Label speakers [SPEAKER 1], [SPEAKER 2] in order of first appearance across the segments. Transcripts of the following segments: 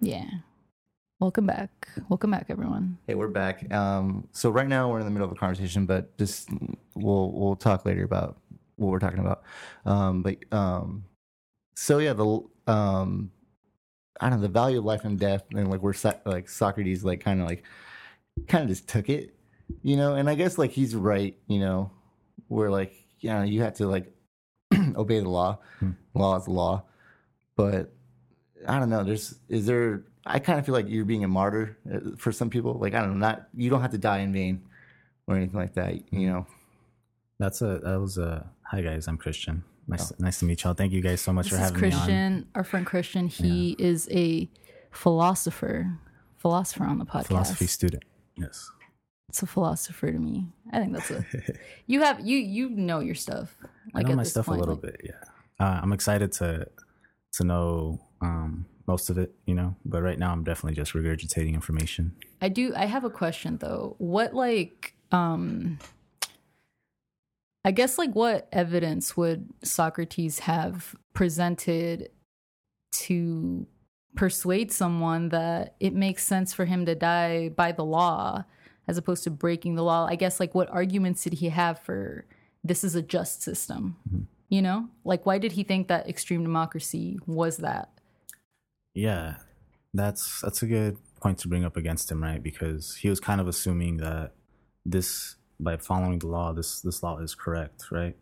[SPEAKER 1] Yeah. Welcome back. Welcome back, everyone.
[SPEAKER 2] Hey, we're back. Um, so right now we're in the middle of a conversation, but just we'll we'll talk later about what we're talking about. Um, but um, so yeah, the um, I don't know the value of life and death, and like we're so- like Socrates, like kind of like kind of just took it, you know. And I guess like he's right, you know, where like you know you have to like obey the law,
[SPEAKER 3] Hmm.
[SPEAKER 2] law is law, but I don't know. There's is there? I kind of feel like you're being a martyr uh, for some people. Like I don't know, not you don't have to die in vain or anything like that. You know.
[SPEAKER 3] That's a that was a hi guys. I'm Christian. Nice nice to meet y'all. Thank you guys so much
[SPEAKER 1] This
[SPEAKER 3] for
[SPEAKER 1] is
[SPEAKER 3] having me on.
[SPEAKER 1] Christian, our friend Christian. He is a philosopher, philosopher on the podcast.
[SPEAKER 3] Philosophy student. Yes.
[SPEAKER 1] It's a philosopher to me. I think that's a. you have you you know your stuff.
[SPEAKER 3] I know my stuff
[SPEAKER 1] point,
[SPEAKER 3] a little
[SPEAKER 1] like-
[SPEAKER 3] bit. Yeah. Uh, I'm excited to to know um, most of it. You know, but right now I'm definitely just regurgitating information.
[SPEAKER 1] I do. I have a question though. What like um. I guess like what evidence would Socrates have presented to persuade someone that it makes sense for him to die by the law as opposed to breaking the law? I guess like what arguments did he have for this is a just system? You know? Like why did he think that extreme democracy was that?
[SPEAKER 3] Yeah, that's that's a good point to bring up against him, right? Because he was kind of assuming that this by following the law, this this law is correct, right?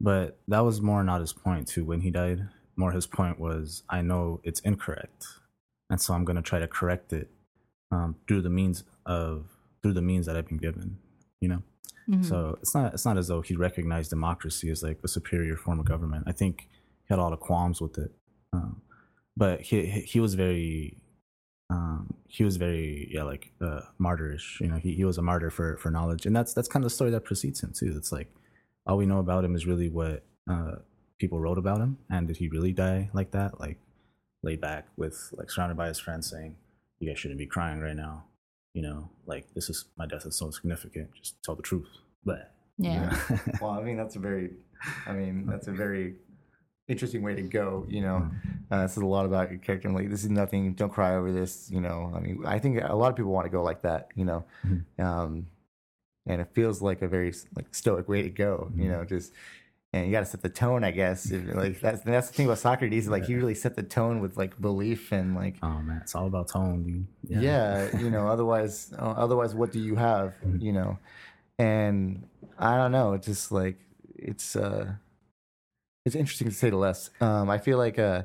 [SPEAKER 3] But that was more not his point too. When he died, more his point was, I know it's incorrect, and so I'm going to try to correct it um, through the means of through the means that I've been given. You know,
[SPEAKER 1] Mhm.
[SPEAKER 3] so it's not it's not as though he recognized democracy as like a superior form of government. I think he had a lot of qualms with it, um, but he he he was very um, he was very yeah like uh, martyrish. You know, he, he was a martyr for for knowledge, and that's that's kind of the story that precedes him too. It's like all we know about him is really what uh, people wrote about him, and did he really die like that? Like laid back with like surrounded by his friends saying, "You guys shouldn't be crying right now." You know, like this is my death is so significant. Just tell the truth. But
[SPEAKER 1] yeah.
[SPEAKER 2] Well, I mean that's a very, I mean that's a very interesting way to go. You know, uh, this is a lot about your character. Like this is nothing. Don't cry over this. You know, I mean, I think a lot of people want to go like that. You know, um, and it feels like a very like stoic way to go. You know, just and you got to set the tone. I guess. Like that's that's the thing about Socrates. Like he really set the tone with like belief and like
[SPEAKER 3] oh man, it's all about tone, dude.
[SPEAKER 2] yeah, you know otherwise uh, otherwise what do you have you know? And i don't know it's just like it's uh it's interesting to say the less. Um i feel like uh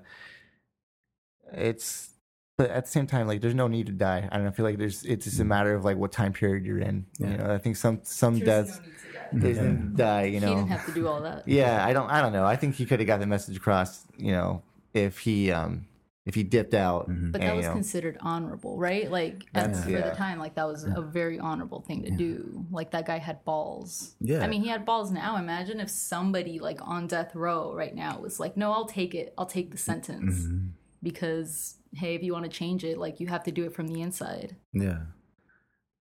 [SPEAKER 2] it's but at the same time like there's no need to die. I don't know i feel like there's it's just a matter of like what time period you're in you know? I think some some deaths there's no need to die you
[SPEAKER 1] He didn't have to do all that.
[SPEAKER 2] yeah i don't i don't know i think he could have got the message across you know if he um if he dipped out
[SPEAKER 3] Mhm.
[SPEAKER 1] But
[SPEAKER 2] and,
[SPEAKER 1] that was
[SPEAKER 2] you know,
[SPEAKER 1] considered honorable, right? Like at,
[SPEAKER 2] That's-
[SPEAKER 1] for the time, like that was a very honorable thing to do. Like that guy had balls.
[SPEAKER 3] Yeah.
[SPEAKER 1] I mean, he had balls now. Imagine if somebody like on death row right now was like, "No, I'll take it. I'll take the sentence
[SPEAKER 3] Mm-hmm.
[SPEAKER 1] because hey, if you want to change it, like you have to do it from the inside."
[SPEAKER 3] Yeah.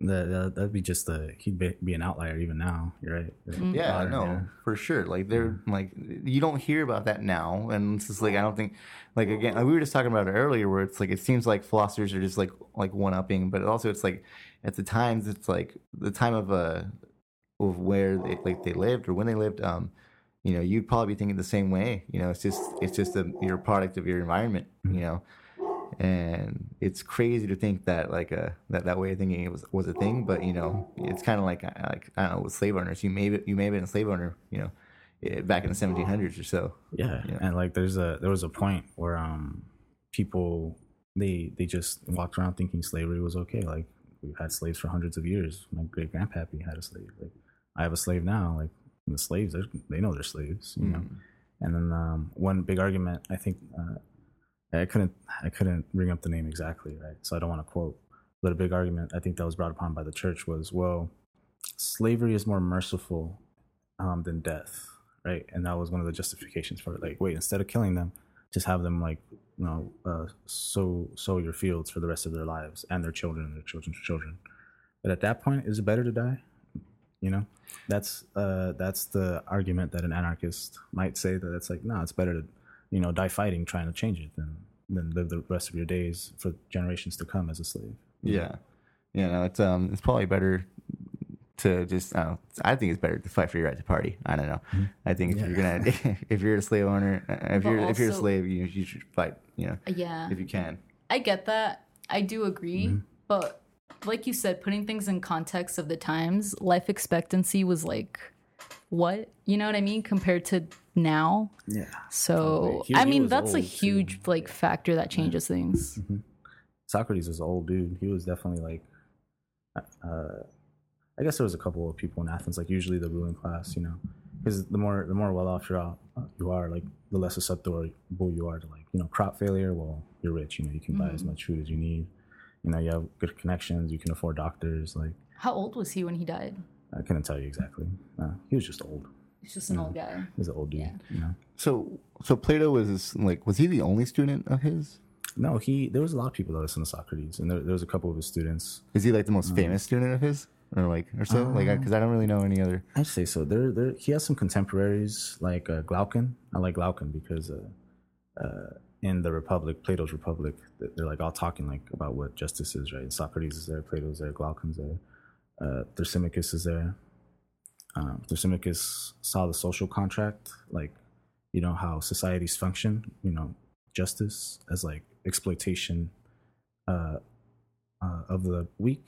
[SPEAKER 3] That, that that'd be just a he'd be, be an outlier even now. You're right.
[SPEAKER 2] Yeah,
[SPEAKER 3] Modern,
[SPEAKER 2] no,
[SPEAKER 3] yeah.
[SPEAKER 2] for sure. Like they're like you don't hear about that now, and it's just like I don't think like again like we were just talking about it earlier, where it's like it seems like philosophers are just like like one upping, but also it's like at the times it's like the time of uh of where they like they lived or when they lived. Um, you know, you'd probably be thinking the same way. You know, it's just it's just a you're a product of your environment. You know. And it's crazy to think that like uh that, that way of thinking was was a thing, but you know it's kind of like uh, like I don't know with slave owners. You may be, you may have been a slave owner, you know, eh, back in the 1700s or so.
[SPEAKER 3] Yeah.
[SPEAKER 2] Yeah.
[SPEAKER 3] And like there's a there was a point where um people they they just walked around thinking slavery was okay. Like we've had slaves for hundreds of years. My great grandpappy had a slave. Like I have a slave now. Like the slaves, they know they're slaves, you know. And then um, one big argument, I think, uh, I couldn't I couldn't bring up the name exactly, right? So I don't want to quote. But a big argument I think that was brought upon by the church was, well, slavery is more merciful um, than death, right? And that was one of the justifications for it. Like, wait, instead of killing them, just have them like you know uh, sow sow your fields for the rest of their lives and their children and their children's children. But at that point, is it better to die? You know, that's uh, that's the argument that an anarchist might say that it's like, no, it's better to you know die fighting trying to change it than then live the rest of your days for generations to come as a slave.
[SPEAKER 2] Yeah, you know, it's um, it's probably better to just. I, don't know, I think it's better to fight for your right to party. I don't know. I think if you're gonna, if you're a slave owner, uh, if
[SPEAKER 1] But
[SPEAKER 2] you're if you're a slave, you you should fight. You know,
[SPEAKER 1] Yeah.
[SPEAKER 2] if you can.
[SPEAKER 1] I get that. I do agree.
[SPEAKER 3] Mm-hmm.
[SPEAKER 1] But like you said, putting things in context of the times, life expectancy was like what? You know what I mean? Compared to now.
[SPEAKER 3] Yeah.
[SPEAKER 1] So
[SPEAKER 3] He-
[SPEAKER 1] I
[SPEAKER 3] he
[SPEAKER 1] mean that's a
[SPEAKER 3] old, too.
[SPEAKER 1] huge like factor that changes things.
[SPEAKER 3] Socrates was an old dude. He was definitely like, uh, I guess there was a couple of people in Athens, like usually the ruling class, you know, because the more the more well off you are, like the less susceptible you are to like you know crop failure. Well, you're rich, you know, you can buy as much food as you need. You know, you have good connections, you can afford doctors. Like
[SPEAKER 1] How old was he when he died?
[SPEAKER 3] I couldn't tell you exactly. Uh, he was just old.
[SPEAKER 1] He's just an old guy.
[SPEAKER 3] He's an old dude.
[SPEAKER 1] Yeah.
[SPEAKER 3] You know.
[SPEAKER 2] So so Plato was like was he the only student of his?
[SPEAKER 3] No, he. There was a lot of people that listened to Socrates, and there, there was a couple of his students.
[SPEAKER 2] Is he like the most famous student of his, or like or so? like
[SPEAKER 3] Uh,
[SPEAKER 2] because I don't really know any other.
[SPEAKER 3] I'd say so. There, there. He has some contemporaries like uh, Glaucon. I like Glaucon because uh, uh, in the Republic, Plato's Republic, they're like all talking like about what justice is, right? Socrates is there, Plato's there, Glaucon's there, uh, Thrasymachus is there. Um, Thrasymachus saw the social contract, like you know how societies function. You know, justice as like exploitation uh, uh, of the weak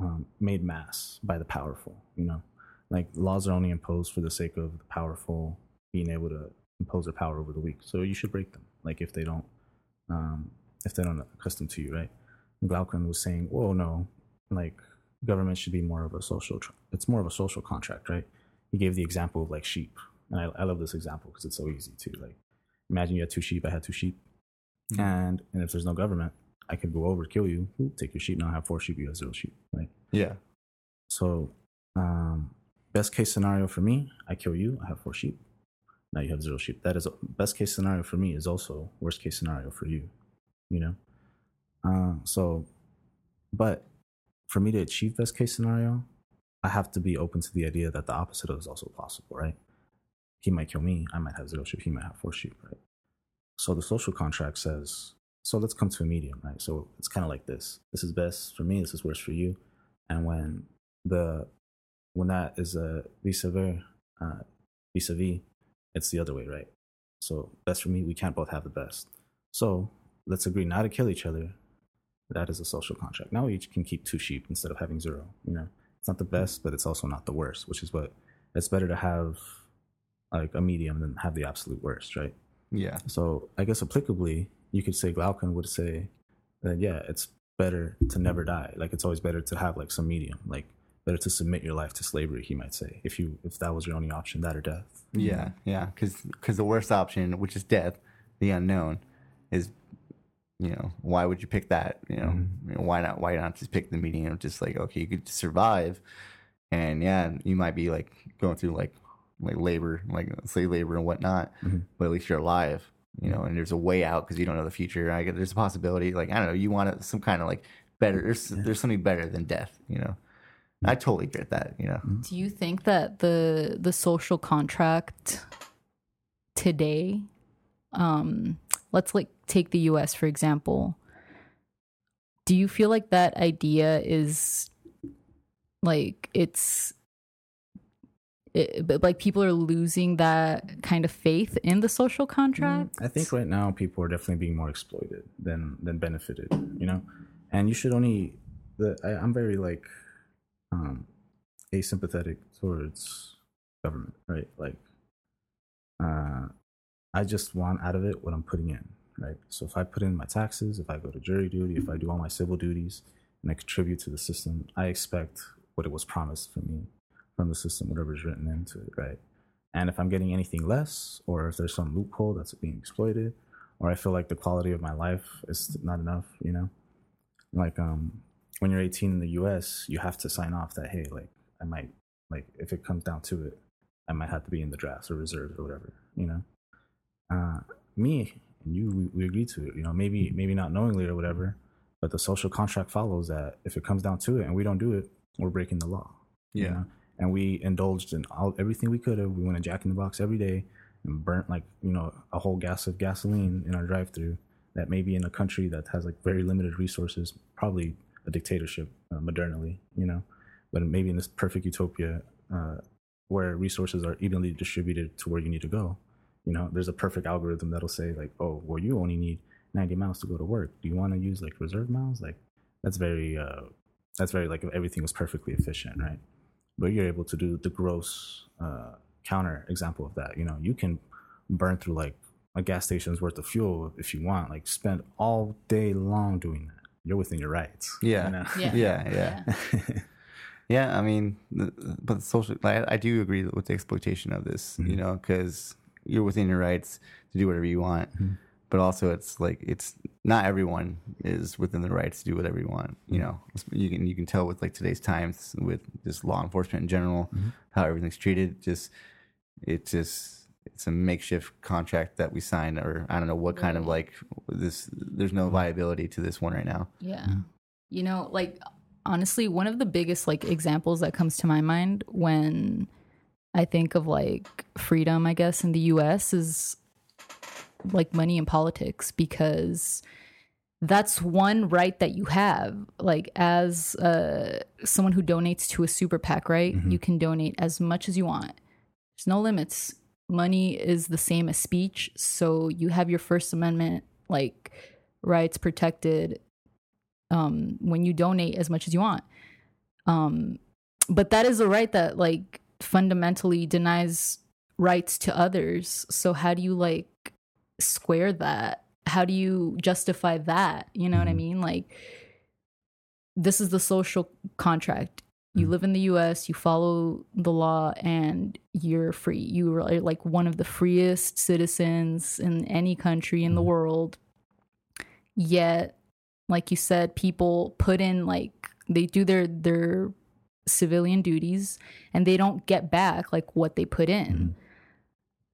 [SPEAKER 3] um, made mass by the powerful. You know, like laws are only imposed for the sake of the powerful being able to impose their power over the weak. So you should break them. Like if they don't, um, if they don't accustom to you, right? Glaucon was saying, "Whoa, no, like government should be more of a social. It's more of a social contract, right?" He gave the example of like sheep, and I, I love this example because it's so easy too. Like, imagine you had two sheep. I had two sheep, and and if there's no government, I could go over kill you. Take your sheep. Now I have four sheep. You have zero sheep, right?
[SPEAKER 2] Yeah.
[SPEAKER 3] So, um, best case scenario for me, I kill you. I have four sheep. Now you have zero sheep. That is a best case scenario for me. Is also worst case scenario for you. You know. Uh, so, but for me to achieve best case scenario, I have to be open to the idea that the opposite is also possible, right? He might kill me. I might have zero sheep. He might have four sheep, right? So the social contract says, so let's come to a medium, right? So it's kind of like this. This is best for me. This is worst for you. And when the when that is a uh, vis-a-vis, it's the other way, right? So best for me. We can't both have the best. So let's agree not to kill each other. That is a social contract. Now we each can keep two sheep instead of having zero. You know, it's not the hmm. best, but it's also not the worst. Which is what it's better to have like a medium than have the absolute worst, right?
[SPEAKER 2] Yeah.
[SPEAKER 3] So I guess applicably, you could say Glaucon would say that yeah, it's better to never die. Like it's always better to have like some medium, like better to submit your life to slavery. He might say if you if that was your only option, that or death.
[SPEAKER 2] Yeah, yeah, Because because the worst option, which is death, the unknown, is you know why would you pick that? You know,
[SPEAKER 3] Mm-hmm.
[SPEAKER 2] You know, why not? Why not just pick the medium? Just like okay, you could survive, and yeah, you might be like going through like like labor, like slave labor and whatnot,
[SPEAKER 3] Mhm.
[SPEAKER 2] but at least you're alive. You know, and there's a way out because you don't know the future. I get there's a possibility. Like I don't know, you want it- some kind of like better. There's there's something better than death. You know, I totally get that. You know,
[SPEAKER 3] Mm-hmm.
[SPEAKER 1] Do you think that the the social contract today um let's like take the US for example do you feel like that idea is like it's it, but, like people are losing that kind of faith in the social contract
[SPEAKER 3] I think right now people are definitely being more exploited than than benefited. You know, and you should only. The I, I'm very like um asympathetic towards government, right? Like, uh, I just want out of it what I'm putting in, right? So if I put in my taxes, if I go to jury duty, if I do all my civil duties, and I contribute to the system, I expect what it was promised for me from the system, whatever's written into it, right? And if I'm getting anything less, or if there's some loophole that's being exploited, or I feel like the quality of my life is not enough, you know, like um, when you're 18 in the U.S., you have to sign off that hey, like I might, like if it comes down to it, I might have to be in the drafts or reserves or whatever, you know. Uh, me and you, we, we agreed to it, you know, maybe maybe not knowingly or whatever, but the social contract follows that if it comes down to it and we don't do it, we're breaking the law. you
[SPEAKER 2] Yeah.
[SPEAKER 3] know? And we indulged in all everything we could have. We went to Jack in the Box every day, and burnt like you know a whole gas of gasoline in our drive-through that maybe in a country that has like very limited resources probably a dictatorship uh, modernally you know but maybe in this perfect utopia uh, where resources are evenly distributed to where you need to go you know there's a perfect algorithm that'll say like oh well you only need 90 miles to go to work do you want to use like reserve miles like that's very uh that's very like if everything was perfectly efficient right but you're able to do the gross uh counter example of that you know you can burn through like a gas station's worth of fuel if you want like spend all day long doing that you're within your rights
[SPEAKER 2] Yeah.
[SPEAKER 3] you know?
[SPEAKER 1] Yeah.
[SPEAKER 2] Yeah, yeah. Yeah, I mean, but social, I, I do agree with the exploitation of this, you know, because you're within your rights to do whatever you want, hmm. but also it's like it's not everyone is within the rights to do whatever you want. You know, hmm. you can you can tell with like today's times with just law enforcement in general, hmm. how everything's treated. Just it's just it's a makeshift contract that we signed, or I don't know what kind of like this. There's no viability to this one right now.
[SPEAKER 1] Yeah. You know, like honestly, one of the biggest like examples that comes to my mind when I think of like freedom, I guess, in the US is like money in politics because that's one right that you have. Like as uh someone who donates to a super pac right you can donate as much as you want. There's no limits. Money is the same as speech. So you have your first amendment like rights protected um when you donate as much as you want. Um but that is a right that like fundamentally denies rights to others. So how do you like square that? How do you justify that? You know what i mm-hmm. mean? Like this is the social contract. You mm. live in the US, you follow the law, and you're free. You are like one of the freest citizens in any country in the mm-hmm. world. Yet, like you said, people put in like they do their their civilian duties and they don't get back like what they put in. Mm-hmm.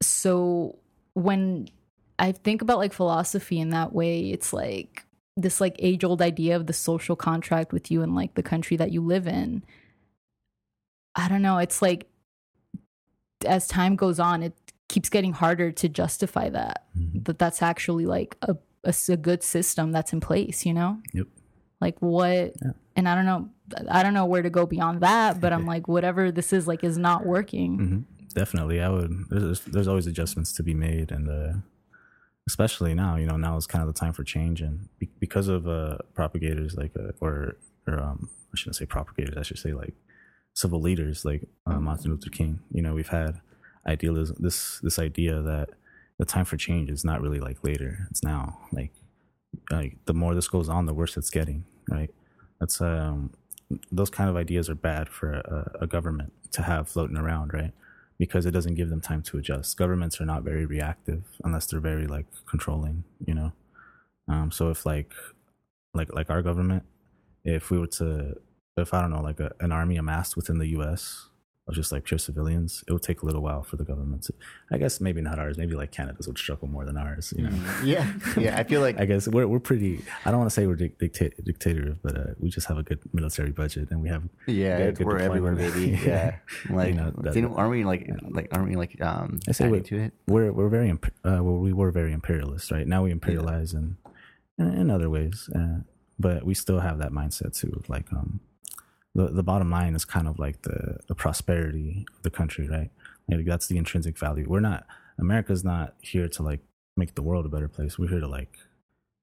[SPEAKER 1] So when I think about like philosophy in that way, it's like this like age old idea of the social contract with you and like the country that you live in. I don't know. It's like as time goes on, it keeps getting harder to justify that mm-hmm. that that's actually like a a good system that's in place. You know,
[SPEAKER 3] Yep.
[SPEAKER 1] Like what? And I don't know. I don't know where to go beyond that. But I'm like, whatever this is, like, is not working.
[SPEAKER 3] hmm Definitely, I would. There's, there's always adjustments to be made, and uh, especially now, you know, now is kind of the time for change, and be- because of uh, propagators like, uh, or or um, I shouldn't say propagators, I should say like civil leaders like uh, Martin Luther King. You know, we've had idealism, this this idea that the time for change is not really like later; it's now. Like, like the more this goes on, the worse it's getting. Right? That's um, those kind of ideas are bad for a, a government to have floating around, right? Because it doesn't give them time to adjust. Governments are not very reactive unless they're very like controlling, you know. Um, so if like, like like our government, if we were to, if I don't know, like a, an army amassed within the U.S. of just like pure civilians, it would take a little while for the government to. I guess maybe not ours. Maybe like Canada's would struggle more than ours, you know.
[SPEAKER 2] Yeah, yeah. I feel like
[SPEAKER 3] I guess we're we're pretty. I don't want to say we're dic- dicta- dictator, but uh, we just have a good military budget, and we have
[SPEAKER 2] Yeah,
[SPEAKER 3] good- good
[SPEAKER 2] we're everywhere, baby. Yeah, like,
[SPEAKER 3] You know, that-
[SPEAKER 2] aren't we like, like, aren't we like, um,
[SPEAKER 3] I say we're,
[SPEAKER 2] to it?
[SPEAKER 3] we're we're very imp- uh, well, we were very imperialist, right? Now we imperialize in in, in other ways, uh, but we still have that mindset too. Like, um, the the bottom line is kind of like the the prosperity of the country, right? Like that's the intrinsic value. We're not America's not here to like make the world a better place. We're here to like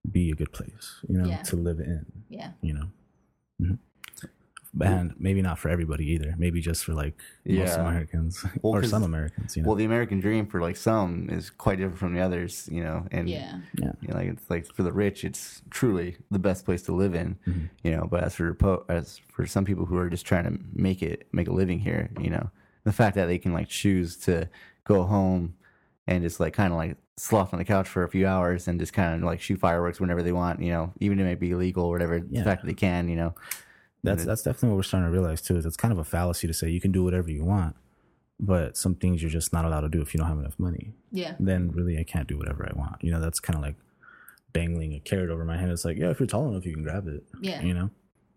[SPEAKER 3] be a good place, you know,
[SPEAKER 1] Yeah.
[SPEAKER 3] to live in.
[SPEAKER 1] Yeah.
[SPEAKER 3] you know. Mhm. And maybe not for everybody either. Maybe just for like most Americans
[SPEAKER 2] Well,
[SPEAKER 3] or
[SPEAKER 2] 'cause-
[SPEAKER 3] some Americans. You know.
[SPEAKER 2] Well, the American dream for like some is quite different from the others, you know, and
[SPEAKER 1] Yeah.
[SPEAKER 3] yeah.
[SPEAKER 2] you know, like it's like for the rich, it's truly the best place to live in,
[SPEAKER 3] Mm-hmm.
[SPEAKER 2] you know. But as for po- as for some people who are just trying to make it make a living here, you know, the fact that they can like choose to go home and just like kind of like sloth on the couch for a few hours and just kind of like shoot fireworks whenever they want, you know, even if it may be illegal or whatever.
[SPEAKER 3] Yeah.
[SPEAKER 2] The fact that they can, you know,
[SPEAKER 3] That's mm-hmm. that's definitely what we're starting to realize too. Is it's kind of a fallacy to say you can do whatever you want, but some things you're just not allowed to do if you don't have enough money.
[SPEAKER 1] Yeah.
[SPEAKER 3] Then really, I can't do whatever I want. You know, that's kind of like dangling a carrot over my head. It's like, yeah, if you're tall enough, you can grab it.
[SPEAKER 1] Yeah.
[SPEAKER 3] You know,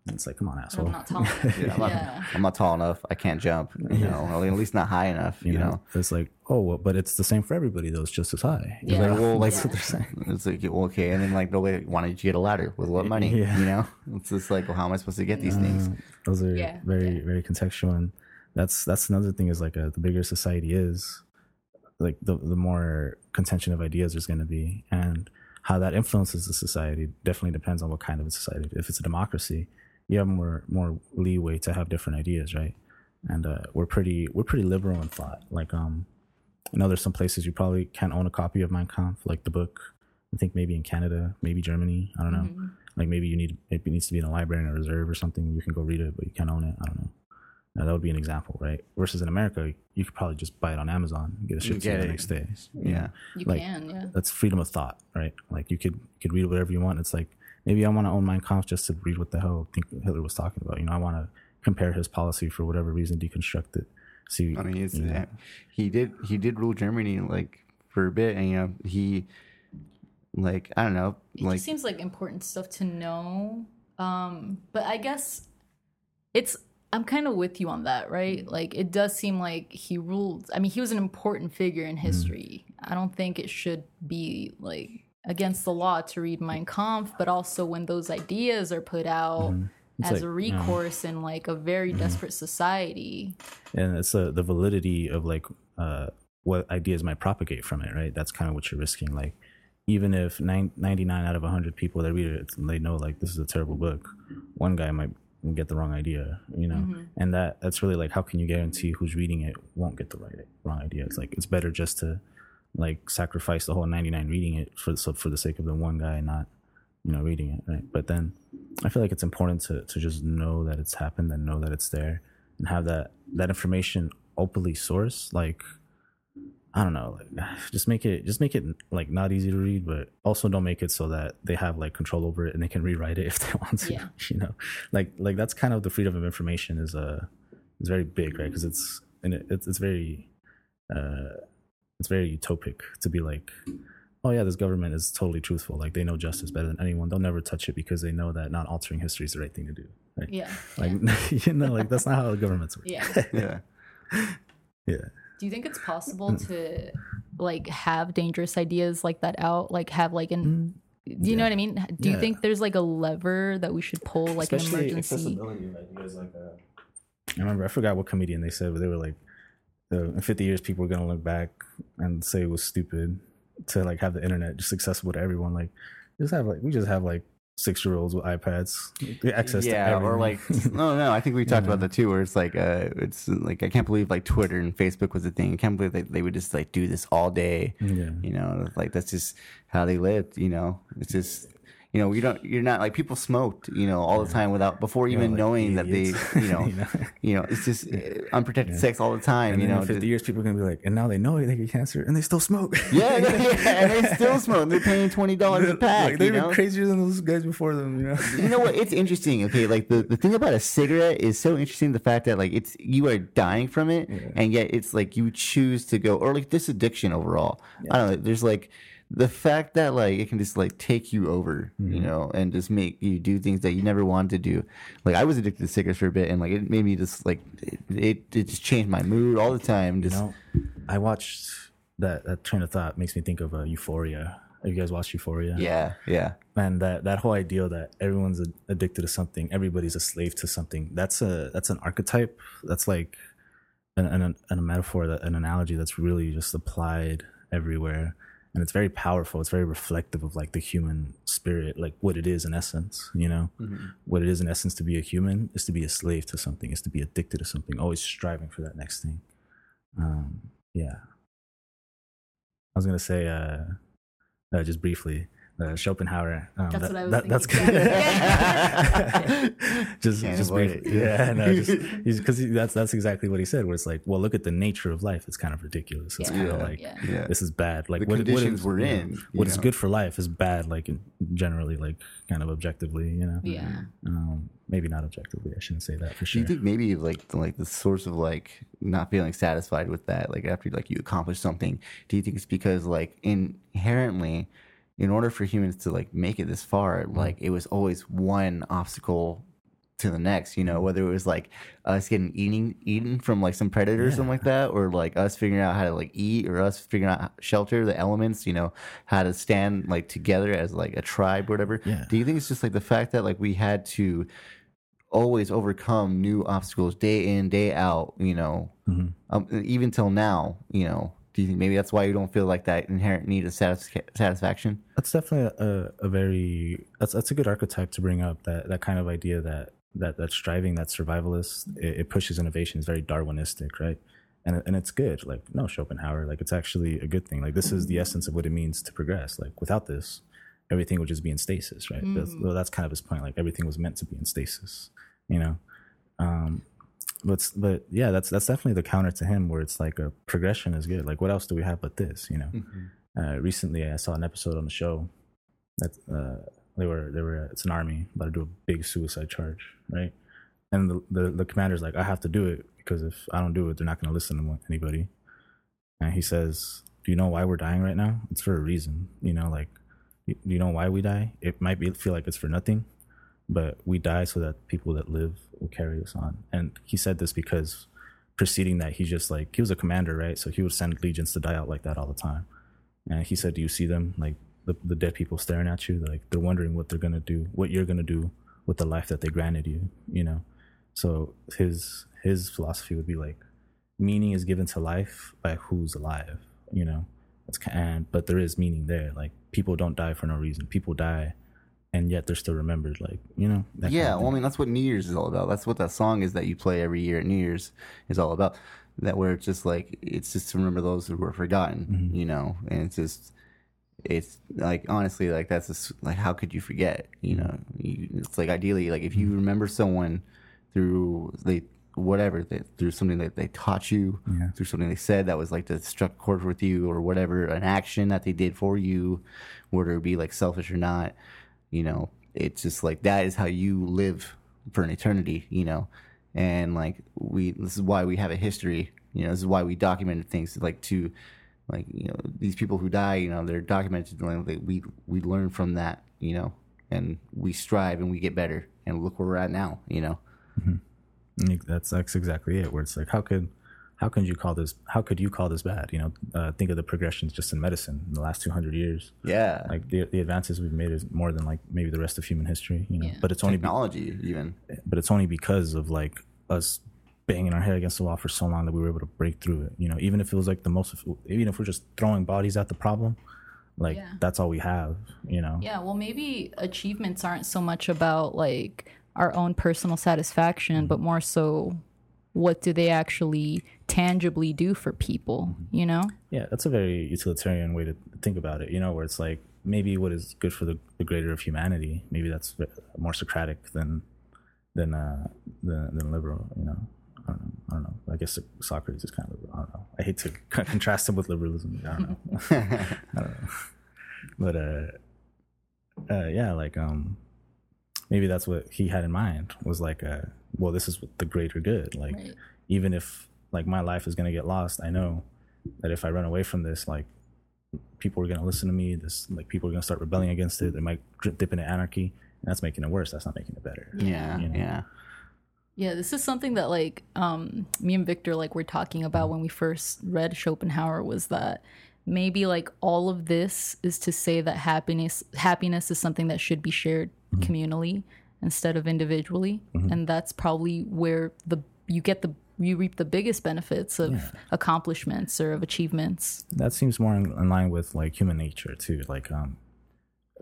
[SPEAKER 3] And it's like, come on, asshole.
[SPEAKER 1] I'm not tall.
[SPEAKER 2] Yeah, I'm, not,
[SPEAKER 1] Yeah.
[SPEAKER 2] I'm not tall enough. I can't jump. You know, or at least not high enough. You,
[SPEAKER 3] you
[SPEAKER 2] know.
[SPEAKER 3] know, it's like, oh, well, but it's the same for everybody though. It's just as high.
[SPEAKER 1] Yeah.
[SPEAKER 3] like,
[SPEAKER 2] well, like
[SPEAKER 3] that's what they're saying.
[SPEAKER 2] it's like okay, and then like nobody why did you get a ladder with what money?
[SPEAKER 3] Yeah.
[SPEAKER 2] You know, it's just like, well, how am I supposed to get these things?
[SPEAKER 3] Uh, those are
[SPEAKER 1] Yeah,
[SPEAKER 3] very
[SPEAKER 1] yeah.
[SPEAKER 3] very contextual and that's that's another thing is like uh the bigger society is like the the more contention of ideas there's going to be and how that influences the society definitely depends on what kind of a society if it's a democracy you have more more leeway to have different ideas right and uh, we're pretty we're pretty liberal in thought like um I know there's some places you probably can't own a copy of Mein Kampf, like the book. I think maybe in Canada, maybe Germany. I don't know.
[SPEAKER 1] Mhm.
[SPEAKER 3] Like maybe you need it needs to be in a library in a reserve or something. You can go read it, but you can't own it. I don't know. Now, that would be an example, right? Versus in America, you could probably just buy it on Amazon and get it shipped to you the next day.
[SPEAKER 2] Yeah.
[SPEAKER 1] You
[SPEAKER 3] Like-
[SPEAKER 1] can, yeah.
[SPEAKER 3] That's freedom of thought, right? Like you could you could read whatever you want. It's like maybe I want to own Mein Kampf just to read what the hell I think Hitler was talking about. You know, I want to compare his policy for whatever reason, deconstruct it. See,
[SPEAKER 2] I mean, it's,
[SPEAKER 3] you know, eh,
[SPEAKER 2] he did he did rule Germany like for a bit, and you know he like I don't know
[SPEAKER 1] It
[SPEAKER 2] like
[SPEAKER 1] just seems like important stuff to know. Um, but I guess it's I'm kind of with you on that, right? Mm. Like it does seem like he ruled. I mean, he was an important figure in mm. history. I don't think it should be like against the law to read Mein Kampf, but also when those ideas are put out
[SPEAKER 3] Mm-hmm.
[SPEAKER 1] As
[SPEAKER 3] like,
[SPEAKER 1] a recourse in like a very desperate society.
[SPEAKER 3] and it's uh, the validity of like uh, what ideas might propagate from it, right? That's kind of what you're risking. Like, even if nine, 99 out of 100 people that read it, they know like this is a terrible book, one guy might get the wrong idea, you know? And that that's really like, how can you guarantee who's reading it won't get the right wrong idea? It's like, it's better just to like sacrifice the whole 99 reading it for, so for the sake of the one guy not, you know, reading it, right? But then I feel like it's important to, to just know that it's happened and know that it's there and have that that information openly sourced like i don't know like just make it just make it like not easy to read but also don't make it so that they have like control over it and they can rewrite it if they want to
[SPEAKER 1] Yeah.
[SPEAKER 3] you know like like that's kind of the freedom of information is uh is very big right because it's and it, it's, it's very uh it's very utopic to be like oh yeah this government is totally truthful like they know justice better than anyone they'll never touch it because they know that not altering history is the right thing to do right
[SPEAKER 1] Yeah.
[SPEAKER 3] like
[SPEAKER 1] yeah.
[SPEAKER 3] you know like that's not how governments work
[SPEAKER 1] yeah.
[SPEAKER 2] yeah
[SPEAKER 3] yeah
[SPEAKER 1] Do you think it's
[SPEAKER 3] Mm.
[SPEAKER 1] possible to like have dangerous ideas like that out? Like have like an do you know what I mean? Do you think there's like a lever that we should pull like an emergency?
[SPEAKER 3] accessibility of ideas like that. I remember I forgot what comedian they said, but they were like, in 50 years, people are gonna look back and say it was stupid to like have the internet just accessible to everyone. Like, just have like we just have like six year olds with iPads, access to
[SPEAKER 2] yeah or like no no I think we talked
[SPEAKER 3] Yeah.
[SPEAKER 2] about that too where it's like uh it's like I can't believe like Twitter and Facebook was a thing I can't believe they, they would just like do this all day
[SPEAKER 3] yeah.
[SPEAKER 2] you know like that's just how they lived you know it's just you know you don't you're not like people smoked you know all the time without before even
[SPEAKER 3] like
[SPEAKER 2] knowing that they you know
[SPEAKER 3] You know?
[SPEAKER 2] you know it's just uh, unprotected sex all the time you know
[SPEAKER 3] in 50
[SPEAKER 2] just-
[SPEAKER 3] years, people are gonna be like, and now they know they get cancer and they still smoke.
[SPEAKER 2] yeah, yeah, yeah, and they still smoke. They're paying twenty dollars a pack.
[SPEAKER 3] like, they're
[SPEAKER 2] you
[SPEAKER 3] even
[SPEAKER 2] know?
[SPEAKER 3] crazier than those guys before them. You know.
[SPEAKER 2] you know what? It's interesting. Okay, like the, the thing about a cigarette is so interesting. The fact that like it's you are dying from it, and yet it's like you choose to go or like this addiction overall. I don't know. There's like the fact that like it can just like take you over, you know, and just make you do things that you never wanted to do. Like I was addicted to cigarettes for a bit, and like it made me just like it it, it just changed my mood all the time. Just
[SPEAKER 3] You know, I watched that that train of thought makes me think of uh, Euphoria. Have you guys watched Euphoria?
[SPEAKER 2] yeah, yeah,
[SPEAKER 3] and that that whole idea that everyone's a- addicted to something everybody's a slave to something that's a that's an archetype that's like an, an, an, a metaphor that an analogy that's really just applied everywhere and it's very powerful. It's very reflective of like the human spirit like what it is in essence you know? What it is in essence to be a human is to be a slave to something is to be addicted to something always striving for that next thing. Um yeah. I was gonna say uh, uh just briefly uh, Schopenhauer. Um,
[SPEAKER 1] That's
[SPEAKER 3] that-
[SPEAKER 1] what I was
[SPEAKER 3] that- That's
[SPEAKER 1] thinking.
[SPEAKER 3] good. just,
[SPEAKER 2] Can't
[SPEAKER 3] just
[SPEAKER 2] avoid it.
[SPEAKER 3] Yeah, no, just because that's that's exactly what he said. Where it's like, well, look at the nature of life. It's kind of ridiculous. It's
[SPEAKER 1] Yeah.
[SPEAKER 3] kind of like
[SPEAKER 1] Yeah.
[SPEAKER 2] yeah.
[SPEAKER 3] this is bad. Like
[SPEAKER 2] The
[SPEAKER 3] what, what
[SPEAKER 2] conditions
[SPEAKER 3] is,
[SPEAKER 2] we're
[SPEAKER 3] you know,
[SPEAKER 2] in, you
[SPEAKER 3] What is good for life is bad. Like in- generally, like kind of objectively. You know.
[SPEAKER 1] Yeah.
[SPEAKER 3] Um, maybe not objectively. I shouldn't say that for sure.
[SPEAKER 2] Do you think maybe like the- like the source of like not feeling satisfied with that, like after like you accomplish something, do you think it's because like inherently, in order for humans to like make it this far, like it was always one obstacle to the next. You know, whether it was like us getting eating eaten from like some predator or something like that, or like us figuring out how to like eat, or us figuring out shelter the elements. You know, how to stand like together as like a tribe, or whatever.
[SPEAKER 3] Yeah.
[SPEAKER 2] Do you think it's just like the fact that like we had to always overcome new obstacles day in day out? You know,
[SPEAKER 3] Mm-hmm.
[SPEAKER 2] um, even till now. You know. Do you think maybe that's why you don't feel like that inherent need of satis- satisfaction?
[SPEAKER 3] that's definitely a, a very that's that's a good archetype to bring up that that kind of idea that that that striving that survivalist it, it pushes innovation. Is very darwinistic right? And and it's good. Like no schopenhauer like it's actually a good thing. Like this is the essence of what it means to progress. Like without this everything would just be in stasis right? That's, well, that's kind of his point. Like everything was meant to be in stasis you know? Um but but yeah that's that's definitely the counter to him where it's like a progression is good like what else do we have but this you know uh, recently I saw an episode on the show that uh, they were they were it's an army about to do a big suicide charge, right? And the, the the commander's like, I have to do it because if I don't do it, they're not going to listen to anybody. And he says, Do you know why we're dying right now? It's for a reason. You know, like, do you know why we die? It might be feel like it's for nothing, but we die so that people that live will carry us on. And he said this because preceding that, he just like he was a commander, right? So he would send legions to die out like that all the time. And he said, "Do you see them like the, the dead people staring at you? Like they're wondering what they're gonna do, what you're gonna do with the life that they granted you. You know." So his his philosophy would be like, meaning is given to life by who's alive. You know, it's and but there is meaning there. Like people don't die for no reason. People die, and yet they're still remembered. Like you know. that kind
[SPEAKER 2] Yeah,
[SPEAKER 3] of
[SPEAKER 2] well, I mean, that's what New Year's is all about. That's what that song is that you play every year at New Year's is all about. That where it's just like it's just to remember those who were forgotten,
[SPEAKER 3] Mm-hmm.
[SPEAKER 2] you know, and it's just it's like honestly like that's just like how could you forget, you know? You, it's like ideally like if you
[SPEAKER 3] Mm-hmm.
[SPEAKER 2] remember someone through they whatever they, through something that they taught you,
[SPEAKER 3] Yeah.
[SPEAKER 2] through something they said that was like that struck chord with you or whatever, an action that they did for you, whether it be like selfish or not, you know, it's just like that is how you live for an eternity, you know, and like we, this is why we have a history, you know, this is why we documented things like to, like you know, these people who die, you know, they're documented. Like we we learn from that, you know, and we strive and we get better, and look where we're at now, you know.
[SPEAKER 3] Mm-hmm. You- that's that's exactly it. Where it's like, how could how could you call this? How could you call this bad? You know, uh, think of the progressions just in medicine in the last two hundred years.
[SPEAKER 2] Yeah,
[SPEAKER 3] Like the the advances we've made is more than like maybe the rest of human history. You know,
[SPEAKER 1] Yeah.
[SPEAKER 3] but it's only be-
[SPEAKER 2] technology even.
[SPEAKER 3] but it's only because of like us banging our head against the wall for so long that we were able to break through it. You know, even if it was like the most, even if we're just throwing bodies at the problem, like
[SPEAKER 1] Yeah.
[SPEAKER 3] that's all we have. You know.
[SPEAKER 1] Yeah, well, maybe achievements aren't so much about like our own personal satisfaction, but more so what do they actually tangibly do for people, you know?
[SPEAKER 3] Yeah, that's a very utilitarian way to think about it. You know, where it's like maybe what is good for the, the greater of humanity. Maybe that's more Socratic than than uh, than, than liberal. You know, I don't know. I don't know. I guess Socrates is kind of I don't know. I hate to contrast him with liberalism. I don't know. I don't know. But uh, uh, yeah, like um, maybe that's what he had in mind was like, uh, well, this is the greater good. Like,
[SPEAKER 1] Right.
[SPEAKER 3] even if like my life is gonna get lost, I know that if I run away from this, like people are gonna listen to me. This like people are gonna start rebelling against it. They might dip, dip into anarchy, and that's making it worse. That's not making it better.
[SPEAKER 2] Yeah,
[SPEAKER 3] You know.
[SPEAKER 2] yeah.
[SPEAKER 1] Yeah, this is something that like um me and Victor like were talking about when we first read Schopenhauer was that maybe like all of this is to say that happiness happiness is something that should be shared communally instead of individually and that's probably where the you get the you reap the biggest benefits of accomplishments or of achievements.
[SPEAKER 3] that seems more in, in line with like human nature too. Like, um,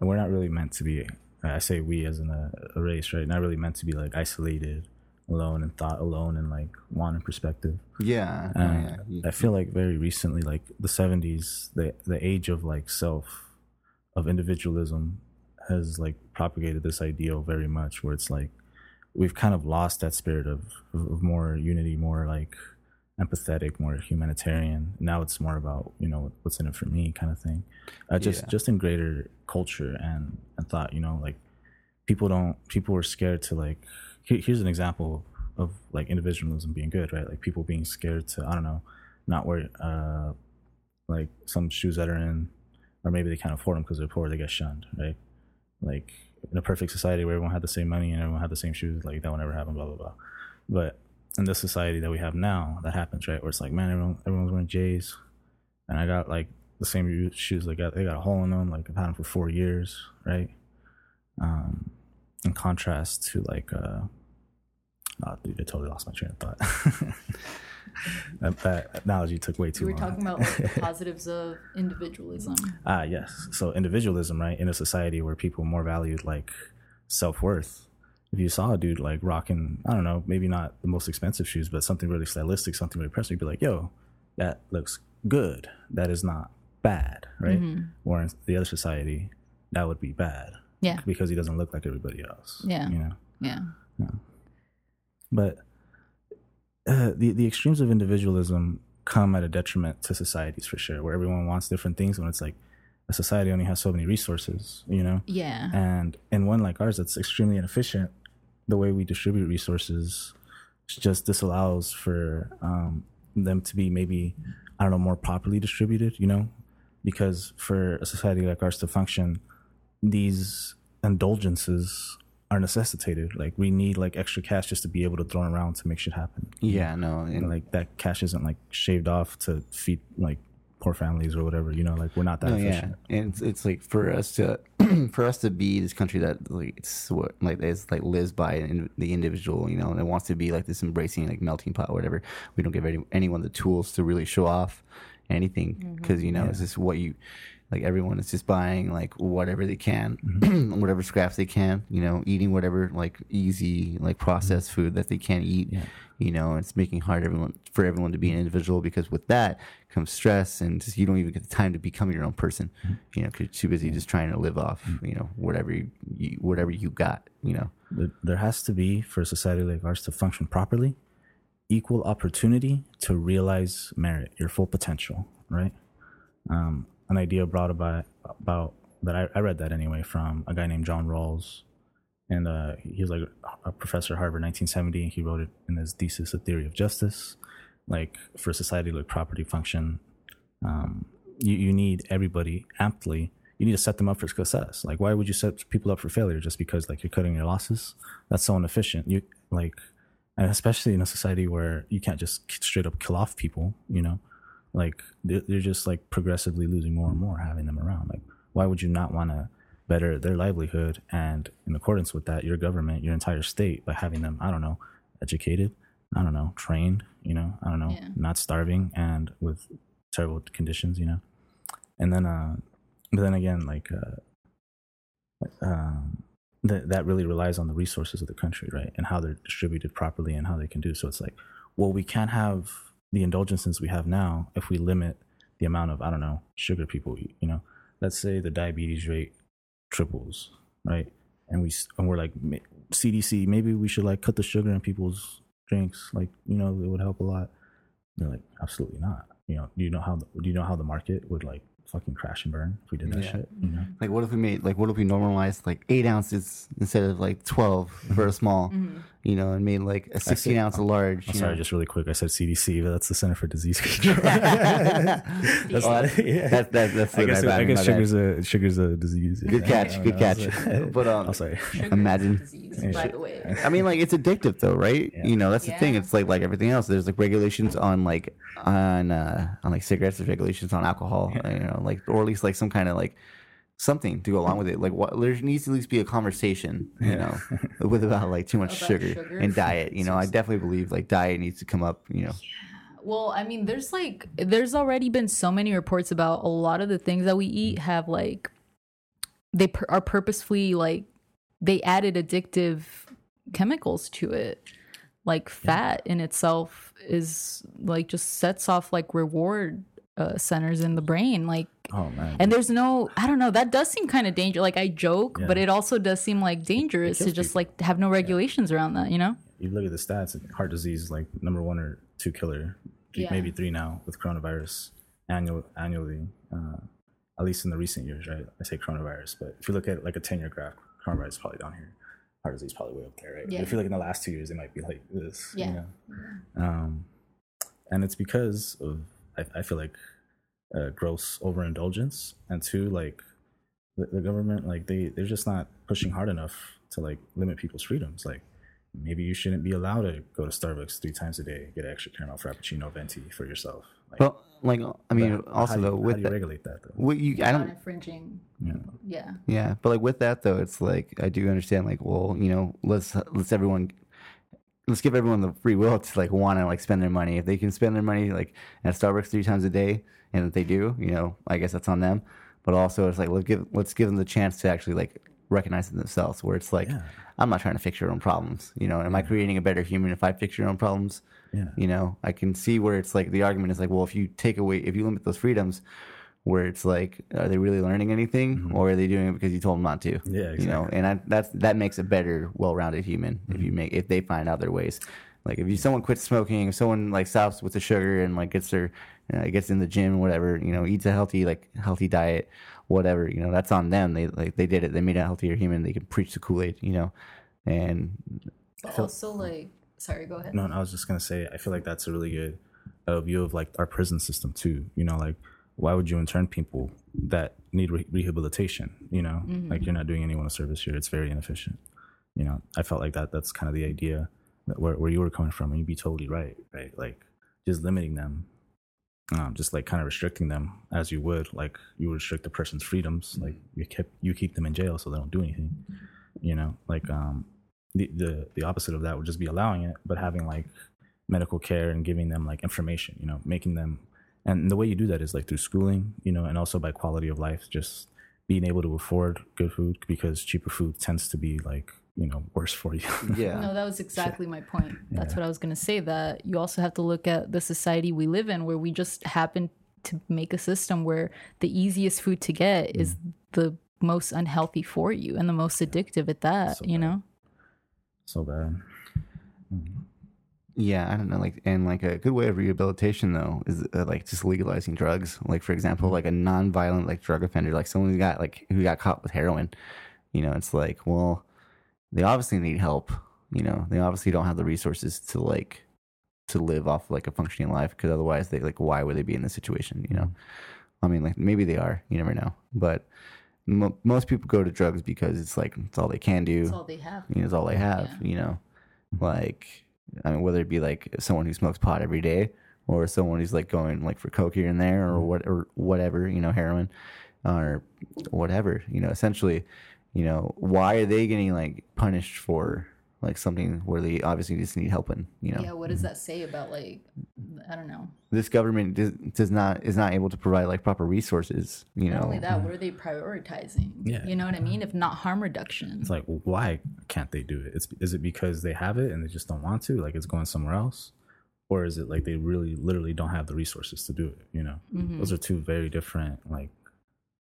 [SPEAKER 3] we're not really meant to be. I say we as in a, a race, right? Not really meant to be like isolated, alone in thought, alone in like one in perspective.
[SPEAKER 2] Yeah,
[SPEAKER 3] Uh,
[SPEAKER 2] yeah, yeah.
[SPEAKER 3] I feel like very recently, like the seventies, the the age of like self, of individualism, has like propagated this ideal very much, where it's like we've kind of lost that spirit of, of, more unity, more like empathetic, more humanitarian. Now it's more about you know what's in it for me kind of thing. Uh, just
[SPEAKER 2] Yeah.
[SPEAKER 3] just in greater culture and and thought, you know, like people don't people are scared to like. Here, here's an example of like individualism being good, right? Like people being scared to I don't know, not wear uh like some shoes that are in, or maybe they can't afford them because they're poor. They get shunned, right? Like in a perfect society where everyone had the same money and everyone had the same shoes, like that would never happen, blah blah blah. But in the society that we have now, that happens, right? Where it's like, man, everyone everyone's wearing J's, and I got like the same shoes. Like they got a hole in them. Like I've had them for four years, right? Um, in contrast to like, uh, oh, dude, I totally lost my train of thought. that, that analogy took way too
[SPEAKER 1] We were
[SPEAKER 3] long.
[SPEAKER 1] talking about like, the positives of individualism.
[SPEAKER 3] Ah, yes. So individualism, right? In a society where people more valued like self worth. If you saw a dude like rocking, I don't know, maybe not the most expensive shoes, but something really stylistic, something really impressive, you'd be like, yo, that looks good. That is not bad, right? Or in the other society, that would be bad
[SPEAKER 1] Yeah.
[SPEAKER 3] because he doesn't look like everybody else.
[SPEAKER 1] Yeah.
[SPEAKER 3] You know?
[SPEAKER 1] Yeah.
[SPEAKER 3] but uh, the the extremes of individualism come at a detriment to societies for sure, where everyone wants different things. When it's like a society only has so many resources, you know,
[SPEAKER 1] Yeah.
[SPEAKER 3] and in one like ours that's extremely inefficient, the way we distribute resources just disallows for um, them to be maybe I don't know more properly distributed, you know, because for a society like ours to function, these indulgences are necessitated. Like we need like extra cash just to be able to throw around to make shit happen.
[SPEAKER 2] Yeah, no, and
[SPEAKER 3] And like that cash isn't like shaved off to feed like poor families or whatever. You know, like we're not that
[SPEAKER 2] No, yeah,
[SPEAKER 3] efficient.
[SPEAKER 2] and it's, it's like for us to for us to be this country that like it's what like is like lives by in, the individual, you know, and it wants to be like this embracing like melting pot, or whatever. We don't give any, anyone the tools to really show off anything mm-hmm. because you know it's just what you like. Everyone is just buying like whatever they can, mm-hmm. whatever scraps they can, you know, eating whatever like easy like mm-hmm. processed food that they can eat. You know, it's making hard everyone for everyone to be an individual because with that comes stress and just you don't even get the time to become your own person. Mm-hmm. You know, because you're too busy just trying to live off you know whatever you, you whatever you got. You know.
[SPEAKER 3] There- there has to be for a society like ours to function properly equal opportunity to realize merit your full potential right um, an idea brought about about that I, I read that anyway from a guy named john rawls. And uh, he was like a professor at harvard 1970 he wrote it in his thesis a theory of justice. Like for society like property function um, you, you need everybody amply. You need to set them up for success. Like why would you set people up for failure just because like you're cutting your losses? That's so inefficient. You like and especially in a society where you can't just straight up kill off people you know like they're, they're just like progressively losing more and more having them around. Like why would you not want to better their livelihood? And in accordance with that your government your entire state by having them i don't know educated i don't know trained you know i don't know
[SPEAKER 1] Yeah.
[SPEAKER 3] not starving and with terrible conditions you know? And then uh but then again like uh um that that really relies on the resources of the country right? And how they're distributed properly and how they can do. So it's like well we can't have the indulgences we have now if we limit the amount of i don't know sugar people eat you know? Let's say the diabetes rate triples right? And we and we're like cdc maybe we should like cut the sugar in people's drinks like you know it would help a lot. They're like absolutely not. You know do you know how the, do you know how the market would like fucking crash and burn if we did that
[SPEAKER 2] Yeah.
[SPEAKER 3] shit you know?
[SPEAKER 2] Like, what if we made like what if we normalized like eight ounces instead of like twelve for a small, mm-hmm. You know, and made like a sixteen ounce a large.
[SPEAKER 3] I'm sorry,
[SPEAKER 2] know?
[SPEAKER 3] just really quick. I said CDC, but that's the Center for Disease Control. that's,
[SPEAKER 2] Oh,
[SPEAKER 3] not-
[SPEAKER 2] that's,
[SPEAKER 3] yeah.
[SPEAKER 2] that, that, that's
[SPEAKER 3] I guess,
[SPEAKER 2] my bad,
[SPEAKER 3] I guess
[SPEAKER 2] my bad.
[SPEAKER 3] sugar's a sugar's a disease.
[SPEAKER 2] Good
[SPEAKER 3] I
[SPEAKER 2] catch,
[SPEAKER 3] don't
[SPEAKER 2] good
[SPEAKER 3] know.
[SPEAKER 2] catch. But, um,
[SPEAKER 3] I'm sorry.
[SPEAKER 2] Imagine.
[SPEAKER 1] Disease,
[SPEAKER 3] Yeah,
[SPEAKER 1] by the way.
[SPEAKER 2] I mean, like it's addictive though, right?
[SPEAKER 3] Yeah.
[SPEAKER 2] You know, that's the thing. It's like like everything else. There's like regulations on like on uh on like cigarettes. There's regulations on alcohol. You know, like or at least like some kind of like something to go along with it. Like what there needs to at least be a conversation. You know, with about like too much sugar,
[SPEAKER 1] sugar?
[SPEAKER 2] and diet. You know, I definitely believe like diet needs to come up. You know, Yeah.
[SPEAKER 1] Well, I mean, there's like, there's already been so many reports about a lot of the things that we eat have like, they pur- are purposefully like, they added addictive chemicals to it. Like fat in itself is like just sets off like reward uh, centers in the brain. Like,
[SPEAKER 3] Oh man.
[SPEAKER 1] and there's no, I don't know, that does seem kind of dangerous. Like I joke,
[SPEAKER 3] Yeah.
[SPEAKER 1] but it also does seem like dangerous to just
[SPEAKER 3] people.
[SPEAKER 1] like have no regulations around that, you know?
[SPEAKER 3] you look at the stats, heart disease is like number one or two killer,
[SPEAKER 1] Yeah.
[SPEAKER 3] maybe three now with coronavirus annual annually. Uh, at least in the recent years, right? I say coronavirus, but if you look at like a ten year graph, coronavirus is probably down here. Heart disease probably way up there, right? But
[SPEAKER 1] Yeah.
[SPEAKER 3] if you look in the last two years, it might be like this.
[SPEAKER 1] Yeah.
[SPEAKER 3] You know? Um, and it's because of I, I feel like uh, gross overindulgence, and two like the, the government like they they're just not pushing hard enough to like limit people's freedoms. Like maybe you shouldn't be allowed to go to Starbucks three times a day, get an extra caramel frappuccino venti for yourself. Like,
[SPEAKER 2] Well, like I mean, also
[SPEAKER 3] how do you,
[SPEAKER 2] though
[SPEAKER 3] how
[SPEAKER 2] with
[SPEAKER 3] do you regulate that though?
[SPEAKER 2] what you I don't
[SPEAKER 1] infringing.
[SPEAKER 3] Yeah.
[SPEAKER 1] Yeah.
[SPEAKER 2] Yeah, but like with that though, it's like I do understand. Like, well, you know, let's let's everyone let's give everyone the free will to like want to like spend their money. If they can spend their money like at Starbucks three times a day, and if they do, you know, I guess that's on them. But also, it's like let's give let's give them the chance to actually like recognize it themselves. Where it's like,
[SPEAKER 3] Yeah.
[SPEAKER 2] I'm not trying to fix your own problems. You know, am I creating a better human if I fix your own problems?
[SPEAKER 3] Yeah.
[SPEAKER 2] You know, I can see where it's like the argument is like, well, if you take away, if you limit those freedoms, where it's like, are they really learning anything, or are they doing it because you told them not to?
[SPEAKER 3] Mm-hmm. Yeah,
[SPEAKER 2] You know, and I, that's that makes a better, well-rounded human if
[SPEAKER 3] Mm-hmm.
[SPEAKER 2] you make if they find other ways. Like if you someone quits smoking, if someone like stops with the sugar and like gets their uh, gets in the gym, whatever, you know, eats a healthy like healthy diet, whatever, you know, that's on them. They like they did it. They made a healthier human. They can preach the Kool Aid, you know, and
[SPEAKER 1] But also, like, sorry, go ahead.
[SPEAKER 3] No, and I was just gonna say, I feel like that's a really good uh, view of like our prison system too. You know, like why would you intern people that need re- rehabilitation? You know, like you're not doing anyone a service here. It's very inefficient. You know, I felt like that. That's kind of the idea that where where you were coming from, and you'd be totally right. Right, like just limiting them, um, just like kind of restricting them as you would, like you would restrict a person's freedoms. Like you kept you keep them in jail so they don't do anything. You know, like um, the the the opposite of that would just be allowing it, but having like medical care and giving them like information. You know, making them and the way you do that is like through schooling. You know, and also by quality of life, just being able to afford good food because cheaper food tends to be like you know worse for you.
[SPEAKER 2] yeah,
[SPEAKER 1] No, that was exactly my point. That's
[SPEAKER 3] Yeah.
[SPEAKER 1] what I was going to say. That you also have to look at the society we live in, where we just happen to make a system where the easiest food to get is
[SPEAKER 3] Mm.
[SPEAKER 1] the most unhealthy for you and the most addictive at that.
[SPEAKER 3] So
[SPEAKER 1] you
[SPEAKER 3] bad.
[SPEAKER 1] know?
[SPEAKER 3] so bad.
[SPEAKER 2] Yeah, I don't know. Like, and like a good way of rehabilitation though is uh, like just legalizing drugs. Like, for example, mm-hmm. like a non-violent like drug offender, like someone who got like who got caught with heroin. You know, it's like, well, they obviously need help. You know, they obviously don't have the resources to like to live off like a functioning life because otherwise they like why would they be in this situation? You know, mm-hmm. I mean, like maybe they are. You never know, but. Mo- most people go to drugs because it's like it's all they can do
[SPEAKER 1] That's all they have.
[SPEAKER 2] you know, it's all they have,
[SPEAKER 1] Yeah.
[SPEAKER 2] you know. Mm-hmm. Like I mean, whether it be like someone who smokes pot every day or someone who's like going like for coke here and there or mm-hmm. what or whatever, you know, heroin or whatever, you know, essentially, you know, why are they getting like punished for like something where they obviously just need helping, you know?
[SPEAKER 1] Yeah, what does mm-hmm. that say about like I don't know.
[SPEAKER 2] This government does, does not is not able to provide like proper resources, you
[SPEAKER 1] Not
[SPEAKER 2] know.
[SPEAKER 1] only that, what are they prioritizing?
[SPEAKER 3] Yeah.
[SPEAKER 1] You know what I mean? If not harm reduction.
[SPEAKER 3] It's like, well, why can't they do it? It's is it because they have it and they just don't want to, like it's going somewhere else, or is it like they really, literally don't have the resources to do it? You know,
[SPEAKER 1] Mm-hmm.
[SPEAKER 3] those are two very different like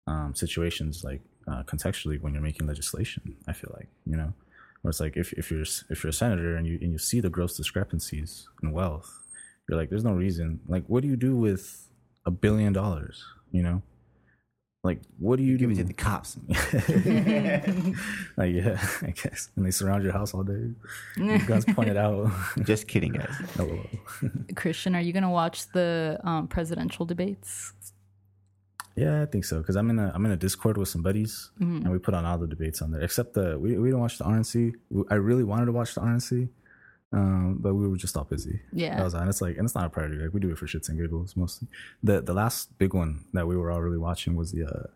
[SPEAKER 3] um, situations, like uh, contextually when you're making legislation. I feel like you know, where it's like if if you're if you're a senator and you and you see the gross discrepancies in wealth, you're like, there's no reason. Like, what do you do with a billion dollars? You know. Like, what do you
[SPEAKER 2] Give
[SPEAKER 3] do?
[SPEAKER 2] it to the cops.
[SPEAKER 3] like, yeah, I guess. And they surround your house all day. Guns pointed out.
[SPEAKER 2] Just kidding, guys.
[SPEAKER 3] LOL.
[SPEAKER 1] Christian, are you gonna watch the um, presidential debates?
[SPEAKER 3] Yeah, I think so. Because I'm in a I'm in a Discord with some buddies,
[SPEAKER 1] Mm-hmm.
[SPEAKER 3] and we put on all the debates on there. Except the we we didn't watch the RNC. I really wanted to watch the RNC, um, but we were just all busy.
[SPEAKER 1] Yeah.
[SPEAKER 3] that was and it's like and it's not a priority. Like we do it for shits and giggles mostly. The the last big one that we were all really watching was the uh,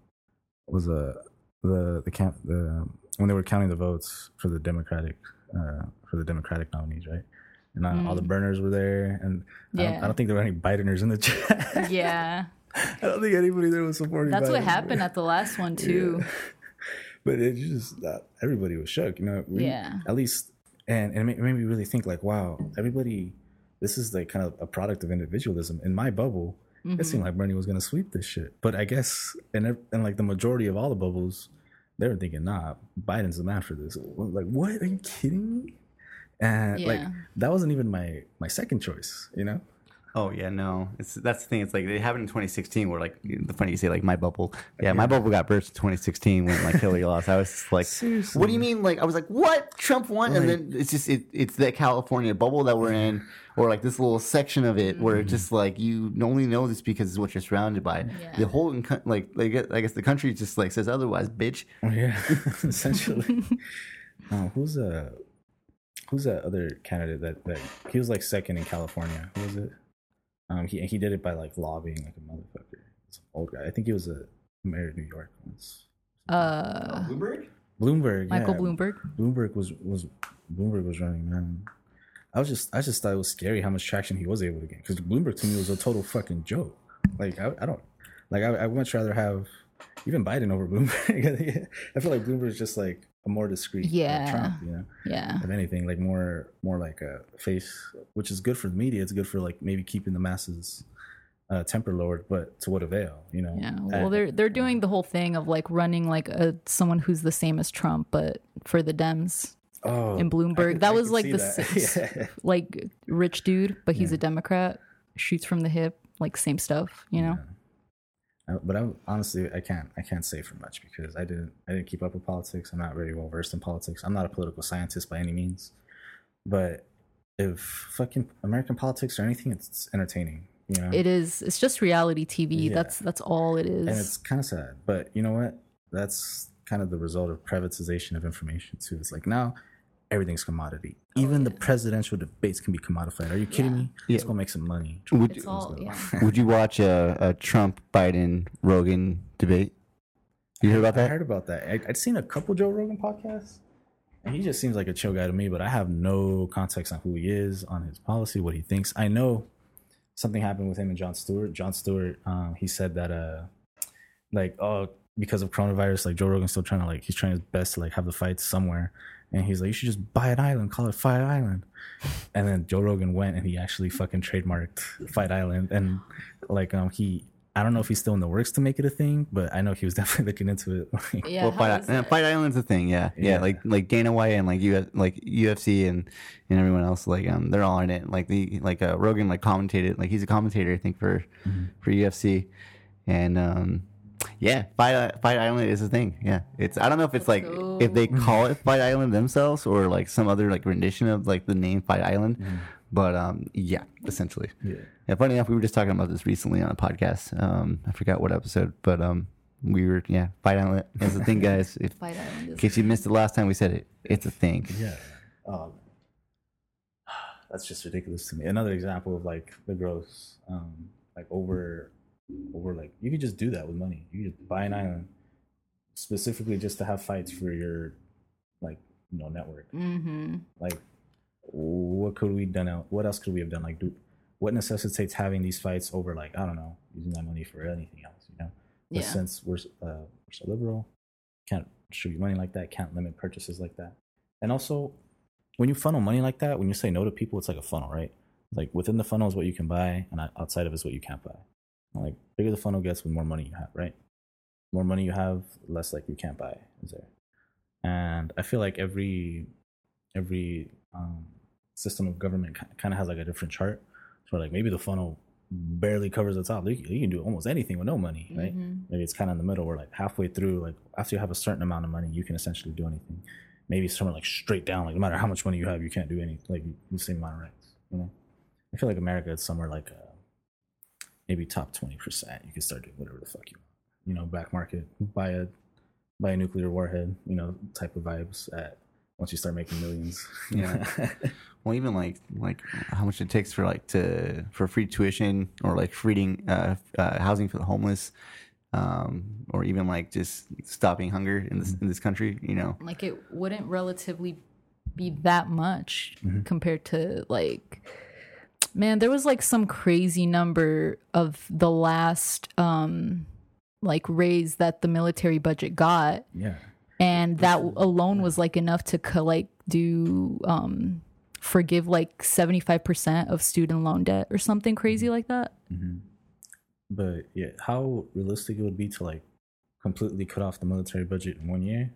[SPEAKER 3] was uh, the the camp the when they were counting the votes for the Democratic uh, for the Democratic nominees, right? And uh, all the burners were there, and I, don't,
[SPEAKER 1] Mm. Yeah.
[SPEAKER 3] I don't think there were any Bideners in the chat.
[SPEAKER 1] Yeah.
[SPEAKER 3] I don't think anybody there was supporting.
[SPEAKER 1] That's what happened at the last one too.
[SPEAKER 3] But it just uh, everybody was shook, you know. We,
[SPEAKER 1] Yeah.
[SPEAKER 3] At least, and and it made, me really think like, wow, everybody. This is like kind of a product of individualism. In my bubble, it seemed mm-hmm. like Bernie was going to sweep this shit. But I guess, and and like the majority of all the bubbles, they were thinking, nah, Biden's the man for this. Like, what? Are you kidding me? And like that wasn't even my my second choice, you know.
[SPEAKER 2] Oh yeah, no. It's that's the thing. It's like they happened in 2016. Where like the funny you say like my bubble. Yeah, my bubble got burst in 2016 when like Hillary lost. I was like,
[SPEAKER 3] Seriously.
[SPEAKER 2] what do you mean? Like I was like, what? Trump won, and then it's just it, it's that California bubble that we're in, or like this little section of it where it's mm-hmm. just like you only know this because it's what you're surrounded by.
[SPEAKER 1] Yeah.
[SPEAKER 2] The whole like like I guess the country just like says otherwise, bitch.
[SPEAKER 3] Oh, yeah, essentially. oh, who's a who's that other candidate that that he was like second in California? Who was it? Um, he he did it by like lobbying like a motherfucker. Some old guy. I think he was a mayor of New York once.
[SPEAKER 1] Uh,
[SPEAKER 2] Bloomberg.
[SPEAKER 3] Bloomberg.
[SPEAKER 1] Michael
[SPEAKER 3] yeah.
[SPEAKER 1] Bloomberg.
[SPEAKER 3] Bloomberg was was Bloomberg was running, man. I was just I just thought it was scary how much traction he was able to get because Bloomberg to me was a total fucking joke. Like I, I don't like I I would much rather have even Biden over Bloomberg. I feel like Bloomberg is just like a more discreet like,
[SPEAKER 1] Yeah.
[SPEAKER 3] Trump, you know.
[SPEAKER 1] Yeah.
[SPEAKER 3] If anything, like more more like a face, which is good for the media. It's good for like maybe keeping the masses uh, temper lowered, but to what avail? You know.
[SPEAKER 1] Yeah.
[SPEAKER 3] Uh,
[SPEAKER 1] Well, they're they're doing the whole thing of like running like a someone who's the same as Trump, but for the Dems.
[SPEAKER 3] oh,
[SPEAKER 1] in Bloomberg.
[SPEAKER 3] could-
[SPEAKER 1] That was like the.
[SPEAKER 3] Yeah.
[SPEAKER 1] Like rich dude, but he's
[SPEAKER 3] Yeah.
[SPEAKER 1] a Democrat. Shoots from the hip, like same stuff. You know.
[SPEAKER 3] Uh, but I honestly I can't I can't say for much because I didn't I didn't keep up with politics. I'm not very well versed in politics. I'm not a political scientist by any means. But if fucking American politics or anything, it's entertaining. You know,
[SPEAKER 1] It is. It's just reality TV.
[SPEAKER 3] Yeah.
[SPEAKER 1] That's that's all it is.
[SPEAKER 3] and it's kind of sad. But you know what? That's kind of the result of privatization of information too. It's like now everything's commodity. Even the presidential debates can be commodified. Are you kidding
[SPEAKER 1] Yeah.
[SPEAKER 3] me?
[SPEAKER 2] Yeah.
[SPEAKER 3] Let's go make some money.
[SPEAKER 2] Would
[SPEAKER 1] It's
[SPEAKER 2] you,
[SPEAKER 1] all yeah.
[SPEAKER 2] would you watch a, a Trump Biden Rogan debate? You heard about
[SPEAKER 3] I
[SPEAKER 2] that?
[SPEAKER 3] heard about that. I, I'd seen a couple Joe Rogan podcasts, and he just seems like a chill guy to me. But I have no context on who he is, on his policy, what he thinks. I know something happened with him and Jon Stewart. Jon Stewart, um, he said that, uh, like, oh, because of coronavirus, like Joe Rogan's still trying to like he's trying his best to like have the fights somewhere, and he's like, you should just buy an island, call it Fight Island. And then Joe Rogan went and he actually fucking trademarked Fight Island, and like um he. I don't know if he's still in the works to make it a thing, but I know he was definitely looking into it.
[SPEAKER 1] Yeah.
[SPEAKER 2] well, Fight,
[SPEAKER 1] is
[SPEAKER 2] yeah. Fight Island's a thing, yeah. yeah,
[SPEAKER 3] Yeah.
[SPEAKER 2] Like like Dana White and like U like UFC and and everyone else, like um, they're all in it. Like the like uh, Rogan like commentated, like he's a commentator, I think for for UFC, and um, yeah, Fight Fight Island is a thing. Yeah, it's I don't know if it's like if they call it Fight Island themselves or like some other like rendition of like the name Fight Island,
[SPEAKER 3] Mm-hmm.
[SPEAKER 2] but um, yeah, essentially.
[SPEAKER 3] Yeah.
[SPEAKER 2] Yeah, funny enough, we were just talking about this recently on a podcast. Um, I forgot what episode, but um, we were yeah, Fight Island is a thing, guys. If,
[SPEAKER 1] Fight Island
[SPEAKER 2] in case you missed it last time we said it, it's a thing.
[SPEAKER 3] Yeah. Um, that's just ridiculous to me. Another example of like the gross, um, like over, over like you could just do that with money. You could just buy an island specifically just to have fights for your, like you know, network.
[SPEAKER 1] Mm-hmm.
[SPEAKER 3] Like, what could we done out? What else could we have done? Like, do what necessitates having these fights over like I don't know, using that money for anything else? You know. But
[SPEAKER 1] Yeah.
[SPEAKER 3] since we're uh, we're so liberal, can't distribute money like that, can't limit purchases like that. And also, when you funnel money like that, when you say no to people, it's like a funnel, right? Like within the funnel is what you can buy, and outside of it is what you can't buy. Like bigger the funnel gets, with more money you have, right? More money you have, less like you can't buy is there. And I feel like every every um, system of government kind of has like a different chart. So like maybe the funnel barely covers the top. You can, you can do almost anything with no money, right?
[SPEAKER 1] Mhm.
[SPEAKER 3] Maybe it's kind of in the middle where like halfway through, like after you have a certain amount of money, you can essentially do anything. Maybe somewhere like straight down, like no matter how much money you have, you can't do any like the same amount of rights. You know, I feel like America is somewhere like uh, maybe top twenty percent. You can start doing whatever the fuck you want. You know, black market, buy a buy a nuclear warhead. You know, type of vibes at once you start making millions.
[SPEAKER 2] Yeah. Well, even like like how much it takes for like to for free tuition or like freeing uh, uh, housing for the homeless, um, or even like just stopping hunger in this in this country. You know,
[SPEAKER 1] Like it wouldn't relatively be that much
[SPEAKER 3] Mm-hmm.
[SPEAKER 1] compared to like man there was like some crazy number of the last um like raise that the military budget got
[SPEAKER 3] yeah.
[SPEAKER 1] and that alone was like enough to co- like do um forgive like 75% of student loan debt or something crazy
[SPEAKER 3] Mm-hmm.
[SPEAKER 1] like that
[SPEAKER 3] But yeah, how realistic it would be to like completely cut off the military budget in one year?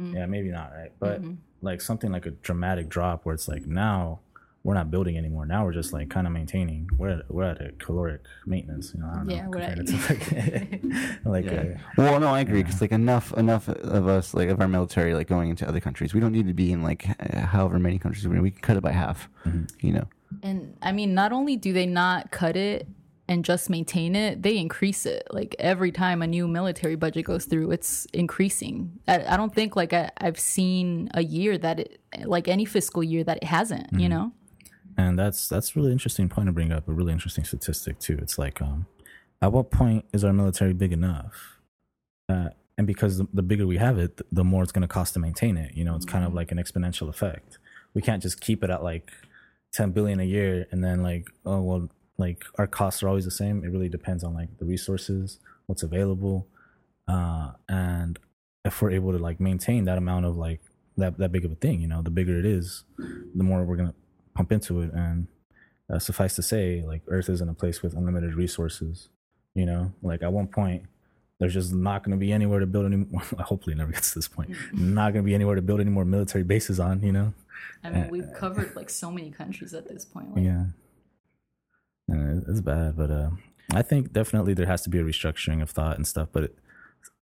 [SPEAKER 1] Mm.
[SPEAKER 3] Yeah, maybe not, right? But
[SPEAKER 1] Mhm.
[SPEAKER 3] like something like a dramatic drop where it's like now we're not building anymore. Now we're just like kind of maintaining. We're at, we're at a caloric maintenance. You know, I don't
[SPEAKER 1] Yeah,
[SPEAKER 3] know.
[SPEAKER 1] we're at-
[SPEAKER 3] to like, like
[SPEAKER 2] Yeah.
[SPEAKER 3] uh,
[SPEAKER 2] Well, no, I agree because like enough enough of us like of our military like going into other countries. We don't need to be in like however many countries we're in. We can cut it by half. You know.
[SPEAKER 1] And I mean, not only do they not cut it and just maintain it, they increase it. Like every time a new military budget goes through, it's increasing. I, I don't think like I, I've seen a year that it, like any fiscal year that it hasn't, you know?
[SPEAKER 3] And that's that's a really interesting point to bring up. A really interesting statistic too. It's like, um, at what point is our military big enough? Uh, and because the, the bigger we have it, the more it's going to cost to maintain it. You know, it's kind of like an exponential effect. We can't just keep it at like 10 billion a year and then like, oh, well, like our costs are always the same. It really depends on like the resources, what's available. Uh, and if we're able to like maintain that amount of like that, that big of a thing, you know, the bigger it is, the more we're going to pump into it. And uh, suffice to say, like Earth isn't a place with unlimited resources. You know, like at one point, there's just not going to be anywhere to build any. Hopefully, it never gets to this point. Not going to be anywhere to build any more military bases on. You know,
[SPEAKER 1] I mean, we've covered like so many countries at this point. Like,
[SPEAKER 3] yeah, and it's bad. But uh, I think definitely there has to be a restructuring of thought and stuff. But it,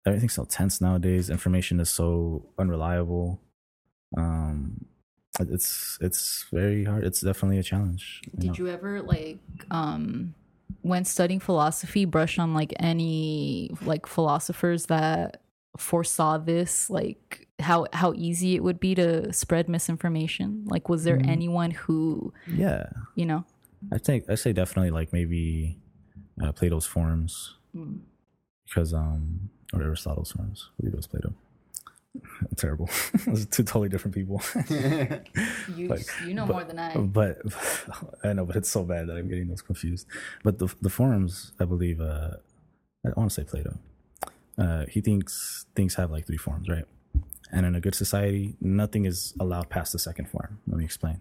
[SPEAKER 3] everything's so tense nowadays. Information is so unreliable. Um, it's it's very hard. It's definitely a challenge. you know.
[SPEAKER 1] Did you ever like um when studying philosophy brush on like any like philosophers that foresaw this like how how easy it would be to spread misinformation? Like was there anyone who,
[SPEAKER 3] Yeah,
[SPEAKER 1] you know,
[SPEAKER 3] I think I say definitely like maybe uh, Plato's forms because um or Aristotle's forms. I believe it was Plato. Terrible. Those are two totally different people.
[SPEAKER 1] you
[SPEAKER 3] Like,
[SPEAKER 1] you know more than I.
[SPEAKER 3] but I know, but it's so bad that I'm getting those confused. But the the forms, I believe, uh, I want to say Plato. Uh, he thinks things have like three forms, right? And in a good society, nothing is allowed past the second form. Let me explain.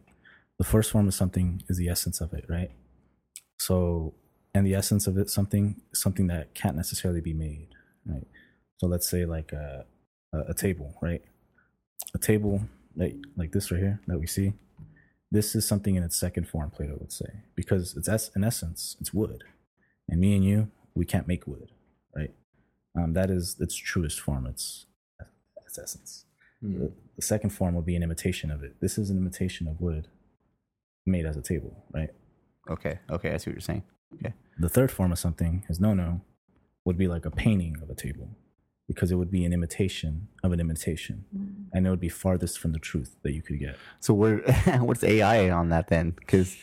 [SPEAKER 3] The first form of something is the essence of it, right? So, and the essence of it, something, something that can't necessarily be made, right? So let's say like a, a, a table, right? A table like like this right here that we see. This is something in its second form, Plato would say, because it's es- in essence it's wood, and me and you, we can't make wood, right? Um, that is its truest form. It's its essence. The, the second form will be an imitation of it. This is an imitation of wood made as a table, right?
[SPEAKER 2] Okay. Okay. I see what you're saying. Okay.
[SPEAKER 3] The third form of something, as no no, would be like a painting of a table, because it would be an imitation of an imitation, and it would be farthest from the truth that you could get.
[SPEAKER 2] So where what's AI on that then? Because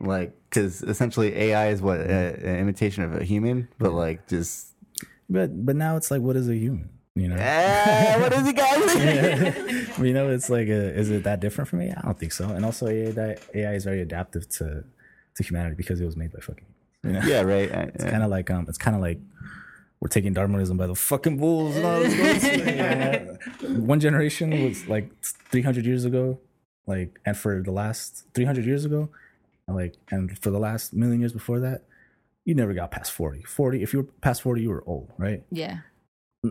[SPEAKER 2] like because essentially AI is what uh, an imitation of a human, but like just
[SPEAKER 3] But but now it's like, what is a human? You know,
[SPEAKER 2] what is it, guys?
[SPEAKER 3] you know, it's like, a, is it that different from me? I don't think so. And also, AI, AI is very adaptive to to humanity because it was made by fucking. You know?
[SPEAKER 2] yeah. Right. Uh,
[SPEAKER 3] It's kind of like um, it's kind of like we're taking Darwinism by the fucking bulls. And all this. One generation was like 300 years ago, like, and for the last 300 years ago, like, and for the last million years before that, you never got past 40. 40, if you were past 40, you were old, right?
[SPEAKER 1] yeah.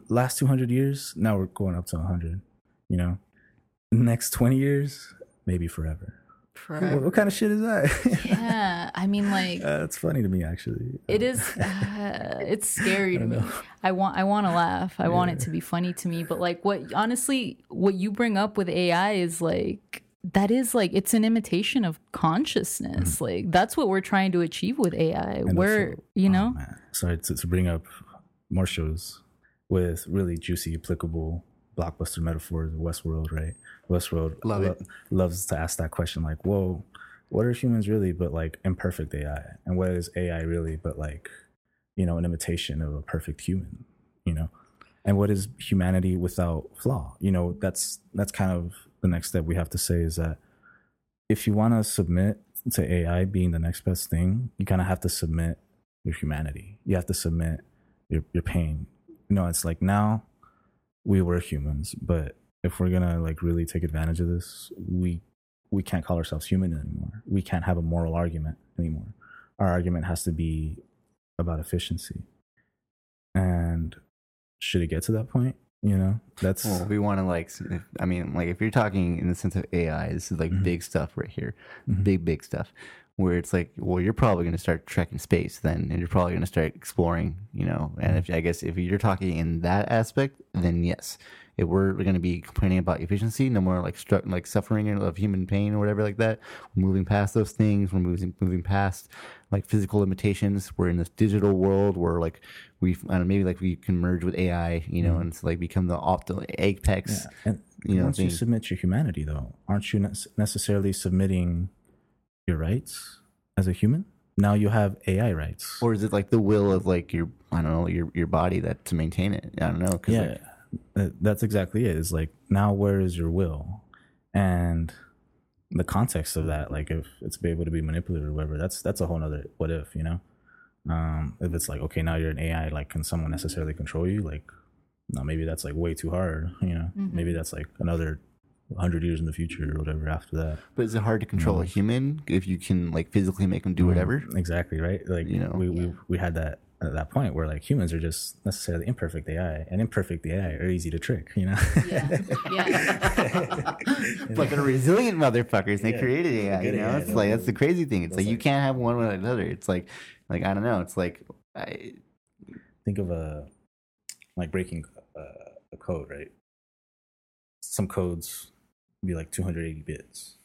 [SPEAKER 3] last 200 years now we're going up to 100 you know next 20 years maybe forever what, what kind of shit is that
[SPEAKER 1] Yeah. I mean like
[SPEAKER 3] uh, it's funny to me actually
[SPEAKER 1] It is. Uh, it's scary to me. I want. I want to laugh. I want it to be funny to me. But like, what honestly, what you bring up with AI is like that is like it's an imitation of consciousness. Like that's what we're trying to achieve with AI.
[SPEAKER 3] And
[SPEAKER 1] Where
[SPEAKER 3] also-
[SPEAKER 1] you
[SPEAKER 3] oh,
[SPEAKER 1] know,
[SPEAKER 3] man. sorry to, to bring up more shows with really juicy applicable blockbuster metaphors of westworld right westworld
[SPEAKER 2] Love it.
[SPEAKER 3] loves to ask that question like whoa what are humans really but like imperfect ai and what is ai really but like you know an imitation of a perfect human you know? And what is humanity without flaw? You know that's that's kind of the next step we have to say is that if you want to submit to ai being the next best thing you kind of have to submit your humanity. You have to submit your, your pain. You know it's like now we were humans but if we're gonna like really take advantage of this we we can't call ourselves human anymore we can't have a moral argument anymore our argument has to be about efficiency and should it get to that point You know, that's
[SPEAKER 2] Well, we want to like. I mean, like if you're talking in the sense of AI, this is like
[SPEAKER 3] Mm-hmm.
[SPEAKER 2] big stuff right here, big big stuff. Where it's like, well, you're probably going to start trekking space then, and you're probably going to start exploring, you know. And if I guess if you're talking in that aspect, then yes, if we're going to be complaining about efficiency, no more like stru- like suffering of human pain or whatever like that. We're moving past those things. We're moving moving past like physical limitations. We're in this digital world where like we, I don't know, maybe like we can merge with AI, you know, mm-hmm. and it's like become the optimal apex.
[SPEAKER 3] And
[SPEAKER 2] you know,
[SPEAKER 3] once you submit your humanity, though, aren't you nec- necessarily submitting your rights as a human? Now you have AI rights.
[SPEAKER 2] or is it like the will of like your I don't know your your body that to maintain it? I don't know.
[SPEAKER 3] yeah,
[SPEAKER 2] like,
[SPEAKER 3] Uh, that's exactly it. It's like now where is your will, and the context of that, like if it's be able to be manipulated or whatever, that's that's a whole nother what if, you know. Um, if it's like okay, now you're an AI, like can someone necessarily control you? Like, no, maybe that's like way too hard, you know. Mm-hmm. Maybe that's like another hundred years in the future or whatever after that.
[SPEAKER 2] but is it hard to control a mm. human if you can like physically make them do mm, whatever?
[SPEAKER 3] Exactly right. Like
[SPEAKER 2] You know?
[SPEAKER 3] we we we had that at that point where like humans are just necessarily imperfect AI, and imperfect AI are easy to trick. You know.
[SPEAKER 1] Yeah. Yeah.
[SPEAKER 2] Fucking resilient motherfuckers. They
[SPEAKER 3] Yeah.
[SPEAKER 2] created AI. You know,
[SPEAKER 3] AI,
[SPEAKER 2] it's
[SPEAKER 3] no,
[SPEAKER 2] like that's the crazy thing. It's
[SPEAKER 3] that's
[SPEAKER 2] like you can't have one without the other. It's like like I don't know. It's like I,
[SPEAKER 3] think of a like breaking uh, a code, right? Some codes be like 280 bits.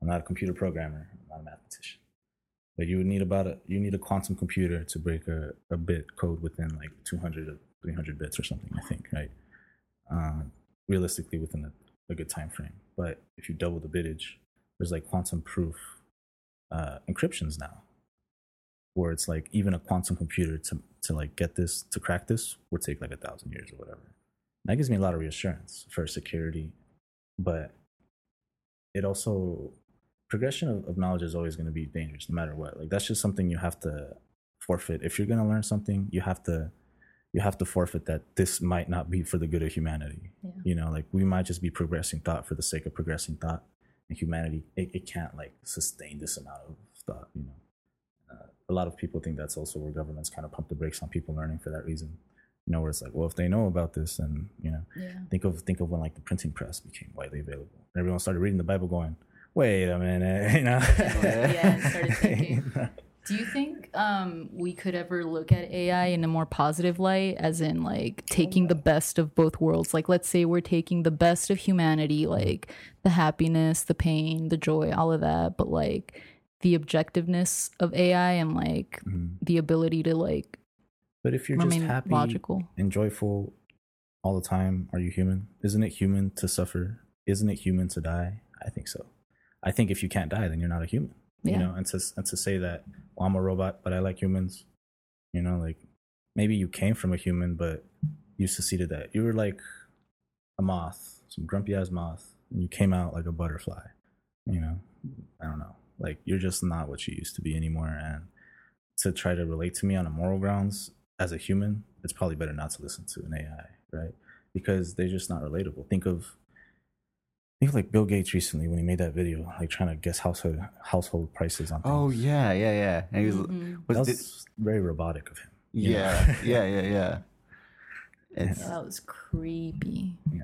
[SPEAKER 3] I'm not a computer programmer. I'm not a mathematician, but you would need about a you need a quantum computer to break a, a bit code within like 200 or 300 bits or something. I think, right? Uh, realistically, within a, a good time frame. But if you double the bitage, there's like quantum proof uh, encryptions now where it's like even a quantum computer to to like get this to crack this would take like a thousand years or whatever. That gives me a lot of reassurance for security, but it also progression of, of knowledge is always going to be dangerous no matter what. Like that's just something you have to forfeit. If you're going to learn something, you have to you have to forfeit that this might not be for the good of humanity.
[SPEAKER 1] Yeah.
[SPEAKER 3] You know, like we might just be progressing thought for the sake of progressing thought, and humanity it, it can't like sustain this amount of thought. You know uh, a lot of people think that's also where governments kind of pump the brakes on people learning for that reason. You know, where it's like, well, if they know about this, then you know,
[SPEAKER 1] Yeah.
[SPEAKER 3] think of think of when like the printing press became widely available. Everyone started reading the Bible, going, "Wait a minute," you know.
[SPEAKER 1] Yeah, started thinking. Do you think um, we could ever look at AI in a more positive light, as in like taking the best of both worlds? Like, let's say we're taking the best of humanity, like the happiness, the pain, the joy, all of that, but like the objectiveness of AI and like
[SPEAKER 3] Mhm.
[SPEAKER 1] the ability to like
[SPEAKER 3] But if you're just happy,
[SPEAKER 1] logical.
[SPEAKER 3] and joyful all the time, are you human? Isn't it human to suffer? Isn't it human to die? I think so. I think if you can't die, then you're not a human.
[SPEAKER 1] Yeah.
[SPEAKER 3] You know, and to and to say that well, I'm a robot, but I like humans. You know, like maybe you came from a human, but you succeeded that. You were like a moth, some grumpy ass moth, and you came out like a butterfly. You know, I don't know. Like you're just not what you used to be anymore. And to try to relate to me on a moral grounds as a human, it's probably better not to listen to an AI, right? Because they're just not relatable. Think of think like Bill Gates recently when he made that video, like trying to guess household household prices on things.
[SPEAKER 2] oh yeah yeah yeah. And he was,
[SPEAKER 1] Mhm.
[SPEAKER 2] was
[SPEAKER 3] that
[SPEAKER 2] it-
[SPEAKER 3] was very robotic of him.
[SPEAKER 2] yeah yeah yeah yeah. It's
[SPEAKER 1] Yeah, that was creepy.
[SPEAKER 3] Yeah,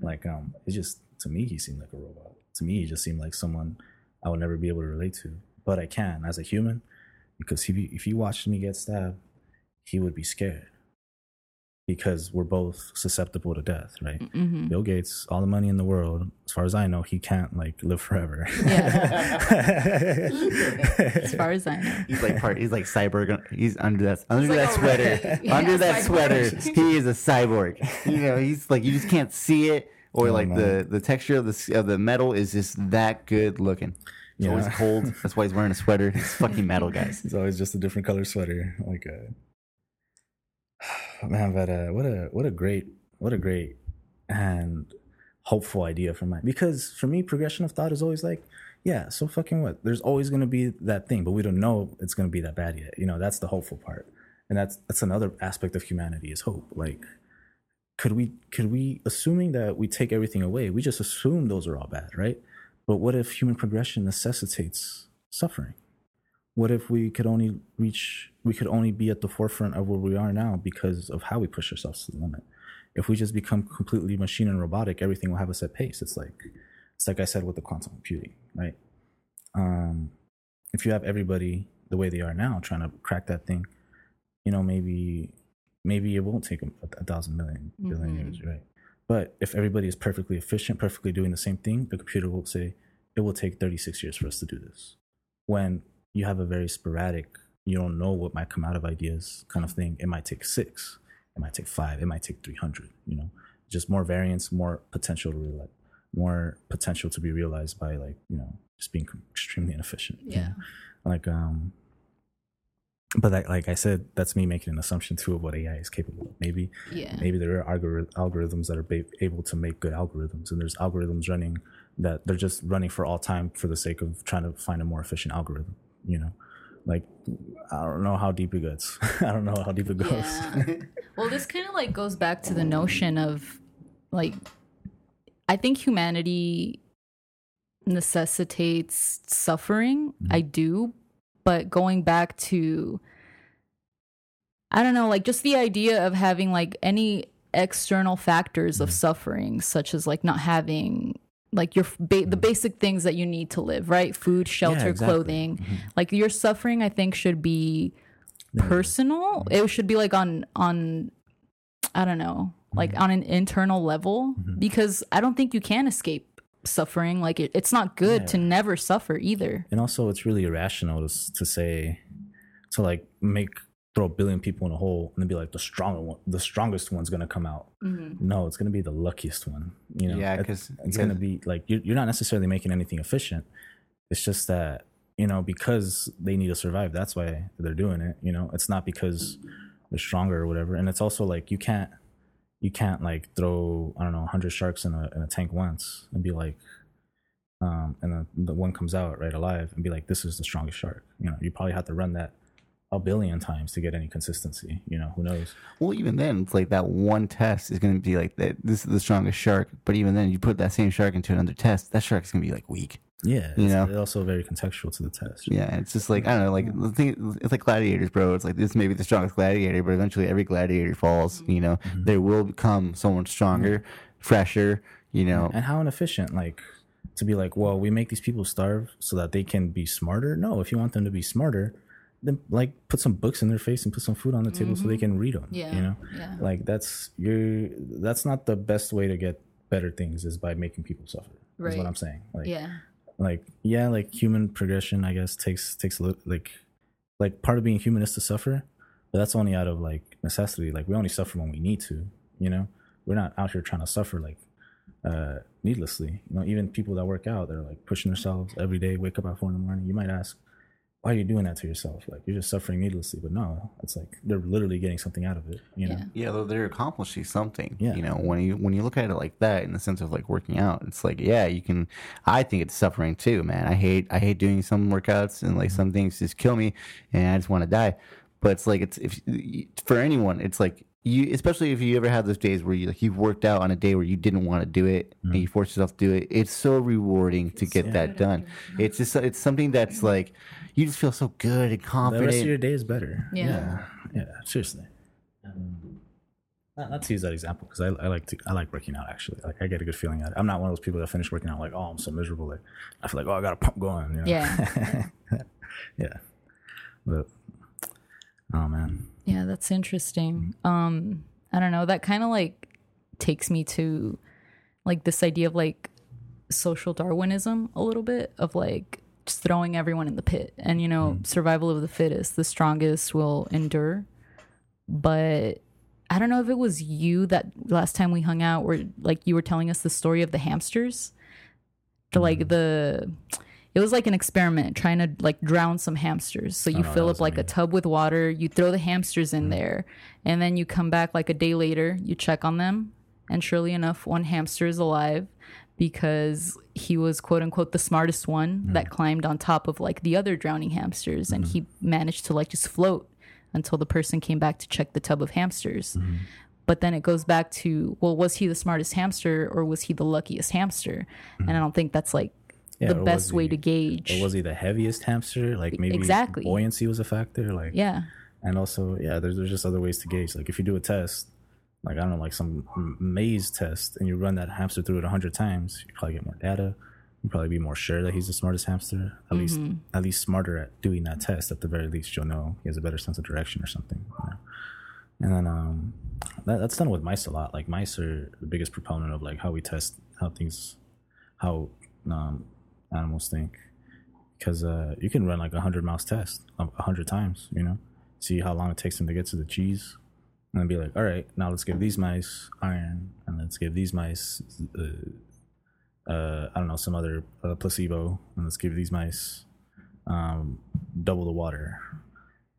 [SPEAKER 3] like um it just to me he seemed like a robot to me he just seemed like someone i would never be able to relate to but i can as a human because he, if he watched me get stabbed he would be scared because we're both susceptible to death right
[SPEAKER 1] hmm
[SPEAKER 3] bill gates all the money in the world as far as i know he can't like live forever
[SPEAKER 1] As far as I know.
[SPEAKER 2] He's like part. He's like cyborg. He's under that under
[SPEAKER 1] like
[SPEAKER 2] that sweater.
[SPEAKER 1] red- yeah,
[SPEAKER 2] under that
[SPEAKER 1] cyborg.
[SPEAKER 2] sweater, he is a cyborg. You know, he's like you just can't see it, or
[SPEAKER 3] Oh,
[SPEAKER 2] like
[SPEAKER 3] man.
[SPEAKER 2] the the texture of the of the metal is just that good looking. It's
[SPEAKER 3] Yeah.
[SPEAKER 2] always cold. That's why he's wearing a sweater. It's fucking metal, guys.
[SPEAKER 3] It's always just a different color sweater. Like a man, but uh, what a what a great what a great and hopeful idea for mine. Because for me, progression of thought is always like, yeah, so fucking what? There's always gonna be that thing, but we don't know it's gonna be that bad yet. You know, that's the hopeful part, and that's that's another aspect of humanity is hope. Like, could we could we assuming that we take everything away, we just assume those are all bad, right? But what if human progression necessitates suffering? What if we could only reach we could only be at the forefront of where we are now because of how we push ourselves to the limit if we just become completely machine and robotic, everything will have a set pace. It's like it's like I said with the quantum computing, right? Um, if you have everybody the way they are now trying to crack that thing, you know, maybe maybe it won't take a, a thousand million billion
[SPEAKER 1] Mhm.
[SPEAKER 3] years, right? But if everybody is perfectly efficient, perfectly doing the same thing, the computer will say it will take 36 years for us to do this. When you have a very sporadic, you don't know what might come out of ideas kind of thing, it might take six, it might take five, it might take 300, you know, just more variance, more potential to realize, more potential to be realized by like, you know, just being extremely inefficient. you
[SPEAKER 1] Yeah.
[SPEAKER 3] know? Like, um, but like, like I said, that's me making an assumption too of what AI is capable of. Maybe
[SPEAKER 1] Yeah.
[SPEAKER 3] maybe there are algori- algorithms that are ba- able to make good algorithms and there's algorithms running that they're just running for all time for the sake of trying to find a more efficient algorithm you know like i don't know how deep it gets i don't know how deep it goes
[SPEAKER 1] Yeah. well, this kind of like goes back to the notion of like, I think humanity necessitates suffering. Mm-hmm. I do. But going back to, I don't know, like just the idea of having like any external factors of mm-hmm. suffering, such as like not having like your ba- the mm. basic things that you need to live, right? Food, shelter,
[SPEAKER 3] exactly.
[SPEAKER 1] clothing. Mm-hmm. Like your suffering, I think should be personal. Mm-hmm. It should be like on on I don't know, like mm-hmm. on an internal level because I don't think you can escape suffering. Like it, it's not good to never suffer either.
[SPEAKER 3] and also it's really irrational to, to say to like make throw a billion people in a hole and then be like the stronger one the strongest one's gonna come out. No it's gonna be the luckiest one you know?
[SPEAKER 2] Yeah,
[SPEAKER 3] It-
[SPEAKER 2] 'cause-
[SPEAKER 3] it's gonna be like you're, you're not necessarily making anything efficient. It's just that you know because they need to survive that's why they're doing it you know? It's not because they're stronger or whatever. And it's also like you can't you can't like throw i don't know 100 sharks in a, in a tank once and be like um and the, the one comes out right alive and be like this is the strongest shark. You know you probably have to run that a billion times to get any consistency you know who knows
[SPEAKER 2] Well, even then, it's like that one test is going to be like that. This is the strongest shark, but even then, you put that same shark into another test, that shark's going to be like weak.
[SPEAKER 3] yeah
[SPEAKER 2] You
[SPEAKER 3] it's
[SPEAKER 2] know?
[SPEAKER 3] also very contextual to the test
[SPEAKER 2] Yeah, it's just like I don't know, like the thing. It's like gladiators, bro. It's like this may be the strongest gladiator, but eventually every gladiator falls. You know, mm-hmm. there will become someone stronger, fresher. You know,
[SPEAKER 3] and how inefficient like to be like well we make these people starve so that they can be smarter no if you want them to be smarter then like put some books in their face and put some food on the table so they can read them
[SPEAKER 1] Mm-hmm. Yeah,
[SPEAKER 3] you know
[SPEAKER 1] yeah.
[SPEAKER 3] like that's you're that's not the best way to get better things is by making people suffer
[SPEAKER 1] right.
[SPEAKER 3] is what i'm saying like
[SPEAKER 1] Yeah.
[SPEAKER 3] like yeah like human progression i guess takes takes a little like like part of being human is to suffer but that's only out of like necessity like we only suffer when we need to you know we're not out here trying to suffer like uh needlessly you know even people that work out they're like pushing themselves every day wake up at four in the morning you might ask why are you doing that to yourself like you're just suffering needlessly but no it's like they're literally getting something out of it you know
[SPEAKER 1] Yeah.
[SPEAKER 2] yeah, though they're accomplishing something.
[SPEAKER 3] Yeah.
[SPEAKER 2] you know, when you when you look at it like that, in the sense of like working out, it's like yeah, you can. I think it's suffering too, man. I hate I hate doing some workouts and like mm-hmm. some things just kill me, and I just want to die. But it's like it's if for anyone, it's like you, especially if you ever have those days where you like you've worked out on a day where you didn't want to do it and you force yourself to do it. It's so rewarding to get that done. It's just it's something that's like you just feel so good and confident
[SPEAKER 3] the
[SPEAKER 2] confident.
[SPEAKER 3] rest of your day is better.
[SPEAKER 1] Yeah.
[SPEAKER 3] yeah, yeah, seriously. Um, not, not to use that example because I, I like to I like working out actually. Like I get a good feeling out. I'm not one of those people that finish working out like oh I'm so miserable. Like I feel like oh I got to pump going. You know?
[SPEAKER 1] Yeah.
[SPEAKER 3] yeah. But oh man,
[SPEAKER 1] Yeah, that's interesting. Um, I don't know. That kind of like takes me to like this idea of like social Darwinism a little bit of like just throwing everyone in the pit and you know survival of the fittest. The strongest will endure. But I don't know if it was you that last time we hung out where like you were telling us the story of the hamsters. The like the it was like an experiment trying to like drown some hamsters. So you
[SPEAKER 3] no,
[SPEAKER 1] fill up like a tub with water, you throw the hamsters in there, and then you come back like a day later, you check on them, and surely enough, one hamster is alive because he was quote unquote the smartest one that climbed on top of like the other drowning hamsters and he managed to like just float until the person came back to check the tub of hamsters. But then it goes back to, well, was he the smartest hamster or was he the luckiest hamster? And I don't think that's like
[SPEAKER 3] Yeah,
[SPEAKER 1] the best way
[SPEAKER 3] he-
[SPEAKER 1] to gauge.
[SPEAKER 3] or was he the heaviest hamster? Like maybe
[SPEAKER 1] Exactly.
[SPEAKER 3] buoyancy was a factor. Like
[SPEAKER 1] yeah.
[SPEAKER 3] and also yeah, there's there's just other ways to gauge. Like if you do a test, like I don't know, like some maze test, and you run that hamster through it a hundred times, you probably get more data. You probably be more sure that he's the smartest hamster. At least, at least smarter at doing that test. At the very least, you'll know he has a better sense of direction or something. you know? And then um, that, that's done with mice a lot. Like mice are the biggest proponent of like how we test how things, how um, animals think, because uh, you can run like a hundred mouse test a hundred times. You know, see how long it takes them to get to the cheese, and then be like, all right, now let's give these mice iron, and let's give these mice, uh, uh, I don't know, some other uh, placebo, and let's give these mice um, double the water,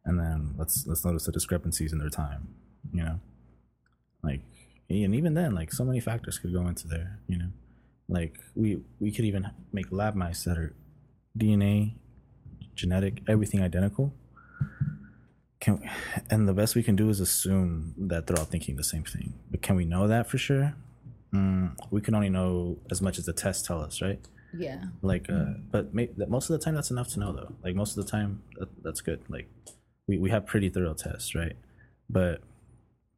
[SPEAKER 3] and then let's let's notice the discrepancies in their time. You know, like and even then, like so many factors could go into there. You know, like we we could even make lab mice that are DNA, genetic, everything identical. Can and the best we can do is assume that they're all thinking the same thing. But can we know that for sure? Mm, we can only know as much as the tests tell us, right?
[SPEAKER 1] Yeah.
[SPEAKER 3] like uh but may, that most of the time that's enough to know though like most of the time that, that's good like we, we have pretty thorough tests right but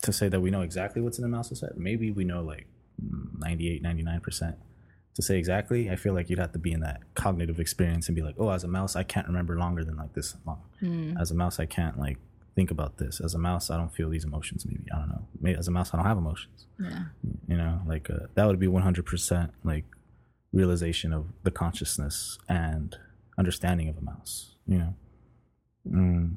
[SPEAKER 3] to say that we know exactly what's in the mouse's head maybe we know like 98 99% to say exactly i feel like you'd have to be in that cognitive experience and be like oh as a mouse i can't remember longer than like this long. As a mouse i can't like think about this. As a mouse i don't feel these emotions maybe. I don't know. Maybe as a mouse i don't have emotions.
[SPEAKER 1] Yeah.
[SPEAKER 3] you know like uh, that would be 100% like realization of the consciousness and understanding of a mouse you know? Mm.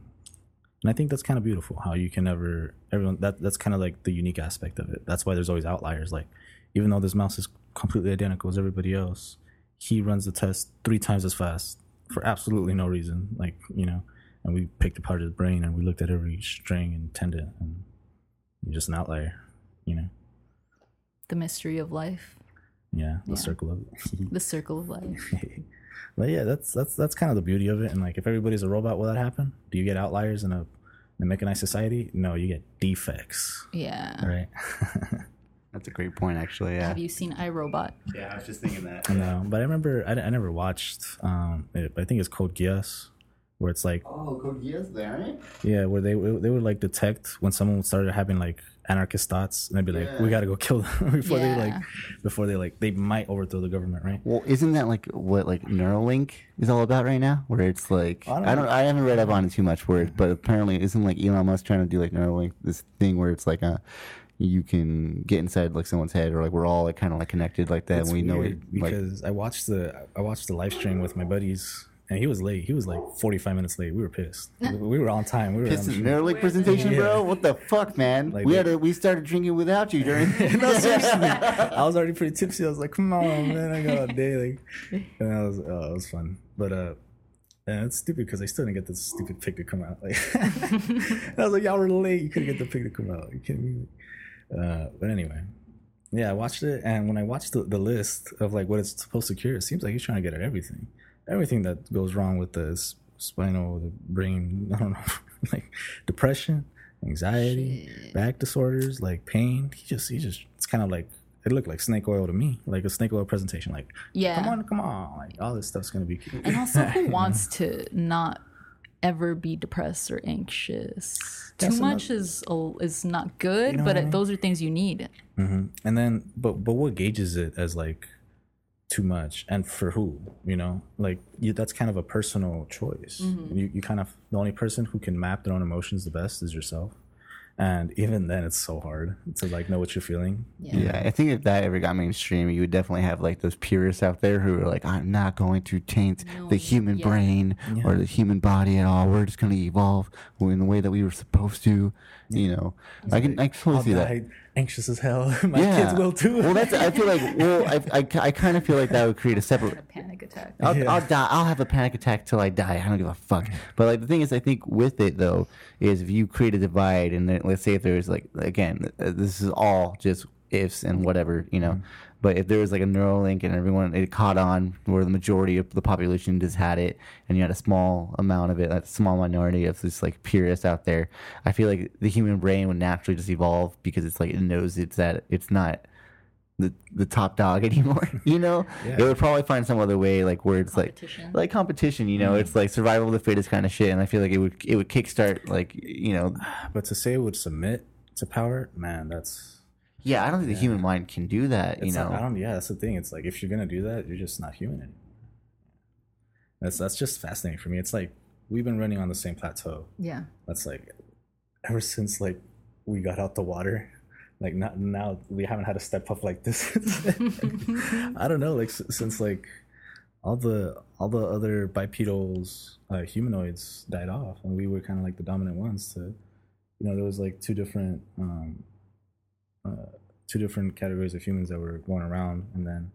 [SPEAKER 3] and i think that's kind of beautiful how you can never everyone that that's kind of like the unique aspect of it. That's why there's always outliers like even though this mouse is completely identical as everybody else he runs the test three times as fast for absolutely no reason like you know and we picked apart his brain and we looked at every string and tendon and you're just an outlier you know
[SPEAKER 1] The mystery of life.
[SPEAKER 3] yeah the
[SPEAKER 1] Yeah.
[SPEAKER 3] circle of
[SPEAKER 1] The circle of life.
[SPEAKER 3] but yeah that's that's that's kind of the beauty of it and like if everybody's a robot will that happen do you get outliers in a in a mechanized society no you get defects
[SPEAKER 1] Yeah.
[SPEAKER 3] right
[SPEAKER 2] That's a great point, actually. Yeah.
[SPEAKER 1] Have you seen I, Robot?
[SPEAKER 2] yeah, I was just thinking that.
[SPEAKER 3] no but i remember i, I never watched um it, i think it's code geass where it's like
[SPEAKER 2] Oh, Code Geass there, right?
[SPEAKER 3] yeah where they they would like detect when someone started having like anarchist thoughts and they'd be like we gotta go kill them before they like before they like they might overthrow the government right
[SPEAKER 2] Well, isn't that like what like Neuralink is all about right now? Where it's like
[SPEAKER 3] I don't
[SPEAKER 2] I don't I haven't read up on it too much, where it, but apparently isn't like Elon Musk trying to do like Neuralink this thing where it's like uh you can get inside like someone's head or like we're all like kind of like connected like that
[SPEAKER 3] It's
[SPEAKER 2] and we know it
[SPEAKER 3] weird
[SPEAKER 2] like
[SPEAKER 3] because I watched the I watched the live stream with my buddies and he was late. He was like 45 minutes late. We were pissed. we were on time. We were on
[SPEAKER 2] Pissed
[SPEAKER 3] the
[SPEAKER 2] at
[SPEAKER 3] stream.
[SPEAKER 2] Neuralink presentation, bro. What the fuck, man?
[SPEAKER 3] Like
[SPEAKER 2] we
[SPEAKER 3] they-
[SPEAKER 2] had to, we started drinking without you during.
[SPEAKER 3] no, seriously. I was already pretty tipsy. I was like, "Come on, man! I got all day." Like, and that was oh, it was fun. But uh, and it's stupid because I still didn't get this stupid pic to come out. Like, I was like, "Y'all were late. You couldn't get the pic to come out. Are you kidding me?" Uh, but anyway, yeah, I watched it, and when I watched the, the list of like what it's supposed to cure, it seems like he's trying to get at everything, everything that goes wrong with the spinal, the brain. I don't know, like depression, anxiety, back disorders, like pain. He just, he just, it's kind of like it looked like snake oil to me, like a snake oil presentation. Like,
[SPEAKER 1] Yeah.
[SPEAKER 3] come on, come on, like all this stuff's gonna be.
[SPEAKER 1] And also, who wants to not ever be depressed or anxious?
[SPEAKER 3] That's
[SPEAKER 1] Too much is is not good,
[SPEAKER 3] know
[SPEAKER 1] but it,
[SPEAKER 3] mean?
[SPEAKER 1] those are things you need.
[SPEAKER 3] hmm And then, but but what gauges it as like too much, and for who? You know, like you, that's kind of a personal choice. You you kind of the only person who can map their own emotions the best is yourself, and even then, it's so hard to like know what you're feeling.
[SPEAKER 1] Yeah.
[SPEAKER 2] Yeah, I think if that ever got mainstream, you would definitely have like those purists out there who are like, "I'm not going to taint
[SPEAKER 1] No,
[SPEAKER 2] the human
[SPEAKER 1] yeah.
[SPEAKER 2] brain or the human body at all. We're just going to evolve in the way that we were supposed to." You know, I can I can totally
[SPEAKER 3] I'll
[SPEAKER 2] see that.
[SPEAKER 3] Die anxious as hell. My
[SPEAKER 2] yeah,
[SPEAKER 3] kids will too.
[SPEAKER 2] well, that's I feel like well, I I, I kind of feel like that would create a
[SPEAKER 1] A
[SPEAKER 2] separate.
[SPEAKER 1] panic attack.
[SPEAKER 2] I'll,
[SPEAKER 3] Yeah.
[SPEAKER 2] I'll die. I'll have a panic attack till I die. I don't give a fuck. But like the thing is, I think with it though, is if you create a divide, and then, let's say if there's like again, uh, this is all just ifs and whatever, you know. But if there was like a neural link and everyone it caught on, where the majority of the population just had it, and you had a small amount of it, a small minority of just like purists out there, I feel like the human brain would naturally just evolve because it's like it knows it's that it's not the the top dog anymore. You know,
[SPEAKER 3] Yeah.
[SPEAKER 2] it would probably find some other way, like where it's like like competition. You know, mm-hmm. it's like survival of the fittest kind of shit. And I feel like it would it would kickstart like you know
[SPEAKER 3] But to say it would submit to power, man, that's
[SPEAKER 2] Yeah, I don't think the human mind can do that. You know,
[SPEAKER 3] not, I don't. Yeah, that's the thing. It's like if you're gonna do that, you're just not human anymore. That's that's just fascinating for me. It's like we've been running on the same plateau.
[SPEAKER 1] Yeah.
[SPEAKER 3] That's like ever since like we got out the water. Like not now we haven't had a step up like this. I don't know. Like since like all the all the other bipedals uh, humanoids died off, and we were kind of like the dominant ones. To you know, there was like two different um, uh, two different categories of humans that were going around, and then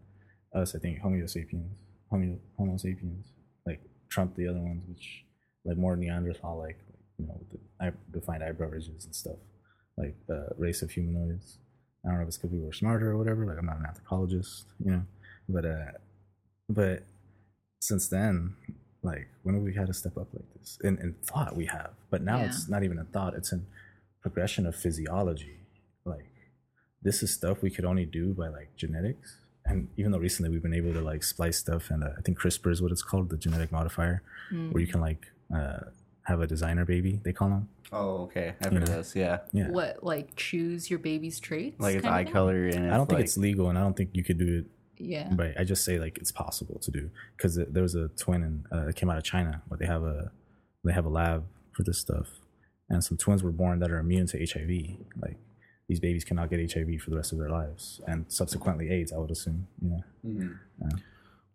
[SPEAKER 3] us, I think, Homo sapiens, Homo, Homo sapiens, like trumped the other ones, which like more Neanderthal, like you know, with the defined eyebrow ridges and stuff, like uh, race of humanoids. I don't know if it's because we were smarter or whatever. Like I'm not an anthropologist, you know, but uh, but since then, like when have we had to step up like this? In in thought we have, but now
[SPEAKER 1] Yeah.
[SPEAKER 3] it's not even a thought; it's in progression of physiology. Like this is stuff we could only do by like genetics. And even though recently we've been able to like splice stuff, and uh, I think CRISPR is what it's called, the genetic modifier, where you can like uh, have a designer baby. They call them.
[SPEAKER 2] Oh, okay. I've heard of this. Yeah,
[SPEAKER 3] Yeah.
[SPEAKER 1] What, like choose your baby's traits?
[SPEAKER 2] like it's eye
[SPEAKER 1] thing?
[SPEAKER 2] color and
[SPEAKER 3] I don't think
[SPEAKER 2] like,
[SPEAKER 3] it's legal, and I don't think you could do it
[SPEAKER 1] Yeah.
[SPEAKER 3] Right. I just say like it's possible to do because there was a twin and uh, it came out of China where they have a they have a lab for this stuff, and some twins were born that are immune to HIV. Like these babies cannot get HIV for the rest of their lives, and subsequently AIDS. I would assume. You know.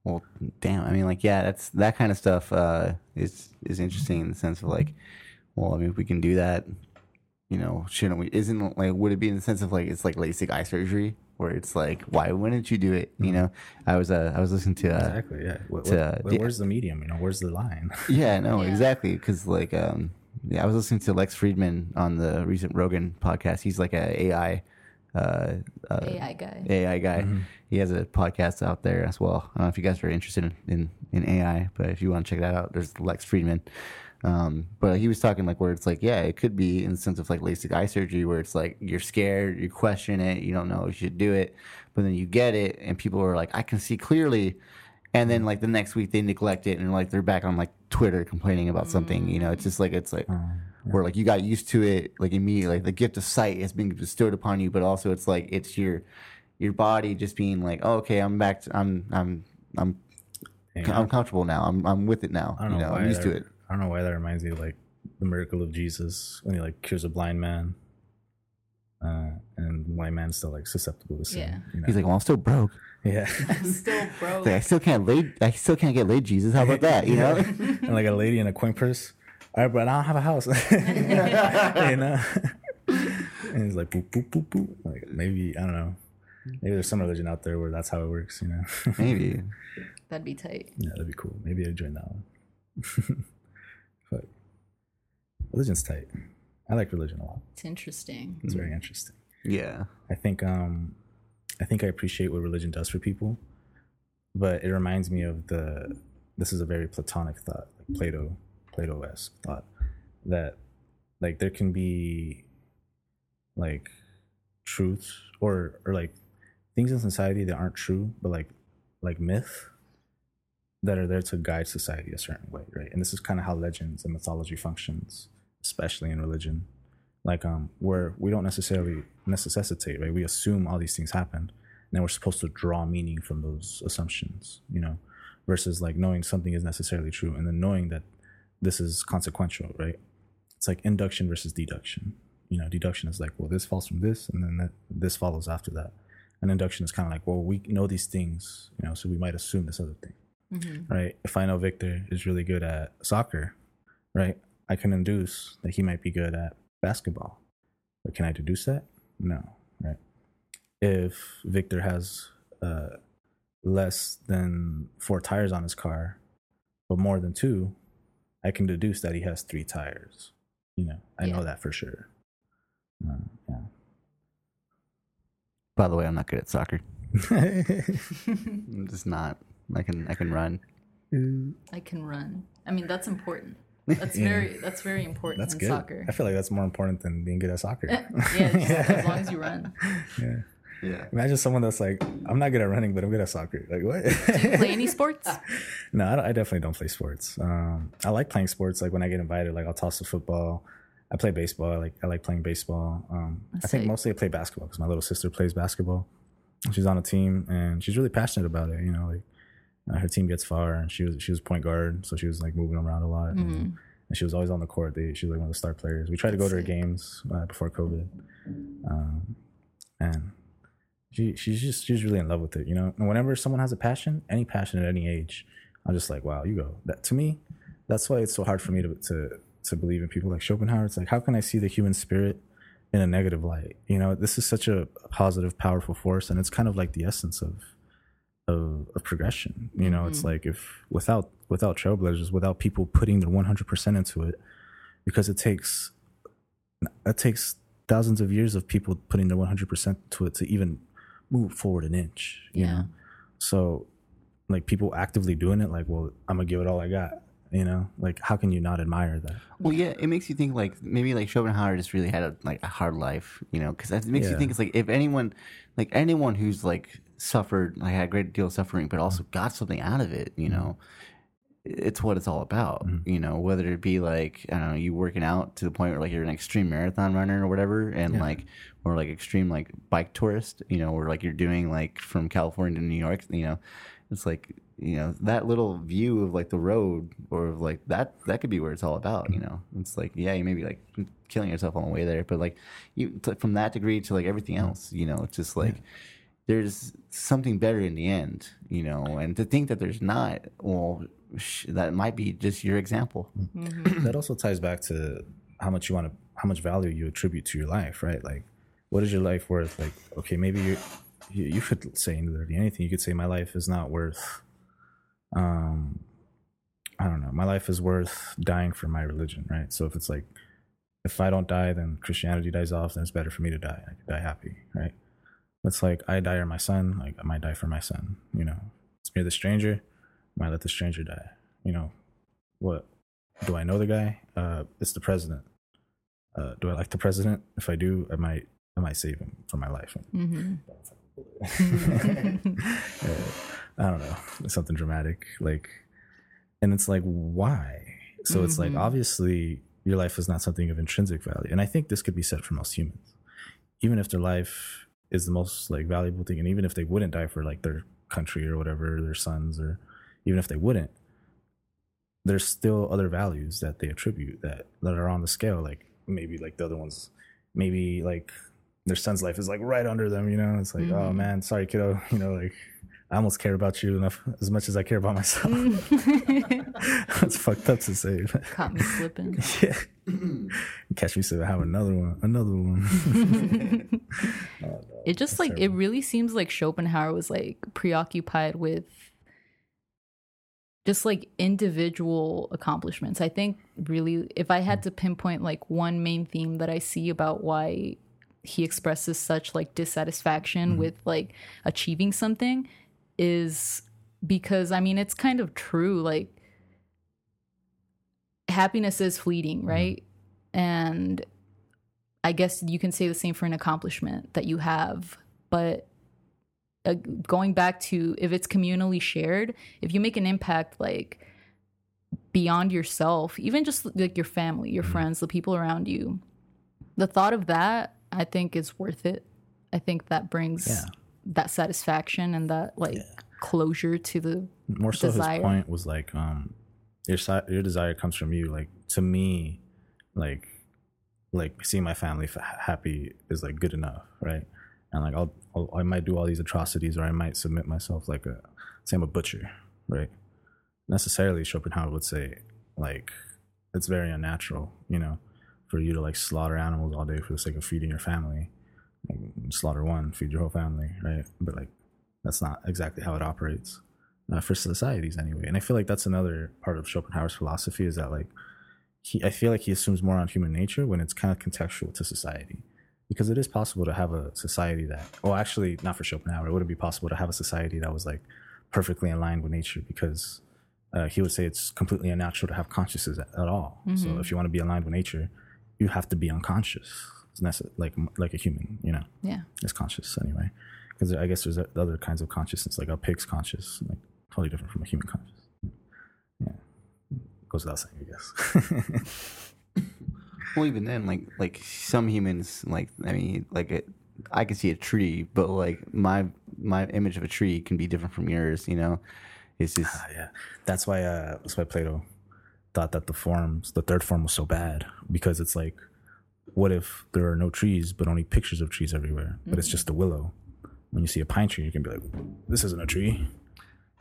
[SPEAKER 2] Well, damn. I mean, like, yeah, that's that kind of stuff uh, is is interesting in the sense of like, well, I mean, if we can do that, you know, shouldn't we? Isn't like, would it be in the sense of like it's like LASIK eye surgery where it's like, why wouldn't you do it? You know, I was uh, I was listening to uh,
[SPEAKER 3] Exactly. Yeah. What,
[SPEAKER 2] to,
[SPEAKER 3] what-
[SPEAKER 2] uh,
[SPEAKER 3] where- where's the medium? You know, where's the line?
[SPEAKER 2] Yeah, no,
[SPEAKER 1] Yeah.
[SPEAKER 2] exactly. Because like, um, yeah, I was listening to Lex Fridman on the recent Rogan podcast. He's like a AI, uh, uh,
[SPEAKER 1] AI guy.
[SPEAKER 2] AI guy.
[SPEAKER 3] Mm-hmm.
[SPEAKER 2] He has a podcast out there as well. I don't know if you guys are interested in, in, in AI, but if you want to check that out, there's Lex Fridman. Um, but he was talking like where it's like, yeah, it could be in the sense of like LASIK eye surgery where it's like you're scared, you question it, you don't know if you should do it, but then you get it, and people are like, I can see clearly. And then like the next week they neglect it and like they're back on like Twitter complaining about something. You know, it's just like it's like where like you got used to it like immediately. Like the gift of sight has been bestowed upon you, but also it's like it's your your body just being like, oh, okay, I'm back. To, I'm I'm I'm
[SPEAKER 3] Yeah.
[SPEAKER 2] I'm comfortable now. I'm I'm with it now.
[SPEAKER 3] I don't
[SPEAKER 2] you know,
[SPEAKER 3] why
[SPEAKER 2] I'm used to it.
[SPEAKER 3] I don't know why that reminds me of like the miracle of Jesus when he like cures a blind man. Uh, and blind man's still like susceptible to sin.
[SPEAKER 1] Yeah.
[SPEAKER 3] You know?
[SPEAKER 2] He's like, well, I'm still broke.
[SPEAKER 3] Yeah.
[SPEAKER 1] Still broke.
[SPEAKER 2] Like, I still can't lay. I still can't get laid. Jesus, how about that? You know?
[SPEAKER 3] and like a lady in a coin purse. All right, but I don't have a house. you know? and he's like, boop, boop, boop, boop. Like, maybe, I don't know. Maybe there's some religion out there where that's how it works, you know?
[SPEAKER 2] Maybe.
[SPEAKER 1] That'd be tight.
[SPEAKER 3] yeah, that'd be cool. Maybe I'd join that one. but religion's tight. I like religion a lot.
[SPEAKER 1] It's interesting.
[SPEAKER 3] It's very interesting.
[SPEAKER 2] Yeah.
[SPEAKER 3] I think um I think I appreciate what religion does for people, but it reminds me of the this is a very platonic thought, like Plato Plato-esque thought that like there can be like truths or or like things in society that aren't true, but like like myth that are there to guide society a certain way, right? And this is kind of how legends and mythology functions, especially in religion like um where we don't necessarily necessitate right we assume all these things happened and then we're supposed to draw meaning from those assumptions you know versus like knowing something is necessarily true and then knowing that this is consequential right it's like induction versus deduction you know deduction is like well this falls from this and then that, this follows after that and induction is kind of like well we know these things you know so we might assume this other thing
[SPEAKER 1] Mm-hmm.
[SPEAKER 3] right? If I know Victor is really good at soccer, right, I can induce that he might be good at basketball. But can I deduce that? No, right? If Victor has uh, less than four tires on his car, but more than two, I can deduce that he has three tires. You know, I
[SPEAKER 1] Yeah.
[SPEAKER 3] know that for sure. Uh,
[SPEAKER 2] By the way, I'm not good at soccer. I'm just not. I can I can run.
[SPEAKER 1] I can run. I mean, that's important. That's
[SPEAKER 3] Yeah.
[SPEAKER 1] very that's very important
[SPEAKER 3] That's
[SPEAKER 1] in
[SPEAKER 3] good.
[SPEAKER 1] soccer.
[SPEAKER 3] I feel like that's more important than being good at soccer.
[SPEAKER 1] yeah, just as long as you run.
[SPEAKER 3] yeah.
[SPEAKER 2] Yeah.
[SPEAKER 3] Imagine someone that's like, I'm not good at running, but I'm good at soccer. Like what?
[SPEAKER 1] Play any sports?
[SPEAKER 3] no, I, I definitely don't play sports. Um, I like playing sports. Like when I get invited, like I'll toss the football. I play baseball. I like I like playing baseball. Um, I think
[SPEAKER 1] sick.
[SPEAKER 3] mostly I play basketball because my little sister plays basketball. She's on a team and she's really passionate about it. You know, like uh, her team gets far and she was she was point guard, so she was like moving around a lot. And,
[SPEAKER 1] Mm-hmm.
[SPEAKER 3] and she was always on the court. They, she was like one of the star players. We tried to go to her games uh, before COVID, um, and she she's just she's really in love with it. You know, and whenever someone has a passion, any passion at any age, I'm just like, wow, you go. That to me, that's why it's so hard for me to to to believe in people like Schopenhauer. It's like, how can I see the human spirit in a negative light? You know, this is such a positive, powerful force, and it's kind of like the essence of of, of progression. You know, it's mm. like if without without trailblazers, without people putting their 100% into it, because it takes that takes thousands of years of people putting their 100% to it to even move forward an inch. You
[SPEAKER 1] Yeah.
[SPEAKER 3] know, so like people actively doing it, like, well, I'm gonna give it all I got. You know, like how can you not admire that?
[SPEAKER 2] Well, yeah, it makes you think like maybe like Schopenhauer just really had a like a hard life, you know, because it makes you think it's like if anyone, like anyone who's like suffered, like had a great deal of suffering, but also got something out of it, you mm-hmm. know, it's what it's all about, mm-hmm. you know, whether it be like I don't know, you working out to the point where like you're an extreme marathon runner or whatever, and like or like extreme like bike tourist, you know, or like you're doing like from California to New York, you know, it's like you know that little view of like the road or of like that that could be where it's all about you know? It's like yeah you may be like killing yourself on the way there but like you from that degree to like everything else you know it's just like there's something better in the end you know? And to think that there's not well sh- that might be just your example. Mm-hmm.
[SPEAKER 3] That also ties back to how much you want to how much value you attribute to your life right? Like what is your life worth? Like okay maybe you you, you could say literally anything. You could say my life is not worth um i don't know my life is worth dying for my religion right so if it's like if i don't die then christianity dies off then it's better for me to die i could die happy right it's like i die or my son like i might die for my son you know it's me or the stranger I might let the stranger die you know what do I know the guy? Uh, it's the president. Uh, do I like the president? If I do, I might I might save him for my life.
[SPEAKER 1] Mm-hmm.
[SPEAKER 3] Uh, I don't know, something dramatic, like, and it's like why? So it's like mm-hmm. obviously your life is not something of intrinsic value, and I think this could be said for most humans, even if their life is the most like valuable thing, and even if they wouldn't die for like their country or whatever, their sons, or even if they wouldn't, there's still other values that they attribute that that are on the scale like maybe like the other ones maybe like their son's life is like right under them you know? It's like oh mm-hmm. man sorry kiddo you know like i almost care about you enough as much as i care about myself. That's fucked up to say
[SPEAKER 1] Caught me slipping.
[SPEAKER 3] yeah. Catch me i have another one another one.
[SPEAKER 1] Oh, it just like it really seems like Schopenhauer was like preoccupied with just like individual accomplishments. I think really if I had to pinpoint like one main theme that I see about why he expresses such like dissatisfaction mm-hmm. with like achieving something is because I mean it's kind of true like happiness is fleeting, right? And I guess you can say the same for an accomplishment that you have, but uh, going back to if it's communally shared, if you make an impact like beyond yourself, even just like your family, your friends, the people around you, the thought of that, I think is worth it. I think that brings
[SPEAKER 3] Yeah.
[SPEAKER 1] That satisfaction and that like closure to the
[SPEAKER 3] more so
[SPEAKER 1] desire.
[SPEAKER 3] his point was like um your your desire comes from you. Like to me like like seeing my family f- happy is like good enough right? And like I'll, I'll i might do all these atrocities or i might submit myself like a say i'm a butcher right? Necessarily schopenhauer would say like it's very unnatural you know for you to like slaughter animals all day for the sake of feeding your family slaughter one feed your whole family right but like that's not exactly how it operates uh, for societies anyway. And I feel like that's another part of Schopenhauer's philosophy is that like he, I feel like he assumes more on human nature when it's kind of contextual to society, because it is possible to have a society that, well, actually not for Schopenhauer, it wouldn't be possible to have a society that was like perfectly in line with nature because uh, he would say it's completely unnatural to have consciousness at, at all. So if you want to be aligned with nature, you have to be unconscious. It's necess- like like a human, you know
[SPEAKER 1] yeah.
[SPEAKER 3] is conscious anyway. Because I guess there's other kinds of consciousness, like a pig's conscious, like totally different from a human conscious. Yeah, goes without saying, I guess.
[SPEAKER 2] Well, even then, like like some humans, like I mean, like it, I can see a tree, but like my my image of a tree can be different from yours. You know, it's just
[SPEAKER 3] Ah, yeah, that's why. Uh, that's why Plato thought that the forms, the third form, was so bad because it's like, what if there are no trees but only pictures of trees everywhere, but it's just a willow. When you see a pine tree, you can be like, "This isn't a tree."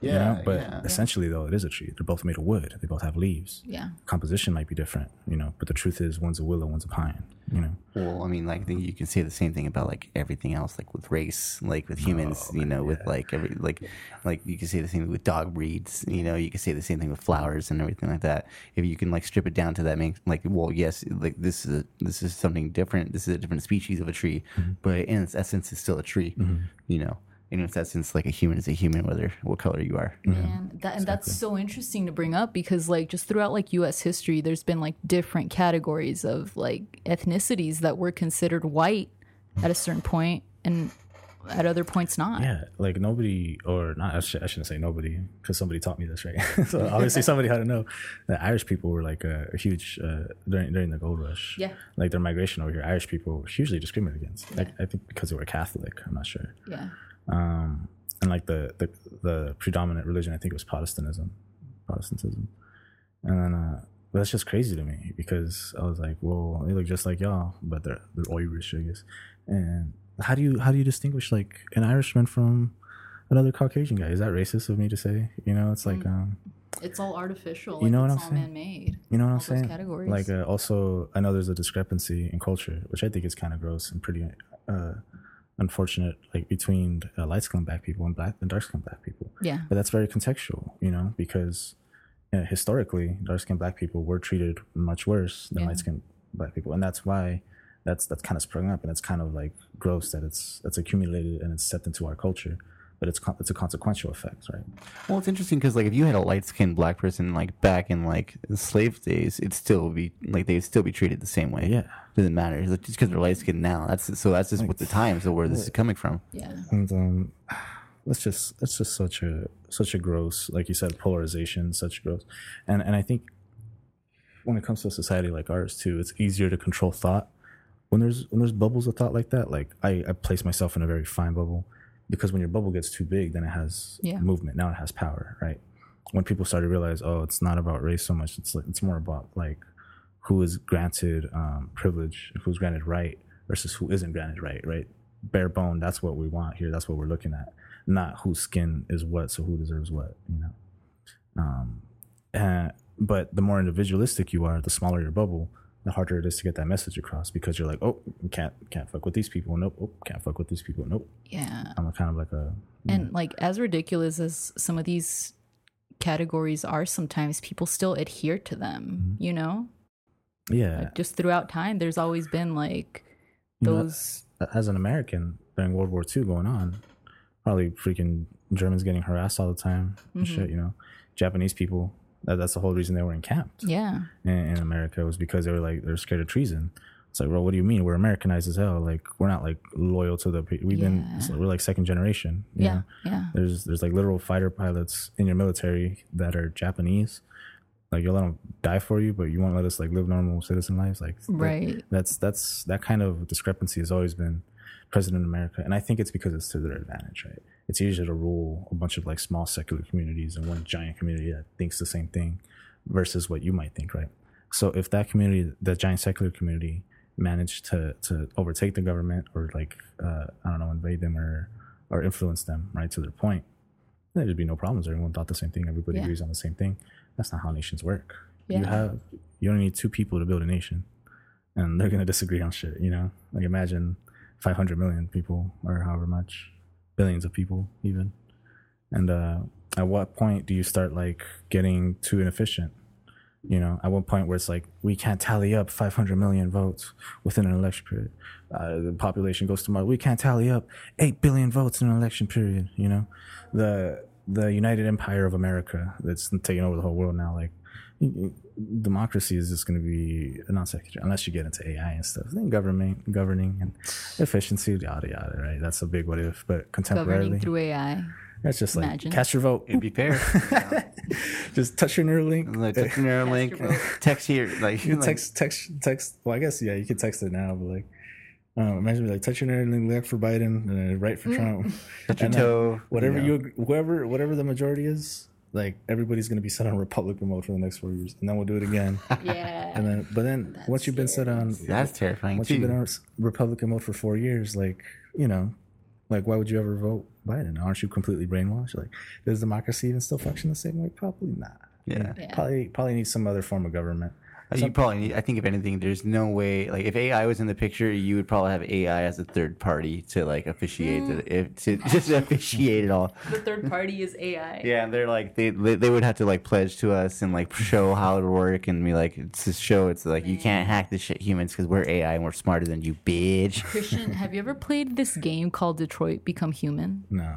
[SPEAKER 3] You know? But
[SPEAKER 2] yeah.
[SPEAKER 3] essentially, though, it is a tree. They're both made of wood. They both have leaves.
[SPEAKER 1] Yeah.
[SPEAKER 3] Composition might be different, you know, but the truth is, one's a willow, one's a pine. You know.
[SPEAKER 2] Well, I mean, like I think you can say the same thing about like everything else, like with race, like with humans, oh, you know, with like every like like you can say the same thing with dog breeds, you know, you can say the same thing with flowers and everything like that. If you can like strip it down to that, makes like well, yes, like this is a, this is something different. This is a different species of a tree, mm-hmm. but in its essence, it's still a tree, mm-hmm. you know. In its essence, like a human is a human, whether what color you are.
[SPEAKER 1] Man, that, and that's so interesting to bring up because like just throughout like US history there's been like different categories of like ethnicities that were considered white at a certain point and at other points not.
[SPEAKER 3] Yeah, like nobody, or not. I, sh- I shouldn't say nobody, because somebody taught me this, right? so obviously somebody had to know that Irish people were like a, a huge uh, during during the gold rush.
[SPEAKER 1] Yeah.
[SPEAKER 3] like their migration over here, Irish people were hugely discriminated against. Like, I think because they were Catholic. I'm not sure.
[SPEAKER 1] Yeah.
[SPEAKER 3] Um, and like the, the the predominant religion, I think it was Protestantism, Protestantism, and then uh, that's just crazy to me because I was like, well, they look just like y'all, but they're they're Irish, I guess. And how do you how do you distinguish like an Irishman from another Caucasian guy? Is that racist of me to say? You know, it's like um,
[SPEAKER 1] It's all artificial.
[SPEAKER 3] You
[SPEAKER 1] like,
[SPEAKER 3] know what I'm
[SPEAKER 1] all
[SPEAKER 3] saying?
[SPEAKER 1] man made.
[SPEAKER 3] you know what I'm saying?
[SPEAKER 1] categories.
[SPEAKER 3] Like uh, also, I know there's a discrepancy in culture, which I think is kind of gross and pretty uh, unfortunate, like between uh, light skinned black people and black and dark skinned black people.
[SPEAKER 1] Yeah.
[SPEAKER 3] But that's very contextual, you know, because uh, historically, dark skinned black people were treated much worse than
[SPEAKER 1] Yeah.
[SPEAKER 3] light skinned black people, and that's why that's that's kind of sprung up, and it's kind of like gross that it's that's accumulated and it's set into our culture. But it's con- it's a consequential effect, right?
[SPEAKER 2] Well, it's interesting because like if you had a light skinned black person like back in like the slave days, it'd still be like they'd still be treated the same way.
[SPEAKER 3] Yeah.
[SPEAKER 2] Doesn't matter It's just because they're light skinned now. That's so that's just what the times of where this is coming from.
[SPEAKER 1] Yeah.
[SPEAKER 3] and um that's just that's just such a such a gross like you said polarization such gross and and i think when it comes to a society like ours too it's easier to control thought when there's when there's bubbles of thought like that like i i place myself in a very fine bubble because when your bubble gets too big then it has
[SPEAKER 1] Yeah.
[SPEAKER 3] movement now it has power right when people start to realize oh it's not about race so much it's like it's more about like who is granted um, privilege who's granted right versus who isn't granted right right? Bare bone that's what we want here. That's what we're looking at. Not whose skin is what so who deserves what you know? Um and, but the more individualistic you are the smaller your bubble the harder it is to get that message across because you're like oh can't can't fuck with these people. Nope. Oh, can't fuck with these people. Nope.
[SPEAKER 1] Yeah.
[SPEAKER 3] i'm a kind of like a
[SPEAKER 1] And like as ridiculous as some of these categories are sometimes people still adhere to them,
[SPEAKER 3] Mm-hmm.
[SPEAKER 1] you know?
[SPEAKER 3] Yeah
[SPEAKER 1] Like just throughout time there's always been like
[SPEAKER 3] You know,
[SPEAKER 1] those
[SPEAKER 3] as an American during World War II going on, probably freaking Germans getting harassed all the time and
[SPEAKER 1] Mm-hmm.
[SPEAKER 3] shit, you know. Japanese people, that, that's the whole reason they were encamped
[SPEAKER 1] yeah.
[SPEAKER 3] in, in America was because they were like, they're scared of treason. It's like, well, what do you mean? We're Americanized as hell. Like, we're not like loyal to the, we've been,
[SPEAKER 1] Yeah.
[SPEAKER 3] we're like second generation. you
[SPEAKER 1] Yeah.
[SPEAKER 3] know?
[SPEAKER 1] Yeah.
[SPEAKER 3] There's, there's like literal fighter pilots in your military that are Japanese. Like, you'll let them die for you, but you won't let us like live normal citizen lives. Like, that-
[SPEAKER 1] Right.
[SPEAKER 3] that's that's that kind of discrepancy has always been present in America, and I think it's because it's to their advantage, right? It's easier to rule a bunch of like small secular communities and one giant community that thinks the same thing versus what you might think, right? So if that community, that giant secular community, managed to to overtake the government or like uh, I don't know, invade them or or influence them, right, to their point, there'd be no problems. Everyone thought the same thing. Everybody
[SPEAKER 1] Yeah.
[SPEAKER 3] agrees on the same thing. That's not how nations work. You have you only need two people to build a nation and they're gonna disagree on shit. You know, like imagine 500 million people or however much, billions of people even. And uh, at what point do you start like getting too inefficient? You know, at one point where it's like we can't tally up 500 million votes within an election period. Uh, the population goes to Mars. We can't tally up 8 billion votes in an election period. You know, the the United Empire of America that's taking over the whole world now. Like democracy is just going to be a non sequitur unless you get into AI and stuff. Then government, governing, and efficiency, yada yada. Right? That's a big what if. But contemporarily,
[SPEAKER 1] Governing through AI.
[SPEAKER 3] That's just like
[SPEAKER 1] Imagine.
[SPEAKER 3] cast your vote.
[SPEAKER 2] It'd be fair.
[SPEAKER 3] just touch your Neuralink.
[SPEAKER 2] like text your Neuralink, text here, like,
[SPEAKER 3] You can
[SPEAKER 2] like
[SPEAKER 3] text, text, text. Well, I guess yeah, you can text it now, but like, um, imagine like touch your Neuralink, left for Biden, and right for Trump.
[SPEAKER 2] touch your
[SPEAKER 3] and then
[SPEAKER 2] toe,
[SPEAKER 3] whatever
[SPEAKER 2] know.
[SPEAKER 3] you, whoever, whatever the majority is, like everybody's gonna be set on Republican mode for the next four years, and then we'll do it again.
[SPEAKER 1] Yeah.
[SPEAKER 3] And then, but then once you've been set on,
[SPEAKER 2] That's terrifying
[SPEAKER 3] once
[SPEAKER 2] too.
[SPEAKER 3] you've been on Republican mode for four years, like you know, like why would you ever vote Biden? Aren't you completely brainwashed? Like, does democracy even still function the same way? Probably not.
[SPEAKER 2] Yeah.
[SPEAKER 1] Yeah.
[SPEAKER 3] Probably, probably need some other form of government.
[SPEAKER 2] You probably need. I think if anything, there's no way. Like if AI was in the picture, you would probably have AI as a third party to like officiate
[SPEAKER 1] Mm.
[SPEAKER 2] it, if, to just officiate it all.
[SPEAKER 1] the third party is AI.
[SPEAKER 2] Yeah, and they're like they they they would have to like pledge to us and like show how it would work and be like it's to show it's like you can't hack this shit humans because we're AI and we're smarter than you, bitch.
[SPEAKER 1] Christian, have you ever played this game called Detroit Become Human?
[SPEAKER 3] No.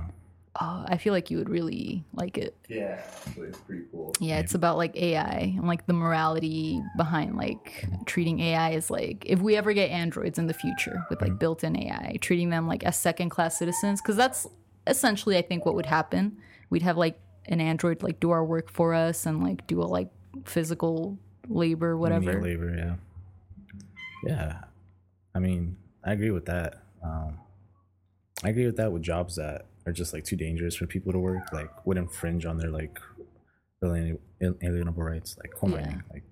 [SPEAKER 1] Oh, I feel like you would really like it.
[SPEAKER 2] Yeah, it's pretty cool.
[SPEAKER 1] Yeah, it's about like AI and like the morality behind like treating AI as like if we ever get androids in the future with like built-in AI, treating them like as second-class citizens because that's essentially I think what would happen. We'd have like an android like do our work for us and like do a like physical labor whatever.
[SPEAKER 3] Menial labor, yeah. Yeah. I mean, I agree with that. Um, I agree with that with jobs that are just like too dangerous for people to work, like would infringe on their like alien- alienable rights, like coal
[SPEAKER 1] Yeah.
[SPEAKER 3] Like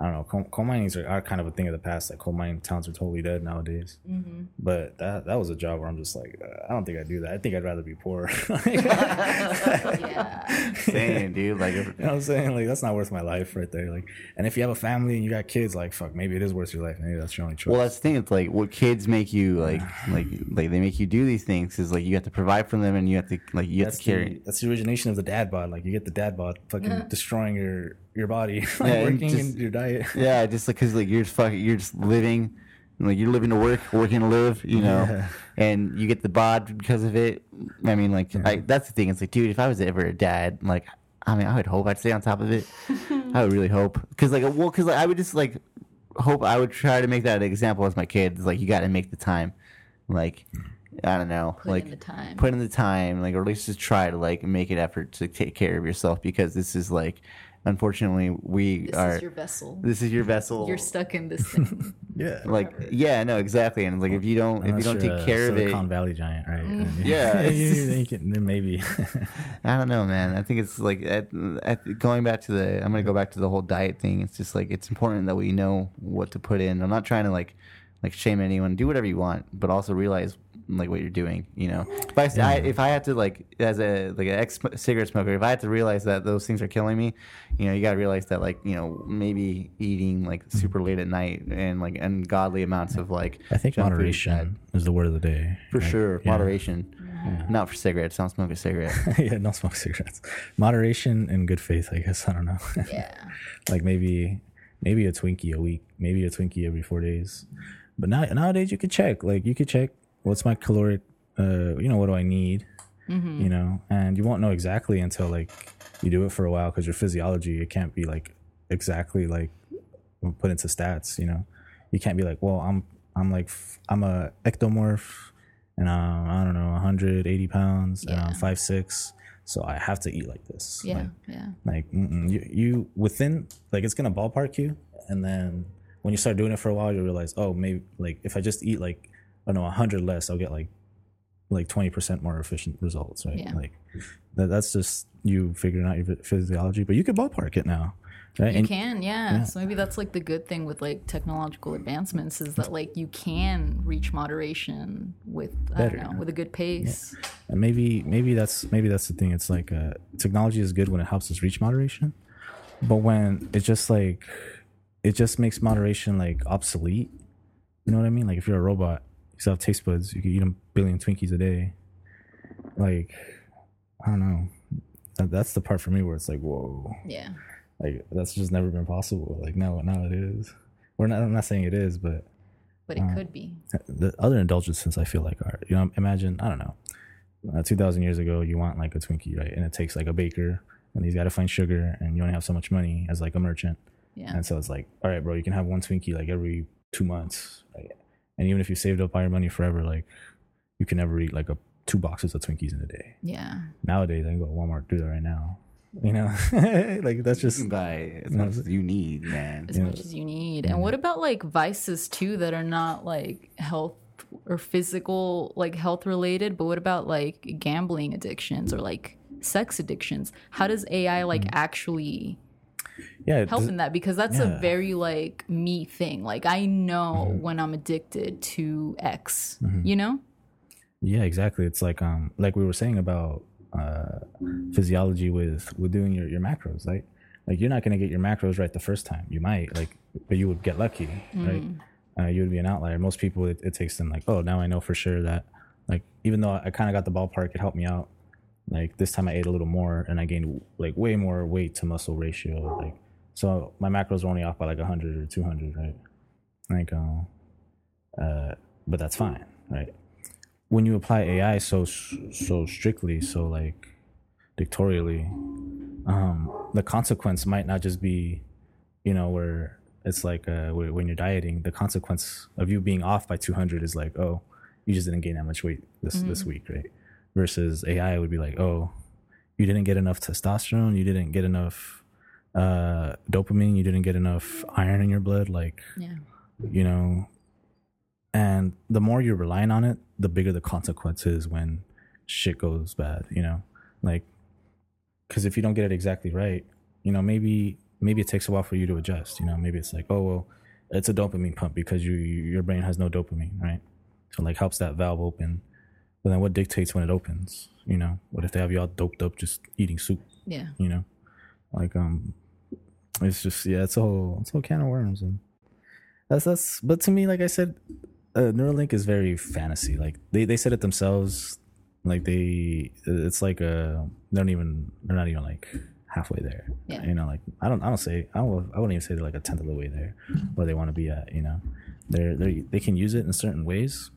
[SPEAKER 3] I don't know, coal, coal minings are, are kind of a thing of the past. Like coal mining towns are totally dead nowadays.
[SPEAKER 1] Mhm.
[SPEAKER 3] But that that was a job where I'm just like, uh, I don't think I'd do that. I think I'd rather be poor.
[SPEAKER 1] yeah.
[SPEAKER 2] Saying, dude, like if,
[SPEAKER 3] You know what I'm saying? Like that's not worth my life right there. Like, and if you have a family and you got kids, like fuck, maybe it is worth your life. Maybe that's your only choice.
[SPEAKER 2] Well, that's the thing. It's like what kids make you like, like, like they make you do these things. Is like you have to provide for them, and you have to like you have
[SPEAKER 3] that's
[SPEAKER 2] to carry.
[SPEAKER 3] the, that's the origination of the dad bod. Like you get the dad bod, fucking destroying your your body, like,
[SPEAKER 2] Yeah,
[SPEAKER 3] working
[SPEAKER 2] just-
[SPEAKER 3] in your diet.
[SPEAKER 2] Yeah, just like because like you're just fucking, you're just living, like you're living to work, working to live, you know,
[SPEAKER 3] Yeah.
[SPEAKER 2] and you get the bod because of it. I mean, like I, that's the thing. It's like, dude, if I was ever a dad, like, I mean, I would hope I'd stay on top of it. I would really hope, because like, well, because like, I would just like hope I would try to make that an example as my kids. Like, you got to make the time, like. I don't know,
[SPEAKER 1] Put
[SPEAKER 2] like
[SPEAKER 1] in the time.
[SPEAKER 2] put in the time, like, or at least just try to like make an effort to take care of yourself because this is like, unfortunately, we
[SPEAKER 1] This
[SPEAKER 2] are.
[SPEAKER 1] is your vessel.
[SPEAKER 2] this is your vessel.
[SPEAKER 1] You're stuck in this thing.
[SPEAKER 3] Yeah,
[SPEAKER 2] like yeah no exactly and like if you don't if you don't take care of it
[SPEAKER 3] Silicon Valley giant, right?
[SPEAKER 2] Mm. Yeah,
[SPEAKER 3] you-
[SPEAKER 2] just-
[SPEAKER 3] then, then maybe.
[SPEAKER 2] i don't know man i think it's like at, at going back to the i'm gonna go back to the whole diet thing it's just like it's important that we know what to put in i'm not trying to like like shame anyone do whatever you want but also realize like what you're doing you know if i, I if i had to like as a like an ex cigarette smoker if i had to realize that those things are killing me you know you gotta realize that like you know maybe eating like mm-hmm. super late at night and like ungodly amounts of like
[SPEAKER 3] I think
[SPEAKER 2] junk food is
[SPEAKER 3] moderation is the word of the day.
[SPEAKER 2] For
[SPEAKER 3] Like,
[SPEAKER 2] sure,
[SPEAKER 3] yeah.
[SPEAKER 2] moderation. Not for cigarettes. Don't smoke a cigarette.
[SPEAKER 3] yeah, don't smoke cigarettes. Moderation and good faith, I guess. I don't know.
[SPEAKER 1] yeah.
[SPEAKER 3] like maybe maybe a Twinkie a week, maybe a Twinkie every four days. But now nowadays you could check. Like you could check what's my caloric. Uh, you know what do I need? You know, and you won't know exactly until like you do it for a while because your physiology it can't be like exactly like put into stats. You know, you can't be like, well, I'm I'm like i'm a ectomorph, and um, I don't know, 180 pounds, and I'm five six, so I have to eat like this.
[SPEAKER 1] Yeah.
[SPEAKER 3] Like,
[SPEAKER 1] yeah.
[SPEAKER 3] like you, you within like it's gonna ballpark you, and then when you start doing it for a while, you realize, oh, maybe like if I just eat like I don't know, hundred less, I'll get like like twenty percent more efficient results, right?
[SPEAKER 1] Yeah.
[SPEAKER 3] Like that, that's just you figuring out your physiology, but you could ballpark it now, right?
[SPEAKER 1] You
[SPEAKER 3] And-
[SPEAKER 1] can, yeah. So maybe that's like the good thing with like technological advancements is that like you can reach moderation with I
[SPEAKER 3] Better.
[SPEAKER 1] don't know with a good pace.
[SPEAKER 3] And maybe maybe that's maybe that's the thing. It's like uh, technology is good when it helps us reach moderation, but when it just like it just makes moderation like obsolete. You know what I mean? Like if you're a robot, you still have taste buds. You can eat a billion Twinkies a day. Like I don't know. That, that's the part for me where it's like whoa.
[SPEAKER 1] Yeah.
[SPEAKER 3] Like that's just never been possible. Like now now it is. We're not. I'm not saying it is, but
[SPEAKER 1] But it could be.
[SPEAKER 3] the other indulgences I feel like are you know imagine I don't know, uh, two thousand years ago you want like a Twinkie right, and it takes like a baker and he's got to find sugar, and you only have so much money as like a merchant,
[SPEAKER 1] Yeah.
[SPEAKER 3] and so it's like all right, bro, you can have one Twinkie like every two months? And even if you saved up all your money forever, like you can never eat like a two boxes of Twinkies in a day.
[SPEAKER 1] Yeah.
[SPEAKER 3] Nowadays, I can go to Walmart do that right now. You know, like that's just
[SPEAKER 2] Buy as much as you need, man.
[SPEAKER 1] As much as you need. And what about like vices too that are not like health or physical, like health related, but what about like gambling addictions or like sex addictions? How does AI like mm-hmm. actually
[SPEAKER 3] yeah.
[SPEAKER 1] help in that? Because that's
[SPEAKER 3] Yeah.
[SPEAKER 1] a very like me thing. Like I know when I'm addicted to X, you know?
[SPEAKER 3] Yeah, exactly. It's like um like we were saying about uh physiology with with doing your, your macros, right? Like you're not gonna get your macros right the first time. You might, like but you would get lucky, right? Uh, you would be an outlier. Most people it, it takes them like, oh now I know for sure that like even though I kinda got the ballpark, it helped me out. Like this time I ate a little more and I gained like way more weight to muscle ratio. Like so my macros were only off by like hundred or two hundred, right? Like um uh but that's fine, right? when you apply AI so so strictly, so like dictatorially, um, the consequence might not just be, you know, where it's like uh, when you're dieting, the consequence of you being off by 200 is like, oh, you just didn't gain that much weight this this week, right? Versus AI would be like, oh, you didn't get enough testosterone, you didn't get enough uh, dopamine, you didn't get enough iron in your blood, like
[SPEAKER 1] Yeah.
[SPEAKER 3] you know? And the more you're relying on it the bigger the consequences when shit goes bad you know? Like because if you don't get it exactly right you know maybe maybe it takes a while for you to adjust you know? Maybe it's like oh well it's a dopamine pump because you, you your brain has no dopamine right? So like helps that valve open but then what dictates when it opens you know? What if they have you all doped up just eating soup?
[SPEAKER 1] Yeah.
[SPEAKER 3] you know? Like um it's just yeah it's a whole it's a whole can of worms and that's that's but to me like i said uh, neuralink is very fantasy. Like they they said it themselves. Like they it's like uh they don't even they're not even like halfway there.
[SPEAKER 1] Yeah.
[SPEAKER 3] you know like i don't i don't say i don't i wouldn't even say they're like a tenth of the way there where they want to be at you know? They're they they can use it in certain ways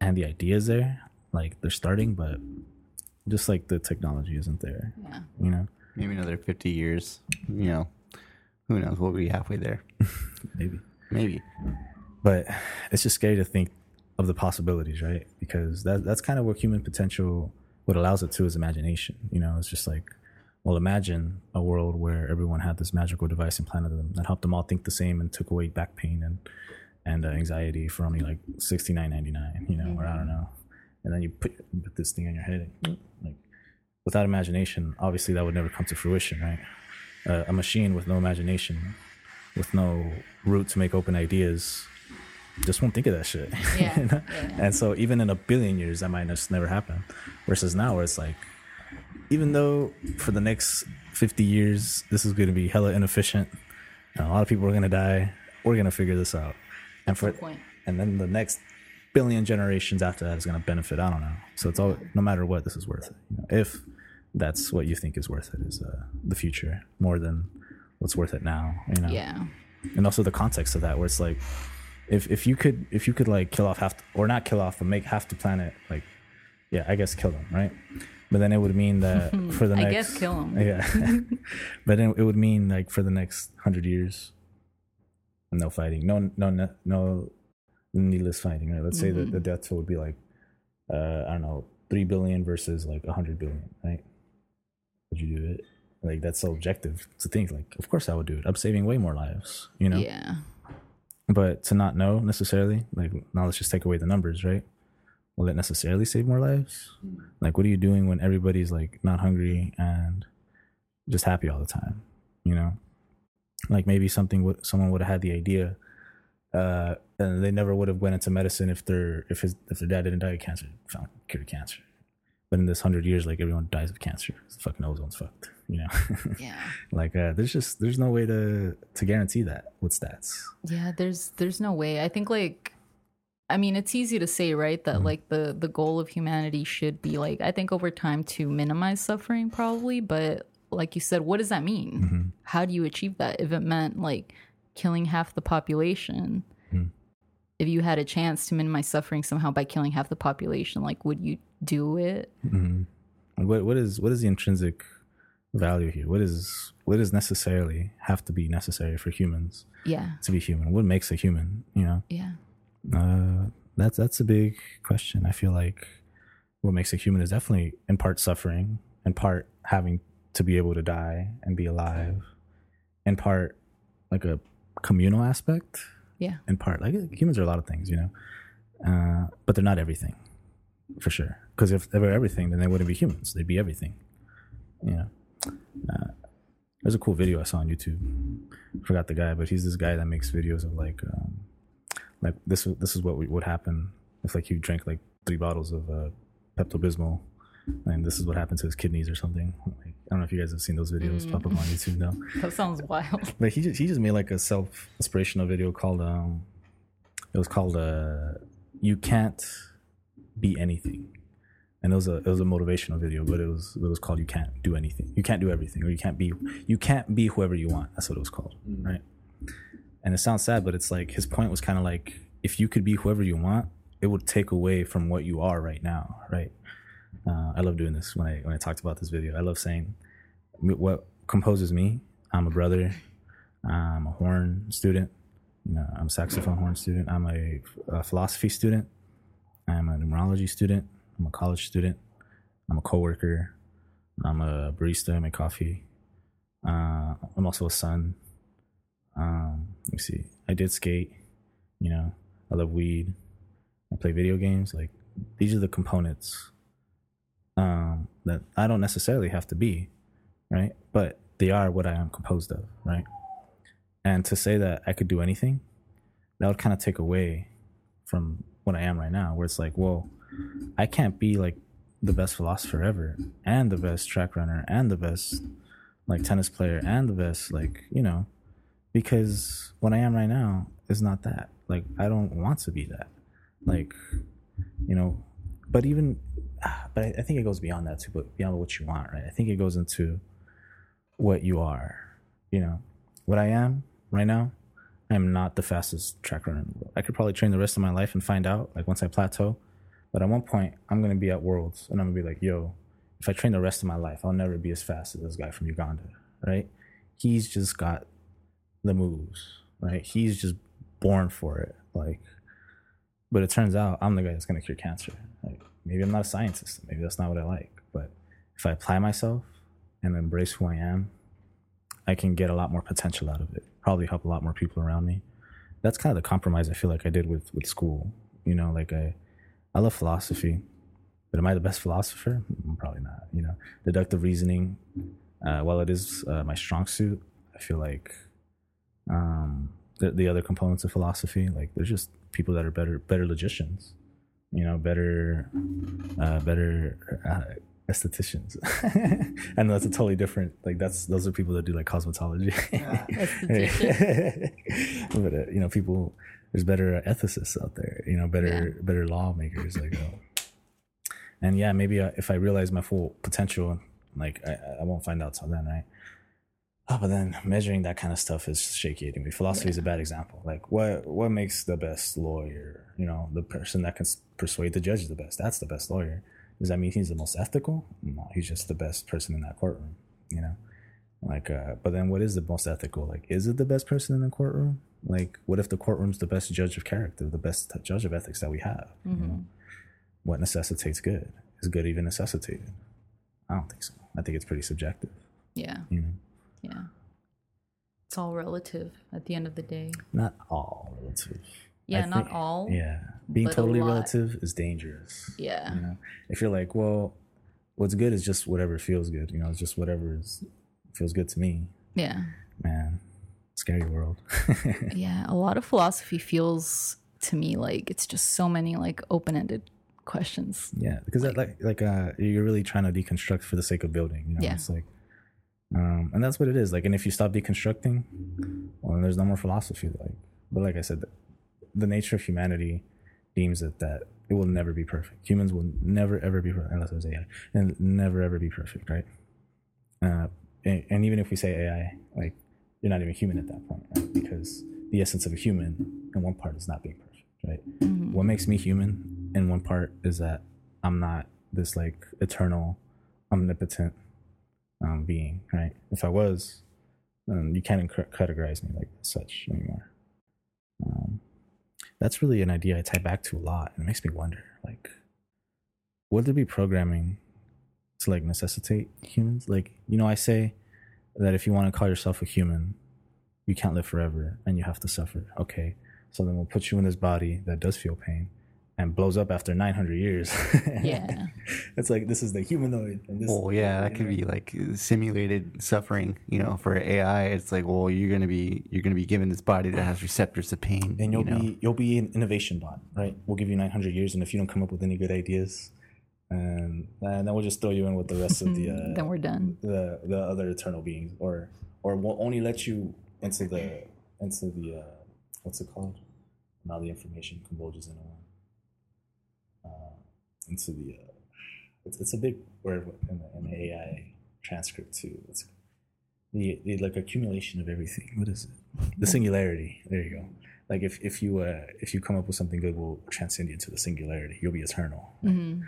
[SPEAKER 3] and the idea is there like they're starting but just like the technology isn't there
[SPEAKER 1] Yeah.
[SPEAKER 3] you know
[SPEAKER 2] Maybe another 50 years. You know, who knows? We'll be halfway there.
[SPEAKER 3] maybe
[SPEAKER 2] Maybe.
[SPEAKER 3] but it's just scary to think of the possibilities right because that that's kind of what human potential what allows it to is imagination you know it's just like well imagine a world where everyone had this magical device implanted in them that helped them all think the same and took away back pain and and uh, anxiety for only like 69.99 you know or i don't know and then you put, put this thing on your head and, like without imagination obviously that would never come to fruition right uh, a machine with no imagination with no root to make open ideas just won't think of that shit.
[SPEAKER 1] Yeah,
[SPEAKER 3] You know?
[SPEAKER 1] yeah.
[SPEAKER 3] And so even in a billion years, that might just never happen. Versus now, where it's like, even though for the next 50 years, this is going to be hella inefficient, and a lot of people are going to die, we're going to figure this out. And for and then the next billion generations after that is going to benefit. I don't know. So it's all, no matter what, this is worth it. You know, if that's what you think is worth it, is uh, the future more than what's worth it now. You know
[SPEAKER 1] Yeah.
[SPEAKER 3] and also the context of that where it's like if if you could if you could like kill off half or not kill off but make half the planet like yeah i guess kill them right but then it would mean that for the
[SPEAKER 1] I
[SPEAKER 3] next
[SPEAKER 1] guess kill 'em.
[SPEAKER 3] yeah but then it would mean like for the next 100 years no fighting no no no, no needless fighting right? Let's say that the death toll would be like uh i don't know 3 billion versus like 100 billion right? Would you do it? Like that's so objective to think like of course i would do it. I'm saving way more lives you know?
[SPEAKER 1] Yeah.
[SPEAKER 3] but to not know necessarily like now let's just take away the numbers right? Will it necessarily save more lives? Like what are you doing when everybody's like not hungry and just happy all the time you know? Like maybe something would someone would have had the idea uh and they never would have went into medicine if their if his if their dad didn't die of cancer found cured cancer but in this hundred years like everyone dies of cancer the fucking ozone's fucked you know
[SPEAKER 1] Yeah.
[SPEAKER 3] like uh there's just there's no way to to guarantee that with stats
[SPEAKER 1] Yeah, there's there's no way. I think like I mean, it's easy to say, right, that like the the goal of humanity should be like I think over time to minimize suffering probably, but like you said, what does that mean? How do you achieve that? If it meant like killing half the population, if you had a chance to minimize suffering somehow by killing half the population, like would you do it?
[SPEAKER 3] what what is what is the intrinsic value here what is what does necessarily have to be necessary for humans
[SPEAKER 1] Yeah.
[SPEAKER 3] to be human what makes a human you know
[SPEAKER 1] Yeah.
[SPEAKER 3] uh that's that's a big question i feel like what makes a human is definitely in part suffering, in part having to be able to die and be alive, in part like a communal aspect,
[SPEAKER 1] Yeah.
[SPEAKER 3] in part like humans are a lot of things, you know, uh, but they're not everything, for sure. Because if they were everything, then they wouldn't be humans; they'd be everything. You know, uh, there's a cool video I saw on YouTube. forgot the guy, but he's this guy that makes videos of like, um, like this. This is what would happen if like you drank like three bottles of uh, Pepto Bismol, and this is what happened to his kidneys or something. Like, I don't know if you guys have seen those videos pop up on YouTube now.
[SPEAKER 1] That sounds wild.
[SPEAKER 3] But he just he just made like a self inspirational video called um it was called uh you can't be anything. And it was a it was a motivational video, but it was it was called you can't do anything. You can't do everything or you can't be you can't be whoever you want. That's what it was called, right? And it sounds sad, but it's like his point was kind of like if you could be whoever you want, it would take away from what you are right now, right? Uh, I love doing this when I when I talked about this video. I love saying what composes me. I'm a brother. I'm a horn student. You know, I'm a saxophone horn student. I'm a, a philosophy student. I'm a numerology student. I'm a college student. I'm a coworker. I'm a barista. I make coffee. Uh, I'm also a son. Um, let me see. I did skate. You know, I love weed. I play video games. Like these are the components um, that I don't necessarily have to be, right? But they are what I am composed of, right? And to say that I could do anything, that would kind of take away from what I am right now, where it's like, whoa, I can't be like the best philosopher ever, and the best track runner, and the best like tennis player, and the best like you know, because what I am right now is not that. Like I don't want to be that. Like you know, but even ah, but I, I think it goes beyond that too, but beyond what you want, right? I think it goes into what you are. You know, what I am right now, I am not the fastest track runner in the world. I could probably train the rest of my life and find out, like once I plateau. But at one point, I'm gonna be at Worlds and I'm gonna be like, yo, if I train the rest of my life, I'll never be as fast as this guy from Uganda, right? He's just got the moves, right? He's just born for it. Like, but it turns out I'm the guy that's gonna cure cancer. Like, maybe I'm not a scientist. Maybe that's not what I like. But if I apply myself and embrace who I am, I can get a lot more potential out of it. Probably help a lot more people around me. That's kind of the compromise I feel like I did with with school. You know, like I I love philosophy, but am I the best philosopher? Mm, Probably not. You know, deductive reasoning, uh, while it is uh, my strong suit, I feel like um, the, the other components of philosophy, like there's just people that are better better logicians, you know, better uh, better uh, estheticians. I know that's a totally different. Like that's those are people that do like cosmetology. but uh, you know, people there's better ethicists out there. You know, better better lawmakers. Like, uh, and yeah, maybe uh, if I realize my full potential, like I, I won't find out till then, right? Oh, but then measuring that kind of stuff is shaky to me. Philosophy is a bad example. Like, what what makes the best lawyer? You know, the person that can persuade the judge the best. That's the best lawyer. Does that mean he's the most ethical? No, he's just the best person in that courtroom. You know, like, uh, but then what is the most ethical? Like, is it the best person in the courtroom? Like, what if the courtroom's the best judge of character, the best judge of ethics that we have? You know, what necessitates good? Is good even necessitated? I don't think so. I think it's pretty subjective.
[SPEAKER 1] Yeah.
[SPEAKER 3] You know.
[SPEAKER 1] Yeah. It's all relative at the end of the day.
[SPEAKER 3] not all relative.
[SPEAKER 1] Yeah,
[SPEAKER 3] I
[SPEAKER 1] not
[SPEAKER 3] think-
[SPEAKER 1] all.
[SPEAKER 3] Yeah, being totally relative is dangerous.
[SPEAKER 1] Yeah.
[SPEAKER 3] You know, if you're like, well, what's good is just whatever feels good. You know, it's just whatever is feels good to me.
[SPEAKER 1] Yeah.
[SPEAKER 3] Man, scary world.
[SPEAKER 1] Yeah. A lot of philosophy feels to me like it's just so many like open ended questions.
[SPEAKER 3] yeah, because that, like like uh, you're really trying to deconstruct for the sake of building. You know,
[SPEAKER 1] Yeah.
[SPEAKER 3] it's like, um, and that's what it is. Like, and if you stop deconstructing, well, there's no more philosophy. Like, but like I said, the, the nature of humanity deems it that it will never be perfect. Humans will never ever be perfect unless it's AI, and never ever be perfect, right? Uh, and, and even if we say AI, like you're not even human at that point, right? Because the essence of a human in one part is not being perfect, right? What makes me human in one part is that I'm not this like eternal, omnipotent um, being, right? If I was, then you can't inc- categorize me like such anymore. Um, that's really an idea I tie back to a lot, and it makes me wonder, like, would there be programming to like necessitate humans? Like, you know, I say that if you want to call yourself a human, you can't live forever and you have to suffer. Okay. So then we'll put you in this body that does feel pain and blows up after 900 years.
[SPEAKER 1] Yeah.
[SPEAKER 3] it's like this is the humanoid. And this
[SPEAKER 2] Well, yeah, that could be like simulated suffering. You know, for AI, it's like, well, you're gonna be you're gonna be given this body that has receptors to pain.
[SPEAKER 3] and you'll
[SPEAKER 2] you know?
[SPEAKER 3] be you'll be an innovation bot, right? We'll give you 900 years, and if you don't come up with any good ideas, and, and then we'll just throw you in with the rest of the uh,
[SPEAKER 1] then we're done.
[SPEAKER 3] the the other eternal beings, or or we'll only let you into the into the uh, what's it called? Now the information converges into one. Uh, into the uh, it's, it's a big word in the, in the AI transcript too. It's the, the like accumulation of everything. What is it? The singularity. There you go. Like if if you uh if you come up with something good, we'll transcend you into the singularity. You'll be eternal.
[SPEAKER 1] hmm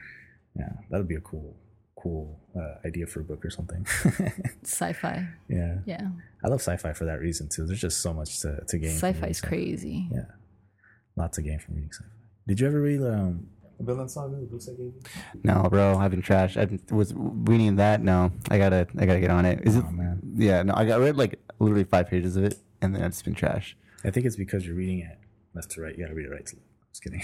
[SPEAKER 3] Yeah, that'd be a cool cool uh, idea for a book or something.
[SPEAKER 1] Sci-fi.
[SPEAKER 3] yeah.
[SPEAKER 1] Yeah.
[SPEAKER 3] I love sci-fi for that reason too. There's just so much to, to gain. from reading
[SPEAKER 1] Sci-fi's
[SPEAKER 3] sci-fi.
[SPEAKER 1] crazy.
[SPEAKER 3] Yeah, lots to gain from reading sci-fi. Did you ever read um, Vinland Saga, the books I gave you?
[SPEAKER 2] No, bro, I've been trash. I was reading that. No, I gotta, I gotta get on it. Is it?
[SPEAKER 3] Oh, man.
[SPEAKER 2] Yeah, no, I got I read like literally five pages of it, and then it's been trash.
[SPEAKER 3] I think it's because you're reading it left to right. You gotta read it right to left. Just kidding.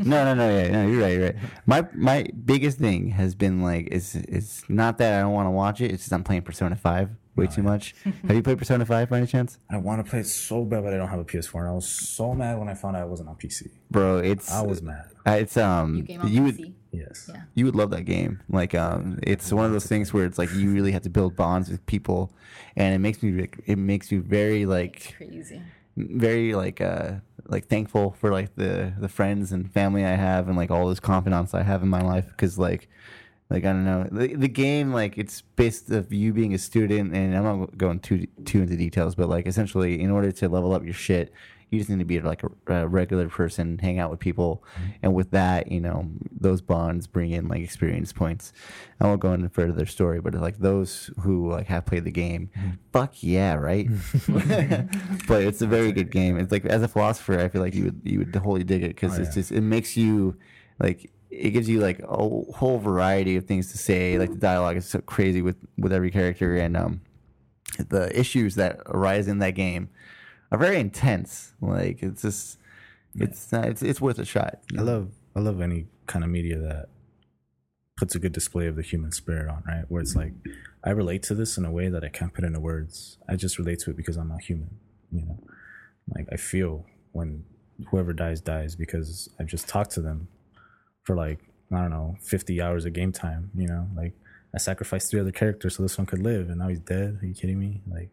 [SPEAKER 2] no, no, no, yeah, no, you're right, you're right. My my biggest thing has been like, is it's not that I don't want to watch it. It's just I'm playing Persona Five way too much. Have you played Persona Five by any chance,
[SPEAKER 3] I want to play it so bad, but I don't have a PS4. And I was so mad when I found out it wasn't on PC.
[SPEAKER 2] bro? It's
[SPEAKER 3] I was mad.
[SPEAKER 2] uh, it's um
[SPEAKER 1] You game on
[SPEAKER 2] you would
[SPEAKER 3] Yes.
[SPEAKER 1] Yeah.
[SPEAKER 2] you would love that game. Like um, it's one of those things where it's like you really have to build bonds with people, and it makes me re- it makes me very like
[SPEAKER 1] Crazy.
[SPEAKER 2] very like uh like thankful for like the the friends and family I have and like all those confidants I have in my life because like like I don't know. The, the game like it's based of you being a student and I'm not going too too into details but like essentially in order to level up your shit you just need to be like a, a regular person hang out with people mm-hmm. and with that you know those bonds bring in like experience points. I won't go into further story but like those who like have played the game mm-hmm. fuck yeah right? But it's a very good game. It's like as a philosopher, I feel like you would you would totally dig it because
[SPEAKER 3] Oh,
[SPEAKER 2] it's
[SPEAKER 3] yeah.
[SPEAKER 2] just it makes you like it gives you like a whole variety of things to say. Like the dialogue is so crazy with with every character, and um, the issues that arise in that game are very intense. Like it's just it's not, it's it's worth a shot.
[SPEAKER 3] I love I love any kind of media that puts a good display of the human spirit on, right? Where it's like I relate to this in a way that I can't put into words. I just relate to it because I'm a human, you know. Like I feel when whoever dies dies because I've just talked to them for like I don't know, 50 hours of game time, you know? Like I sacrificed three other characters so this one could live and now he's dead. Are you kidding me? Like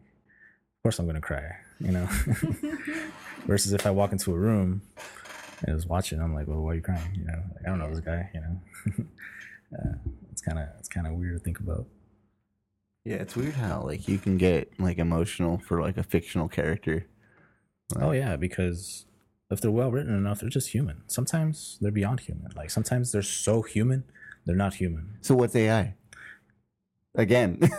[SPEAKER 3] of course I'm going to cry, you know. Versus if I walk into a room and I was watching, I'm like, well, why are you crying? You know, like, I don't know this guy. You know, uh, it's kind of it's kind of weird to think about.
[SPEAKER 2] Yeah, it's weird how like you can get like emotional for like a fictional character.
[SPEAKER 3] Oh yeah, because if they're well written enough, they're just human. Sometimes they're beyond human. Like sometimes they're so human, they're not human.
[SPEAKER 2] So what's AI? Again.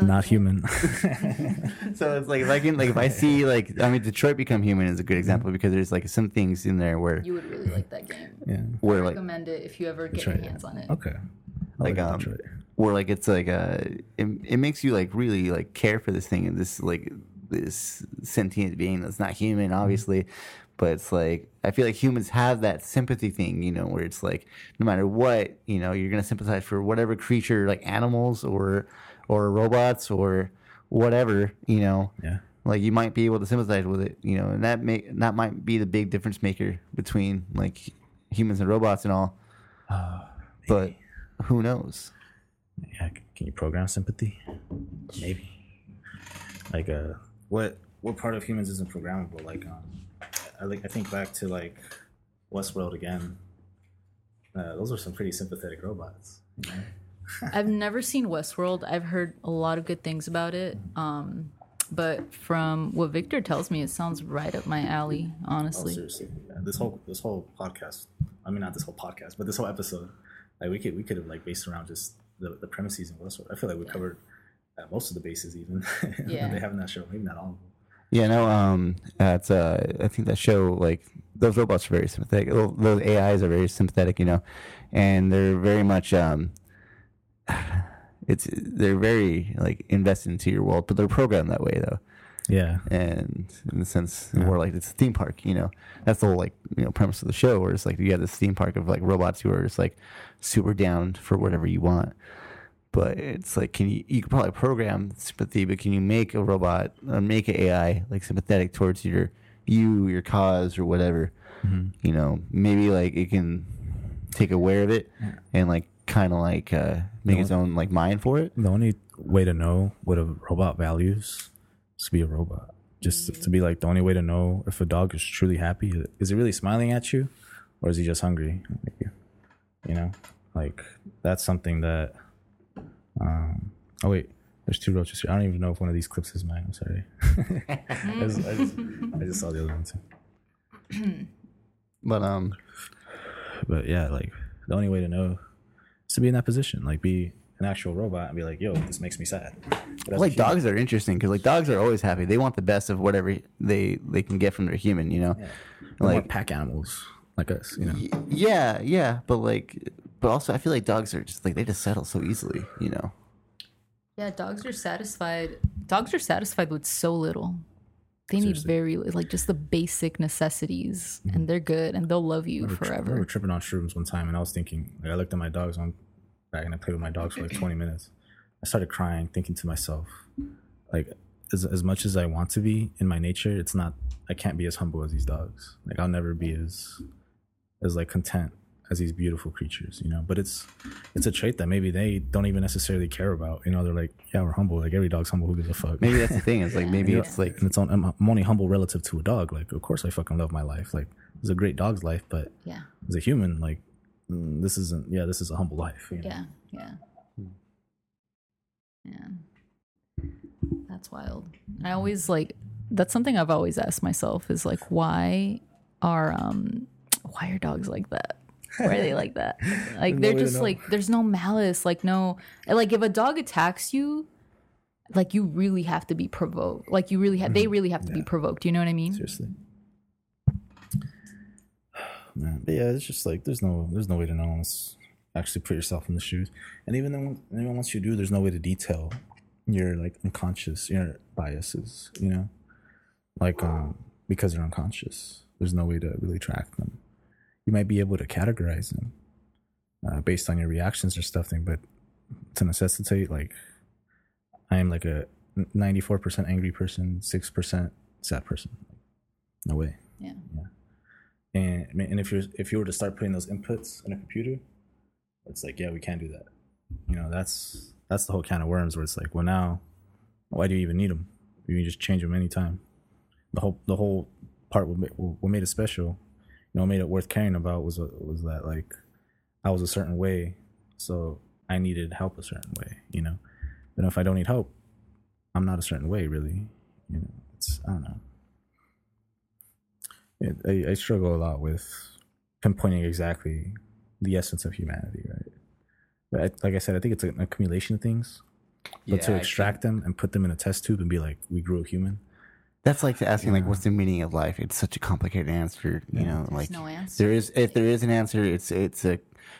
[SPEAKER 3] Not human.
[SPEAKER 2] so it's like if I can like if I see like I mean Detroit Become Human is a good example because there's like some things in there where
[SPEAKER 1] You would really like that game.
[SPEAKER 3] yeah.
[SPEAKER 2] where
[SPEAKER 1] I
[SPEAKER 2] like
[SPEAKER 1] recommend it if you ever get
[SPEAKER 3] Detroit,
[SPEAKER 1] your
[SPEAKER 3] yeah.
[SPEAKER 1] hands on it.
[SPEAKER 3] Okay. I
[SPEAKER 2] like
[SPEAKER 3] like
[SPEAKER 2] um
[SPEAKER 3] Detroit.
[SPEAKER 2] where like it's like uh it, it makes you like really like care for this thing and this like this sentient being that's not human obviously but it's like I feel like humans have that sympathy thing you know where it's like no matter what you know you're gonna sympathize for whatever creature like animals or or robots or whatever you know
[SPEAKER 3] Yeah.
[SPEAKER 2] like you might be able to sympathize with it you know and that may that might be the big difference maker between like humans and robots and all but who knows
[SPEAKER 3] Yeah, can you program sympathy? Maybe. Like, uh, what what part of humans isn't programmable? Like, um, I like I think back to like Westworld again. Uh, those are some pretty sympathetic robots. You know?
[SPEAKER 1] I've never seen Westworld. I've heard a lot of good things about it. Um, but from what Victor tells me, it sounds right up my alley,
[SPEAKER 3] Oh,
[SPEAKER 1] honestly.
[SPEAKER 3] seriously, yeah, this whole this whole podcast. I mean, not this whole podcast, but this whole episode. Like, we could we could have like based around just the the premises in Westworld. I feel like we covered uh, most of the bases, even
[SPEAKER 1] Yeah.
[SPEAKER 3] they have in that show. Maybe not all of them.
[SPEAKER 2] Yeah, no, um, it's uh, I think that show like those robots are very sympathetic. Those those AIs are very sympathetic, you know, and they're very much um, it's they're very like invested into your world, but they're programmed that way though.
[SPEAKER 3] Yeah.
[SPEAKER 2] And in the sense,
[SPEAKER 3] Yeah.
[SPEAKER 2] more like it's a theme park, you know. That's the whole like you know premise of the show, where it's like you have this theme park of like robots who are just like super down for whatever you want. But it's like, can you you can probably program sympathy, but can you make a robot or make an AI like sympathetic towards your you, your cause, or whatever?
[SPEAKER 3] Mhm.
[SPEAKER 2] You know, maybe like it can take aware of it and like kind of like uh, make its own like mind for it.
[SPEAKER 3] The only way to know what a robot values is to be a robot. Just to be like the only way to know if a dog is truly happy is it really smiling at you, or is he just hungry? You know, like that's something that. Um, oh wait, there's two roaches here. I don't even know if one of these clips is mine. I'm sorry. I, just, I, just, I just saw the other one too.
[SPEAKER 2] But um,
[SPEAKER 3] But yeah, like the only way to know is to be in that position, like be an actual robot and be like, "Yo, this makes me sad." But as a
[SPEAKER 2] like dogs are interesting because like dogs are always happy. They want the best of whatever they they can get from their human. You know,
[SPEAKER 3] Yeah.
[SPEAKER 2] Like
[SPEAKER 3] pack animals like us, you know.
[SPEAKER 2] y- yeah, yeah. But like, but also I feel like dogs are just like they just settle so easily. You know,
[SPEAKER 1] Yeah, dogs are satisfied. Dogs are satisfied with so little. They need very like just the basic necessities, mm-hmm. and they're good, and they'll love you
[SPEAKER 3] I remember tri- I
[SPEAKER 1] forever.
[SPEAKER 3] remember tripping on shrooms one time, and I was thinking, like, I looked at my dogs on back, and I played with my dogs for like 20 minutes. I started crying, thinking to myself, like, as as much as I want to be in my nature, it's not. I can't be as humble as these dogs. Like, I'll never be as as like content as these beautiful creatures, you know. But it's it's a trait that maybe they don't even necessarily care about. You know, they're like, yeah, we're humble. Like every dog's humble. Who gives a fuck?
[SPEAKER 2] maybe that's the thing. It's like maybe it's like
[SPEAKER 3] and it's on. I'm, I'm only humble relative to a dog. Like, of course, I fucking love my life. Like, it's a great dog's life, but
[SPEAKER 1] Yeah,
[SPEAKER 3] as a human, like, mm, this isn't. Yeah, this is a humble life. You know?
[SPEAKER 1] yeah, yeah, yeah. That's wild. I always like. That's something I've always asked myself is like, why are um, why are dogs like that? Why are they like that? Like
[SPEAKER 3] no
[SPEAKER 1] they're just like there's no malice. Like no, like if a dog attacks you, like you really have to be provoked. Like you really have, they really have to be
[SPEAKER 3] Yeah.
[SPEAKER 1] provoked. You know what I mean?
[SPEAKER 3] Seriously. Man, but yeah, it's just like there's no there's no way to know unless actually put yourself in the shoes. And even then, even once you do, there's no way to detail your like unconscious your biases. You know, like um because you're unconscious, there's no way to really track them. You might be able to categorize them uh, based on your reactions or stuff. Thing, but to necessitate like I am like a 94% angry person, 6% sad person. No way.
[SPEAKER 1] Yeah.
[SPEAKER 3] Yeah. And and if you're if you were to start putting those inputs in a computer, it's like, yeah, we can't do that. You know, that's that's the whole can of worms where it's like, well, now, why do you even need them? You can just change them anytime. The whole the whole part what made, what made it special, know, made it worth caring about was was that like I was a certain way, so I needed help a certain way. You know, but if I don't need help, I'm not a certain way, really. You know, it's I don't know. It, I, I struggle a lot with pinpointing exactly the essence of humanity, right? But I, like I said, I think it's an accumulation of things. But to
[SPEAKER 2] Yeah, I
[SPEAKER 3] extract them and put them in a test tube and be like, we grew a human.
[SPEAKER 2] That's like asking like what's the meaning of life? It's such a complicated answer, you know. like
[SPEAKER 1] no answer.
[SPEAKER 2] there is if there is an answer, it's it's a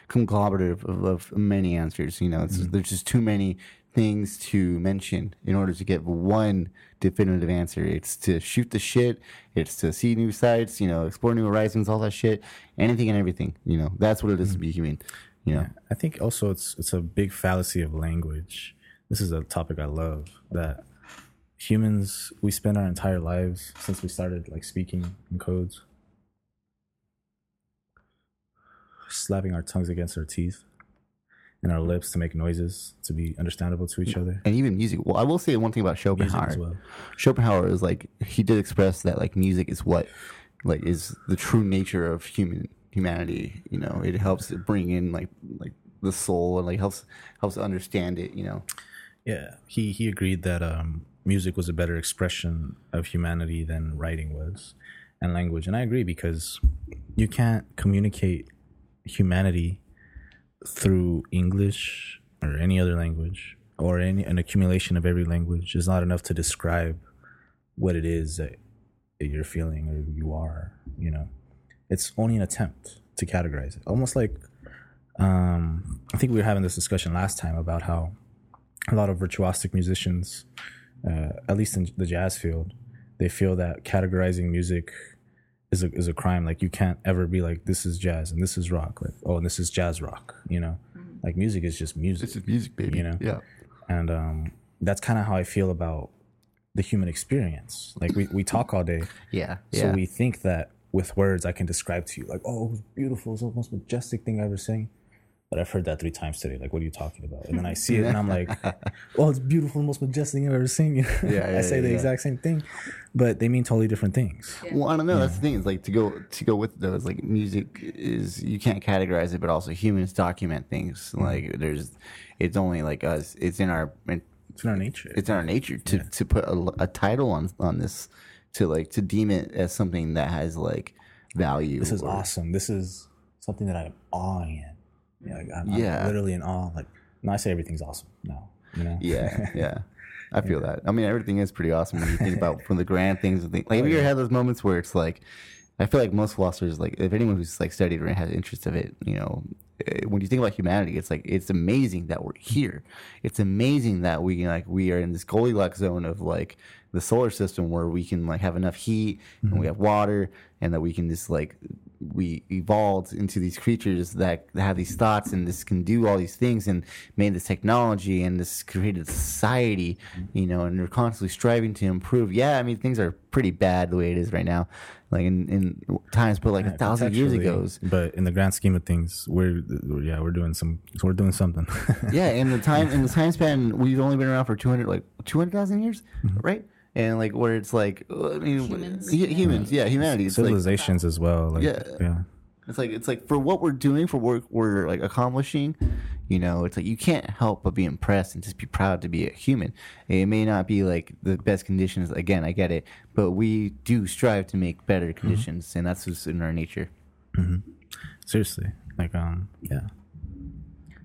[SPEAKER 2] conglomerate of, of many answers. You know, it's,
[SPEAKER 3] Mm-hmm.
[SPEAKER 2] there's just too many things to mention in order to get one definitive answer. It's to shoot the shit. It's to see new sights. You know, explore new horizons. All that shit. Anything and everything. You know, that's what it is to be human. You know,
[SPEAKER 3] I think also it's it's a big fallacy of language. This is a topic I love that humans we spend our entire lives since we started like speaking in codes slapping our tongues against our teeth and our lips to make noises to be understandable to each other.
[SPEAKER 2] and even music. Well, I will say one thing about Schopenhauer.
[SPEAKER 3] as well.
[SPEAKER 2] Schopenhauer is like he did express that like music is what like is the true nature of human humanity. You know, it helps bring in like like the soul and like helps helps understand it. You know,
[SPEAKER 3] Yeah, he he agreed that um, music was a better expression of humanity than writing was, and language. And I agree because you can't communicate humanity through English or any other language or any an accumulation of every language is not enough to describe what it is that, you're feeling or you are. You know, it's only an attempt to categorize it. Almost like um, I think we were having this discussion last time about how a lot of virtuosic musicians, uh, at least in the jazz field, they feel that categorizing music is a is a crime. Like you can't ever be like this is jazz and this is rock. Like oh, and this is jazz rock. You know, like music is just music.
[SPEAKER 2] It's just music, baby.
[SPEAKER 3] You know?
[SPEAKER 2] Yeah.
[SPEAKER 3] and um, that's kind of how I feel about the human experience. Like we, we talk all day,
[SPEAKER 2] Yeah.
[SPEAKER 3] so
[SPEAKER 2] Yeah.
[SPEAKER 3] we think that with words I can describe to you, like, oh, it was beautiful, it's the most majestic thing I ever sang. But I've heard that three times today. Like, what are you talking about? And then I see it, and I'm like, well, it's beautiful, the most majestic thing I've ever seen. You know?
[SPEAKER 2] Yeah, yeah,
[SPEAKER 3] I say
[SPEAKER 2] yeah,
[SPEAKER 3] the
[SPEAKER 2] yeah.
[SPEAKER 3] exact same thing, but they mean totally different things.
[SPEAKER 2] Well, I don't know. That's the thing. Is like to go to go with those. Like music is you can't categorize it, but also humans document things. Mm-hmm. Like there's, it's only like us. It's in our
[SPEAKER 3] It's in our nature.
[SPEAKER 2] it's in our nature to to put a, a title on on this, to like to deem it as something that has like value.
[SPEAKER 3] this is
[SPEAKER 2] or-
[SPEAKER 3] awesome. This is something that I'm awing like, I'm,
[SPEAKER 2] Yeah.
[SPEAKER 3] I'm literally in awe. Like, no, I say everything's awesome now. You know?
[SPEAKER 2] Yeah, yeah. I feel that. I mean, everything is pretty awesome when you think about from the grand things. and things. Like, have you ever had those moments where it's like, I feel like most philosophers, like, if anyone who's like studied or has interest of it, you know, eh, when you think about humanity, it's like it's amazing that we're here. It's amazing that we like we are in this Goldilocks zone of like the solar system where we can like have enough heat and we have water and that we can just like we evolved into these creatures that have these thoughts and this can do all these things and made this technology and this created society, you know, and they're constantly striving to improve. Yeah, I mean things are pretty bad the way it is right now, like in, in times, but like a thousand years ago.
[SPEAKER 3] But in the grand scheme of things, we're yeah, we're doing some, we're doing something.
[SPEAKER 2] yeah, in the time in the time span, we've only been around for two hundred like two hundred thousand years, mm-hmm. right? And like where it's like, uh, I mean,
[SPEAKER 1] Humans.
[SPEAKER 2] hu- humans, yeah, humanity. It's like,
[SPEAKER 3] Civilizations as well. Like,
[SPEAKER 2] Yeah.
[SPEAKER 3] yeah.
[SPEAKER 2] It's like it's like for what we're doing, for what we're like accomplishing, you know, it's like you can't help but be impressed and just be proud to be a human. It may not be like the best conditions. Again, I get it, but we do strive to make better conditions, and that's just in our nature.
[SPEAKER 3] Seriously, like um, yeah,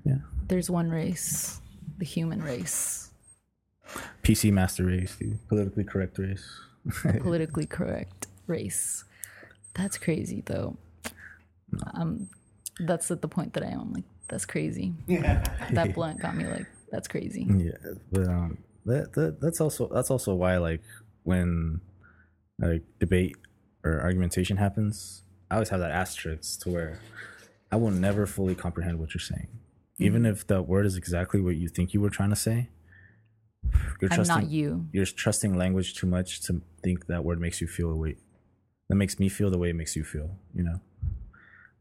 [SPEAKER 3] yeah.
[SPEAKER 1] There's one race, the human race,
[SPEAKER 3] PC master race, the politically correct race.
[SPEAKER 1] politically correct race. That's crazy, though. Um, that's at the point that I am. I'm like, that's crazy. Yeah. That blunt got me like, that's crazy.
[SPEAKER 3] Yeah, but um, that, that that's also that's also why like when like debate or argumentation happens, I always have that asterisk to where I will never fully comprehend what you're saying, even if the word is exactly what you think you were trying to say. You're
[SPEAKER 1] I'm not you.
[SPEAKER 3] You're trusting language too much to think that word makes you feel the way that makes me feel the way it makes you feel. You know,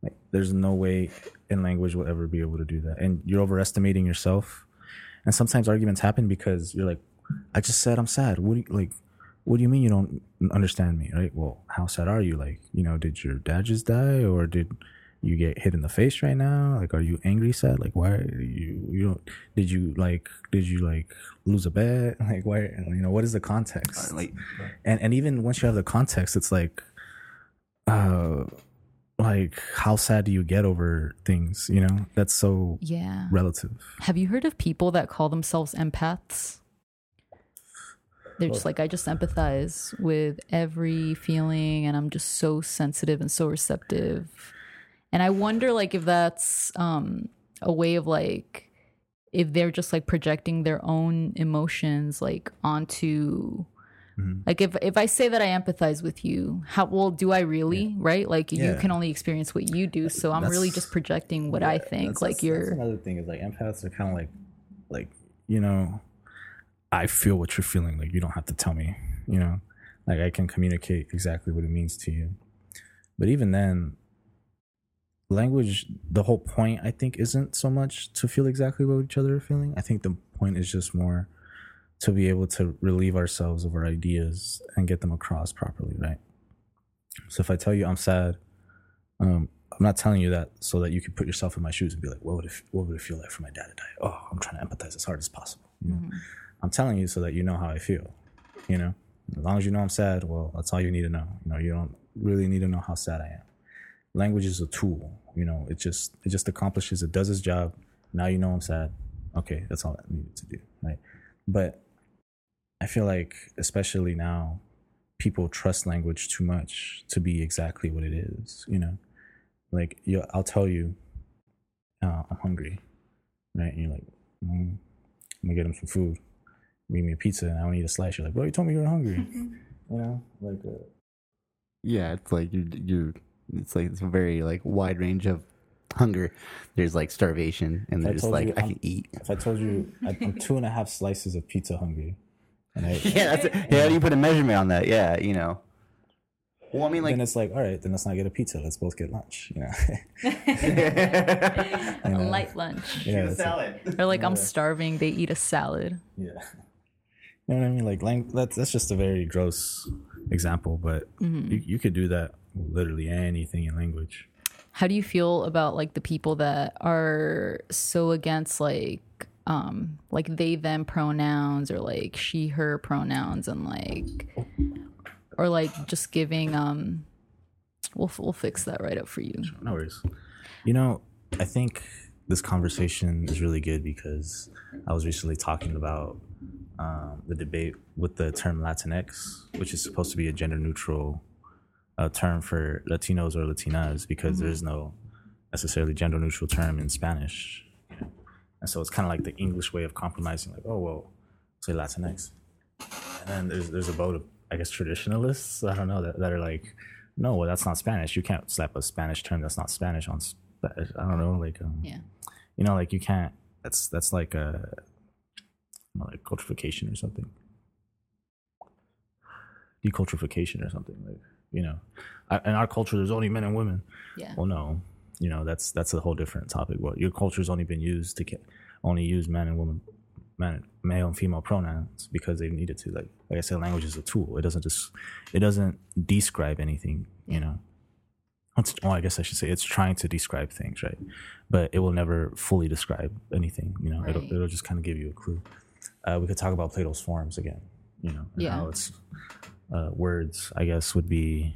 [SPEAKER 3] like there's no way in language will ever be able to do that, and you're overestimating yourself. And sometimes arguments happen because you're like, I just said I'm sad. What do you like? What do you mean you don't understand me? Right? Well, how sad are you? Like, you know, did your dad just die, or did you get hit in the face right now? Like, are you angry, sad? Like, why are you you don't? Did you like? Did you like lose a bet? Like, why? You know, what is the context?
[SPEAKER 2] Like,
[SPEAKER 3] and and even once you have the context, it's like, uh, like how sad do you get over things? You know, that's so
[SPEAKER 1] Yeah.
[SPEAKER 3] relative.
[SPEAKER 1] Have you heard of people that call themselves empaths? They're just like, I just empathize with every feeling and I'm just so sensitive and so receptive. And I wonder like if that's um a way of like if they're just like projecting their own emotions like onto
[SPEAKER 3] Mm-hmm.
[SPEAKER 1] like if if I say that I empathize with you, how well do I really, right? Like you can only experience what you do, so I'm really just projecting what I think.
[SPEAKER 3] That's-
[SPEAKER 1] like
[SPEAKER 3] that's,
[SPEAKER 1] you're
[SPEAKER 3] that's another thing is like empaths are kind of like like you know i feel what you're feeling like you don't have to tell me you know like i can communicate exactly what it means to you but even then language the whole point i think isn't so much to feel exactly what each other are feeling i think the point is just more to be able to relieve ourselves of our ideas and get them across properly right so if i tell you i'm sad um, I'm not telling you that so that you can put yourself in my shoes and be like, what would it, what would it feel like for my dad to die? Oh, I'm trying to empathize as hard as possible. you know? I'm telling you so that you know how I feel. You know, as long as you know I'm sad, well, that's all you need to know. You know, you don't really need to know how sad I am. Language is a tool. You know, it just it just accomplishes. It does its job. Now you know I'm sad. Okay, that's all I needed to do. Right, but I feel like especially now people trust language too much to be exactly what it is. You know, like you, I'll tell you, uh, I'm hungry, right? And you're like, mm, I'm gonna get him some food. Bring me a pizza, and I don't eat a slice. You're like, bro, you told me you were hungry. you know, like. Uh,
[SPEAKER 2] Yeah, it's like you you it's like it's a very like wide range of hunger. There's like starvation and
[SPEAKER 3] I
[SPEAKER 2] there's
[SPEAKER 3] told
[SPEAKER 2] like
[SPEAKER 3] you
[SPEAKER 2] I
[SPEAKER 3] I'm-
[SPEAKER 2] can eat.
[SPEAKER 3] if I told you I- I'm two and a half slices of pizza hungry, and I,
[SPEAKER 2] Yeah, that's it. Yeah, you put a measurement on that. Yeah, you know. Well, I mean, like,
[SPEAKER 3] then it's like, all right, then let's not get a pizza. Let's both get lunch. You know,
[SPEAKER 1] A light lunch.
[SPEAKER 3] yeah, it's like-
[SPEAKER 2] salad.
[SPEAKER 1] Or like I'm starving, they eat a salad.
[SPEAKER 3] yeah. You know what I mean? Like, that's that's just a very gross example, but mm-hmm. you, you could do that with literally anything in language.
[SPEAKER 1] How do you feel about like the people that are so against like um like they them pronouns or like she her pronouns and like or like just giving um we'll we'll fix that right up for you.
[SPEAKER 3] No worries. You know, I think this conversation is really good because I was recently talking about um, the debate with the term Latinx, which is supposed to be a gender neutral uh, term for Latinos or Latinas because there's no necessarily gender neutral term in Spanish. You know? And so it's kind of like the English way of compromising, like, oh, well, say Latinx. And then there's, there's a boat of, I guess, traditionalists, I don't know, that, that are like, no, well, that's not Spanish. You can't slap a Spanish term that's not Spanish on, Sp- I don't know, like, um,
[SPEAKER 1] Yeah.
[SPEAKER 3] you know, like you can't. That's that's like a know, like culturification or something, deculturification or something. Like you know, in our culture, there's only men and women.
[SPEAKER 1] Yeah.
[SPEAKER 3] Well, no, you know that's that's a whole different topic. Well, your culture's only been used to only use man and woman, man, male and female pronouns because they needed to. Like like I said, language is a tool. It doesn't just it doesn't describe anything. You know. It's, well, I guess I should say it's trying to describe things, right? But it will never fully describe anything. You know, it'll, it'll just kind of give you a clue. Uh, we could talk about Plato's forms again. You know,
[SPEAKER 1] Yeah.
[SPEAKER 3] how it's uh, words. I guess would be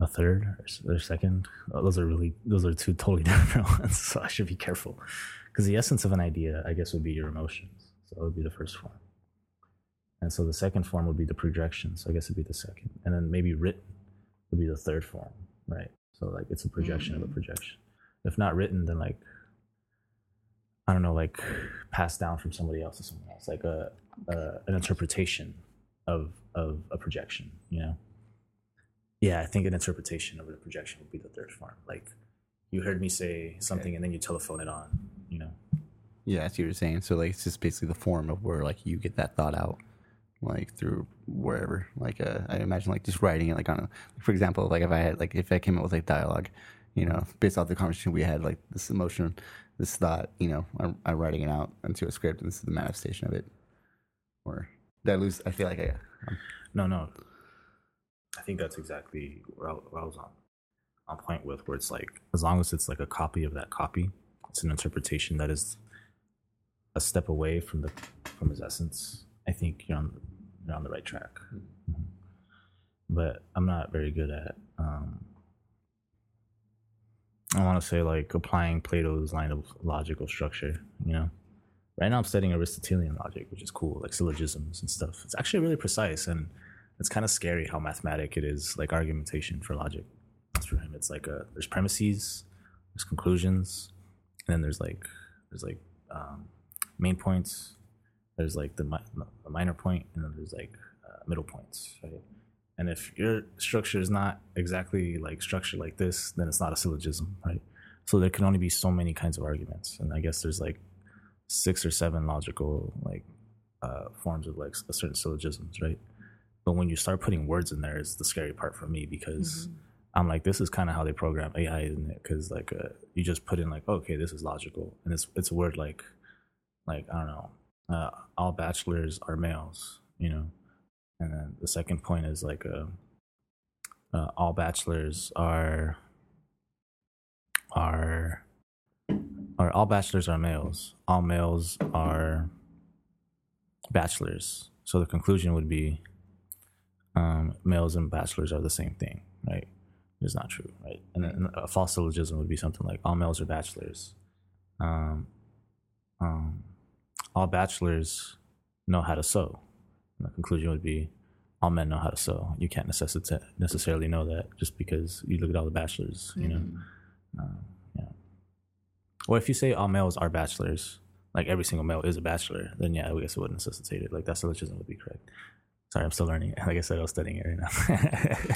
[SPEAKER 3] a third or, second. Uh, those are really those are two totally different ones. So I should be careful because the essence of an idea, I guess, would be your emotions. So that would be the first form. And so the second form would be the projection. So I guess it'd be the second, and then maybe written would be the third form, right? So like it's a projection of a projection. If not written, then like I don't know, like passed down from somebody else to someone else, like a, a an interpretation of of a projection, you know? Yeah, I think an interpretation of a projection would be the third form. Like you heard me say something and then you telephone it on, you know?
[SPEAKER 2] Yeah, that's what you're saying. So like, it's just basically the form of where like you get that thought out, like through wherever. Like, uh, I imagine like just writing it like on a, for example, like if I had like if I came up with like dialogue, you know, based off the conversation we had, like this emotion, this thought, you know, I'm, I'm writing it out into a script, and this is the manifestation of it. Or did I lose? I feel like I.
[SPEAKER 3] No, no. I think that's exactly where I, where I was on on point with, where it's like as long as it's like a copy of that copy, it's an interpretation that is a step away from the from his essence. I think you're on you're on the right track. Mhm. But I'm not very good at. Um, I want to say like applying Plato's line of logical structure. You know, right now I'm studying Aristotelian logic, which is cool, like syllogisms and stuff. It's actually really precise and it's kind of scary how mathematic it is, like argumentation for logic. For him. It's like a, there's premises, there's conclusions, and then there's like there's like um, main points. There's like the, mi- the minor point, and then there's like uh, middle points, right? And if your structure is not exactly like structured like this, then it's not a syllogism, right? So there can only be so many kinds of arguments, and I guess there's like six or seven logical like uh, forms of like a certain syllogisms, right? But when you start putting words in there, is the scary part for me because I'm like, this is kind of how they program AI, isn't it? Because like uh, you just put in like, okay, this is logical, and it's it's a word like, like I don't know, uh, all bachelors are males, you know, and then the second point is like, uh, uh, all bachelors are are or all bachelors are males. All males are bachelors. So the conclusion would be um, males and bachelors are the same thing, right? It's not true, right? And then a false syllogism would be something like all males are bachelors. Um, um, all bachelors know how to sew. And the conclusion would be all men know how to sew. You can't necessita- necessarily know that just because you look at all the bachelors, you know. Uh, yeah. Or if you say all males are bachelors, like every single male is a bachelor, then yeah, I guess it would necessitate it. Like that syllogism would be correct. Sorry, I'm still learning. Like I said, I was studying it right now.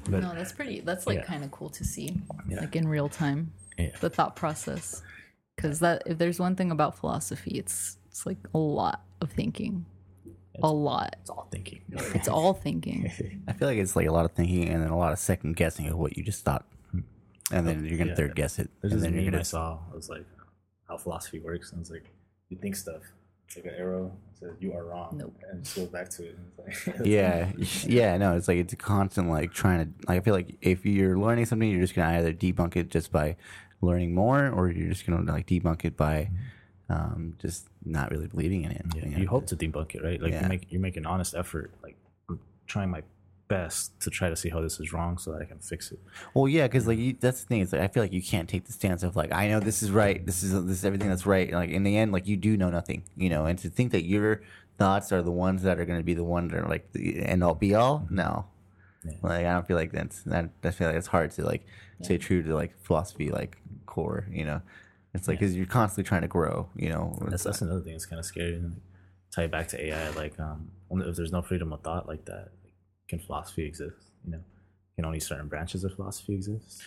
[SPEAKER 3] but
[SPEAKER 1] no, that's pretty. That's like
[SPEAKER 3] Yeah.
[SPEAKER 1] kind of cool to see,
[SPEAKER 3] Yeah.
[SPEAKER 1] like in real time,
[SPEAKER 3] yeah,
[SPEAKER 1] the thought process. Because that, if there's one thing about philosophy, it's it's like a lot of thinking, a lot.
[SPEAKER 3] it's all thinking.
[SPEAKER 1] It's all thinking.
[SPEAKER 2] I feel like it's like a lot of thinking and then a lot of second guessing of what you just thought, and then you're gonna
[SPEAKER 3] Yeah.
[SPEAKER 2] third guess it,
[SPEAKER 3] There's
[SPEAKER 2] and
[SPEAKER 3] this
[SPEAKER 2] then you're
[SPEAKER 3] meme I
[SPEAKER 2] gonna.
[SPEAKER 3] saw. It was like how philosophy works, and it's like you think stuff. It's like an arrow it says you are wrong,
[SPEAKER 1] Nope.
[SPEAKER 3] and it just goes back to it. And it's like,
[SPEAKER 2] Yeah, yeah, no, it's like it's a constant like trying to. Like, I feel like if you're learning something, you're just gonna either debunk it just by learning more, or you're just gonna like debunk it by um, just not really believing in it.
[SPEAKER 3] Yeah,
[SPEAKER 2] you know?
[SPEAKER 3] you hope to debunk it, right? Like
[SPEAKER 2] Yeah.
[SPEAKER 3] you make you make an honest effort. Like I'm trying my best to try to see how this is wrong so that I can fix it.
[SPEAKER 2] Well, yeah, because like you, that's the thing. It's like I feel like you can't take the stance of like I know this is right. This is this is everything that's right. Like in the end, like you do know nothing, you know. And to think that your thoughts are the ones that are going to be the one that are like the end all be all, no.
[SPEAKER 3] Yeah.
[SPEAKER 2] Like I don't feel like that's that. I feel like it's hard to like stay true to like philosophy, like core. You know, it's like because you're constantly trying to grow. You know,
[SPEAKER 3] That's that's another thing. It's kind of scary. And tie it back to AI. Like um, if there's no freedom of thought like that, like, can philosophy exist? You know, can only certain branches of philosophy exist?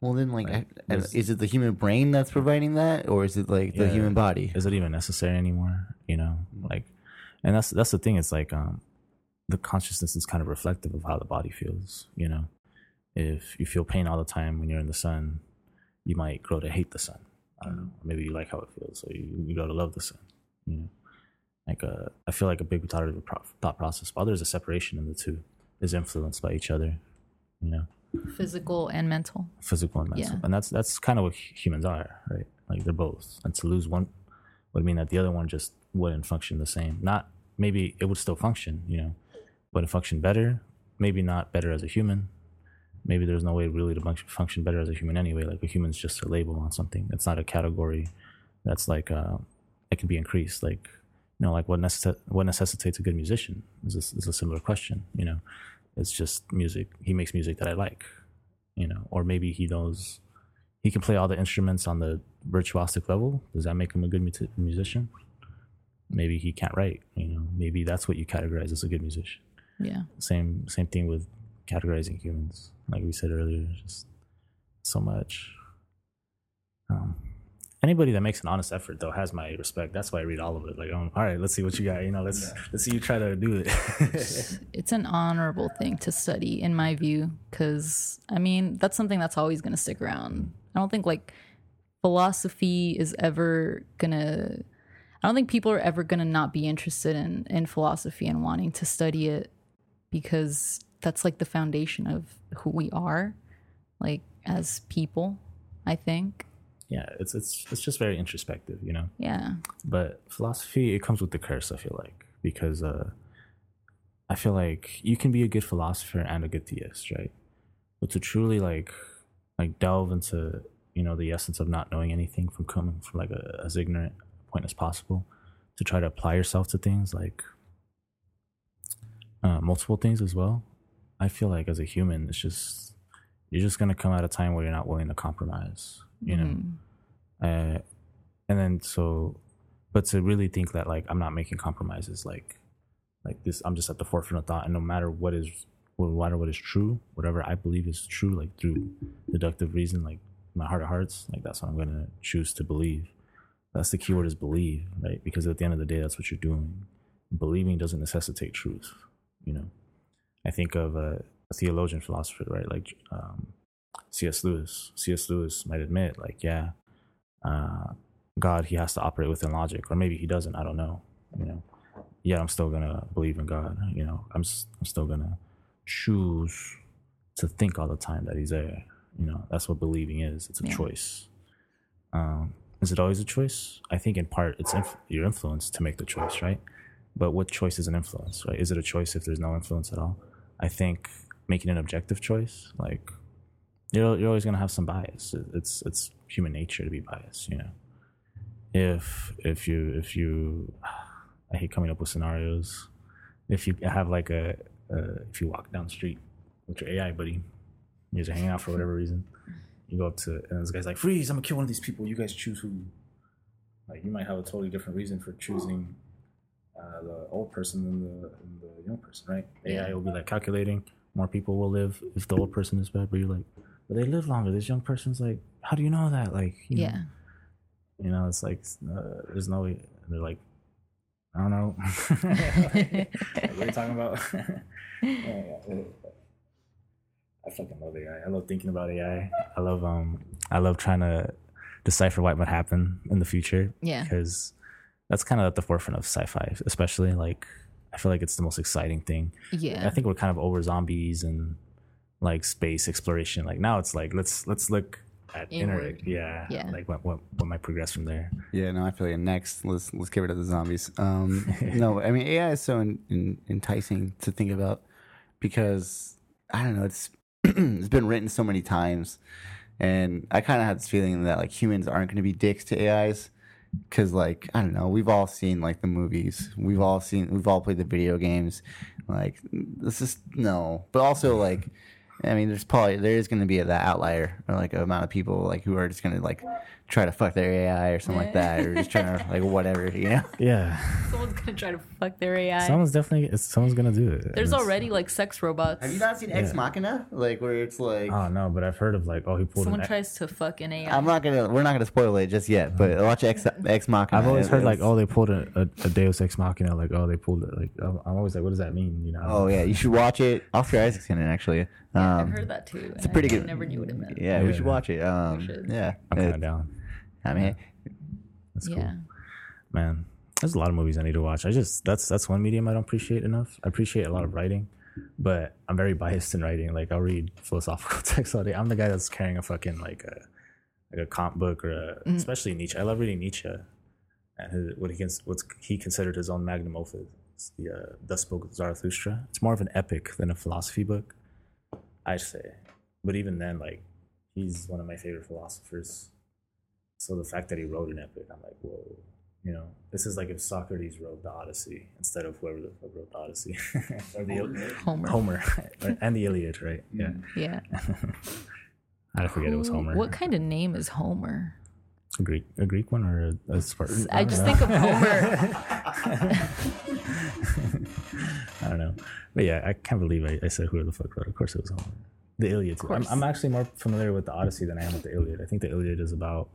[SPEAKER 2] well, then like,
[SPEAKER 3] Right.
[SPEAKER 2] I, I,
[SPEAKER 3] There's-
[SPEAKER 2] is it the human brain that's providing that, or is it like the
[SPEAKER 3] Yeah.
[SPEAKER 2] human body?
[SPEAKER 3] is it even necessary anymore you know like and that's that's the thing it's like um the consciousness is kind of reflective of how the body feels you know if you feel pain all the time when you're in the sun you might grow to hate the sun i don't know maybe you like how it feels so you, you grow to love the sun you know like uh i feel like a big part of the pro- thought process While there's a separation in the two is influenced by each other you know
[SPEAKER 1] Physical and mental.
[SPEAKER 3] physical and mental.
[SPEAKER 1] Yeah.
[SPEAKER 3] And that's that's kind of what humans are, right? Like they're both. And to lose one would mean that the other one just wouldn't function the same. Not maybe it would still function, you know, but it function better. Maybe not better as a human. Maybe there's no way really to function, function better as a human anyway. Like a human's just a label on something. It's not a category that's like uh, it can be increased. Like you know, like what necess- what necessitates a good musician is a, is a similar question. You know, it's just music. He makes music that I like. You know, or maybe he knows he can play all the instruments on the virtuosic level. Does that make him a good mu- musician? Maybe he can't write. You know, maybe that's what you categorize as a good musician.
[SPEAKER 1] Yeah.
[SPEAKER 3] Same same thing with categorizing humans. Like we said earlier, just so much. Um, anybody that makes an honest effort though has my respect. That's why I read all of it. Like, um, all right, let's see what you got. You know, let's let's see you try to do it.
[SPEAKER 1] it's an honorable thing to study in my view because i mean that's something that's always going to stick around i don't think like philosophy is ever gonna i don't think people are ever gonna not be interested in in philosophy and wanting to study it because that's like the foundation of who we are like as people i think
[SPEAKER 3] yeah, it's it's it's just very introspective, you know.
[SPEAKER 1] yeah.
[SPEAKER 3] But philosophy it comes with the curse i feel like because uh i feel like you can be a good philosopher and a good theist right? But to truly like like delve into you know the essence of not knowing anything from coming from like a, as ignorant point as possible to try to apply yourself to things like uh, multiple things as well i feel like as a human it's just you're just gonna come at a time where you're not willing to compromise you know?
[SPEAKER 1] Mhm.
[SPEAKER 3] uh, and then so but to really think that like i'm not making compromises like like this i'm just at the forefront of thought and no matter what is no matter what is true whatever i believe is true like through deductive reason like my heart of hearts like that's what i'm gonna choose to believe. That's the keyword is believe right? Because at the end of the day that's what you're doing. Believing doesn't necessitate truth you know? I think of a, a theologian philosopher right? Like um cs lewis cs lewis might admit like yeah uh, God, he has to operate within logic, or maybe he doesn't. I don't know. You know, yeah, I'm still gonna believe in God. You know, I'm I'm still gonna choose to think all the time that He's there. You know, that's what believing is. It's a
[SPEAKER 1] Yeah.
[SPEAKER 3] choice. Um, is it always a choice? I think in part it's inf- your influence to make the choice, right? But what choice is an influence, right? Is it a choice if there's no influence at all? I think making an objective choice, like you're you're always gonna have some bias. It's it's human nature to be biased, you know. If if you if you, I hate coming up with scenarios. if you have like a, uh, if you walk down the street with your AI buddy, you guys are hanging out for whatever reason, you go up to and this guy's like, "Freeze! I'm gonna kill one of these people. You guys choose who." Like you might have a totally different reason for choosing uh, the old person than the, than the young person, right? AI will be like calculating more people will live if the old person is bad, but you're like, but they live longer. This young person's like, how do you know that? Like, you know,
[SPEAKER 1] Yeah.
[SPEAKER 3] you know, it's like uh, there's no. way. They're like, I don't know. like, what are you talking about? Yeah. I fucking love AI. I love thinking about AI. I love um. I love trying to decipher what might happen in the future
[SPEAKER 1] Yeah.
[SPEAKER 3] because that's kind of at the forefront of sci-fi, especially like I feel like it's the most exciting thing.
[SPEAKER 1] Yeah.
[SPEAKER 3] I think we're kind of over zombies and like space exploration. Like now it's like let's let's look at inner
[SPEAKER 1] Inward.
[SPEAKER 3] yeah,
[SPEAKER 1] Yeah.
[SPEAKER 3] like what what what might progress from there.
[SPEAKER 4] Yeah, no, I feel you. Next, let's let's get rid of the zombies. Um, no, I mean AI is so in, in, enticing to think about because I don't know. It's it's been written so many times, and I kind of had this feeling that like humans aren't going to be dicks to AIs because like I don't know. We've all seen like the movies. We've all seen. We've all played the video games. Like this is no, but also like. I mean, there's probably there is going to be that outlier or like amount of people like who are just going to like try to fuck their AI or something like that, or just trying to like whatever, you know?
[SPEAKER 3] Yeah,
[SPEAKER 1] Someone's gonna try to fuck their AI.
[SPEAKER 3] someone's definitely someone's gonna do it.
[SPEAKER 1] There's
[SPEAKER 3] it's-
[SPEAKER 1] already like sex robots.
[SPEAKER 2] Have you not seen Ex
[SPEAKER 3] Yeah.
[SPEAKER 2] Machina? Like where it's like
[SPEAKER 3] Oh no, but I've heard of like oh he pulled
[SPEAKER 1] Someone
[SPEAKER 3] an.
[SPEAKER 1] tries to fuck an AI.
[SPEAKER 2] I'm not gonna we're not gonna spoil it just yet, but watch Ex Ex Machina.
[SPEAKER 3] I've always
[SPEAKER 2] It-
[SPEAKER 3] heard like
[SPEAKER 2] it's-
[SPEAKER 3] oh they pulled a, a, a Deus Ex Machina like oh they pulled it like I'm I'm always like what does that mean you know
[SPEAKER 2] Oh yeah, you should watch it. Oscar Isaac's in it actually.
[SPEAKER 1] Yeah, I've
[SPEAKER 2] Um,
[SPEAKER 1] heard that too.
[SPEAKER 2] it's a pretty
[SPEAKER 1] I
[SPEAKER 2] good.
[SPEAKER 1] never knew what it meant.
[SPEAKER 2] Yeah, we
[SPEAKER 3] Yeah.
[SPEAKER 2] should watch it. Um,
[SPEAKER 1] should.
[SPEAKER 2] yeah,
[SPEAKER 3] I'm kind
[SPEAKER 2] It-
[SPEAKER 3] of down.
[SPEAKER 2] I mean,
[SPEAKER 3] That's cool.
[SPEAKER 1] Yeah.
[SPEAKER 3] man there's a lot of movies i need to watch. I just that's that's one medium i don't appreciate enough. I appreciate a lot of writing but i'm very biased in writing. Like i'll read philosophical texts all day. I'm the guy that's carrying a fucking like a like a comp book or a,
[SPEAKER 1] Mm.
[SPEAKER 3] especially nietzsche. I love reading nietzsche and his, what he cons- what's he considered his own magnum opus it's the uh, thus spoke zarathustra. It's more of an epic than a philosophy book I'd say. But even then like he's one of my favorite philosophers so the fact that he wrote an epic, I'm like, whoa, you know, this is like if Socrates wrote the Odyssey instead of whoever the fuck wrote the Odyssey, or the Il-
[SPEAKER 1] Homer.
[SPEAKER 3] Homer, and the Iliad, right? Mm. Yeah,
[SPEAKER 1] Yeah.
[SPEAKER 3] I forget it was Homer.
[SPEAKER 1] What kind of name is Homer?
[SPEAKER 3] a Greek, a Greek one or a, a Spartan?
[SPEAKER 1] I just
[SPEAKER 3] don't
[SPEAKER 1] think of Homer.
[SPEAKER 3] I don't know, but yeah, I can't believe I, I said whoever the fuck wrote. Of course, it was Homer. The Iliad. I'm. I'm actually more familiar with the Odyssey than I am with the Iliad. I think the Iliad is about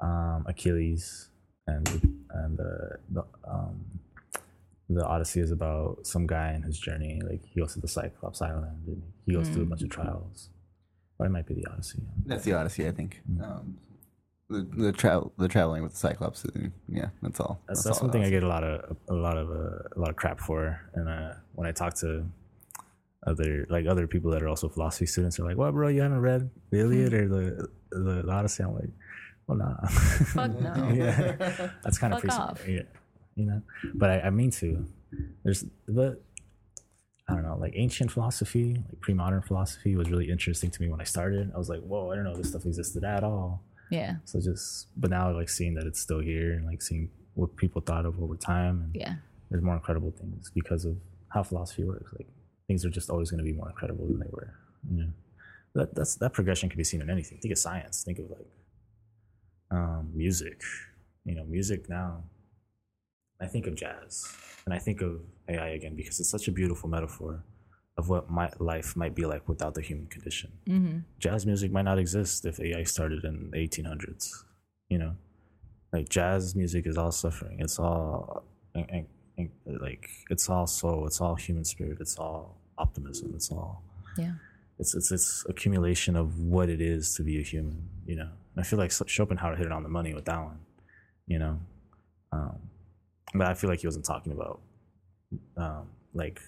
[SPEAKER 3] um, Achilles, and and the the um, the Odyssey is about some guy and his journey. Like he goes to the Cyclops Island and he goes through a bunch of trials. Or it might be the Odyssey.
[SPEAKER 2] that's the Odyssey, I think.
[SPEAKER 3] Mm.
[SPEAKER 2] Um, the the travel the traveling with the Cyclops. uh, Yeah, that's all.
[SPEAKER 3] That's, that's
[SPEAKER 2] all
[SPEAKER 3] one thing I get a lot of a lot of uh, a lot of crap for, and uh, when I talk to other like other people that are also philosophy students, they're like, "What, bro? You haven't read the Iliad or the the, the Odyssey?" I'm like, "Well, nah."
[SPEAKER 1] Fuck no.
[SPEAKER 3] yeah, that's kind of
[SPEAKER 1] Fuck off.
[SPEAKER 3] Yeah, you know, but I, I mean to. There's but I don't know, like ancient philosophy, like pre-modern philosophy was really interesting to me when I started. I was like, "Whoa, I don't know this stuff existed at all."
[SPEAKER 1] Yeah.
[SPEAKER 3] So just, but now like seeing that it's still here and like seeing what people thought of over time, and
[SPEAKER 1] Yeah.
[SPEAKER 3] there's more incredible things because of how philosophy works. Like things are just always going to be more incredible than they were. You know, that that's that progression can be seen in anything. Think of science. Think of like um, music. You know, music now. I think of jazz, and I think of AI again because it's such a beautiful metaphor of what my life might be like without the human condition
[SPEAKER 1] Mm-hmm.
[SPEAKER 3] jazz music might not exist if AI started in the 1800s. You know, like jazz music is all suffering. It's all and, and, and, like it's all soul. It's all human spirit. It's all optimism. It's all
[SPEAKER 1] Yeah.
[SPEAKER 3] it's it's it's accumulation of what it is to be a human. You know, I feel like Schopenhauer hit it on the money with that one. You know, um, but I feel like he wasn't talking about um, like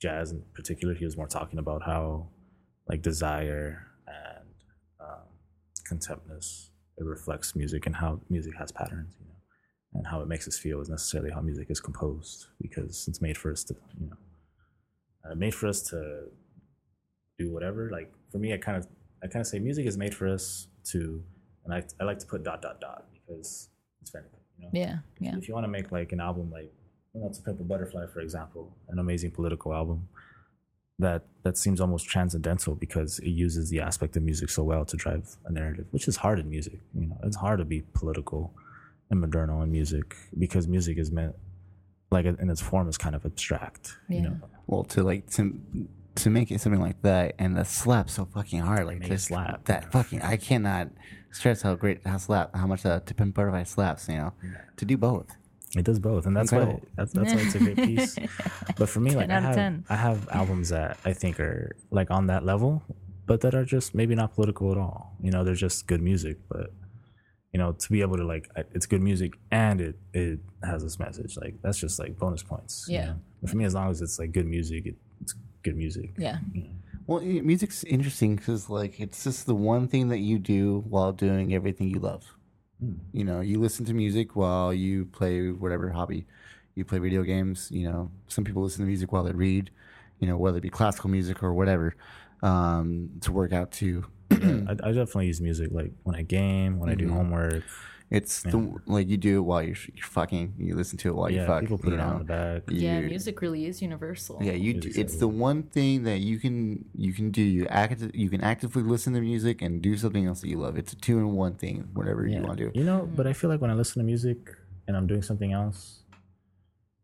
[SPEAKER 3] jazz in particular. He was more talking about how like desire and um, contentness it reflects music and how music has patterns. You know, and how it makes us feel is necessarily how music is composed because it's made for us to you know uh, made for us to do whatever. Like for me, I kind of I kind of say music is made for us to, and I I like to put dot dot dot because it's very anything. You know,
[SPEAKER 1] Yeah. Yeah.
[SPEAKER 3] if you want to make like an album like you know, To Pimp a Butterfly, for example, an amazing political album that that seems almost transcendental because it uses the aspect of music so well to drive a narrative, which is hard in music. You know, it's hard to be political and modernal in music because music is meant like in its form is kind of abstract. You
[SPEAKER 1] Yeah.
[SPEAKER 3] know,
[SPEAKER 2] Well, to like to to make it something like that and that slap so fucking hard, like
[SPEAKER 3] Make
[SPEAKER 2] this
[SPEAKER 3] slap.
[SPEAKER 2] That fucking I cannot stress how great how slap how much uh, to pimp butterfly slaps. You know, to do both.
[SPEAKER 3] It does both, and that's why
[SPEAKER 2] Incredible.
[SPEAKER 3] that's, that's why it's a great piece. But for me, like
[SPEAKER 1] 10
[SPEAKER 3] I
[SPEAKER 1] out of
[SPEAKER 3] have
[SPEAKER 1] 10.
[SPEAKER 3] I have albums that I think are like on that level, but that are just maybe not political at all. You know, they're just good music. But you know, to be able to like, I- it's good music and it it has this message. Like that's just like bonus points. you
[SPEAKER 1] Yeah.
[SPEAKER 3] know? But for me, as long as it's like good music, it, it's good music.
[SPEAKER 1] Yeah.
[SPEAKER 2] Well, music's interesting because like it's just the one thing that you do while doing everything you love. You know, you listen to music while you play whatever hobby. You play video games. You know, some people listen to music while they read. You know, whether it be classical music or whatever, um, to work out to.
[SPEAKER 3] I, I definitely use music like when I game, when I do homework.
[SPEAKER 2] It's the like you do it while you're, you're fucking. You listen to it while you
[SPEAKER 3] yeah,
[SPEAKER 2] fuck.
[SPEAKER 3] people put
[SPEAKER 2] you
[SPEAKER 3] it on the back.
[SPEAKER 1] Yeah,
[SPEAKER 2] You-
[SPEAKER 1] music really is universal.
[SPEAKER 2] Yeah, you. Do, it's the one thing that you can you can do. You act. You can actively listen to music and do something else that you love. It's a two in one thing. Whatever you want to do.
[SPEAKER 3] You know, mm-hmm. but I feel like when I listen to music and I'm doing something else,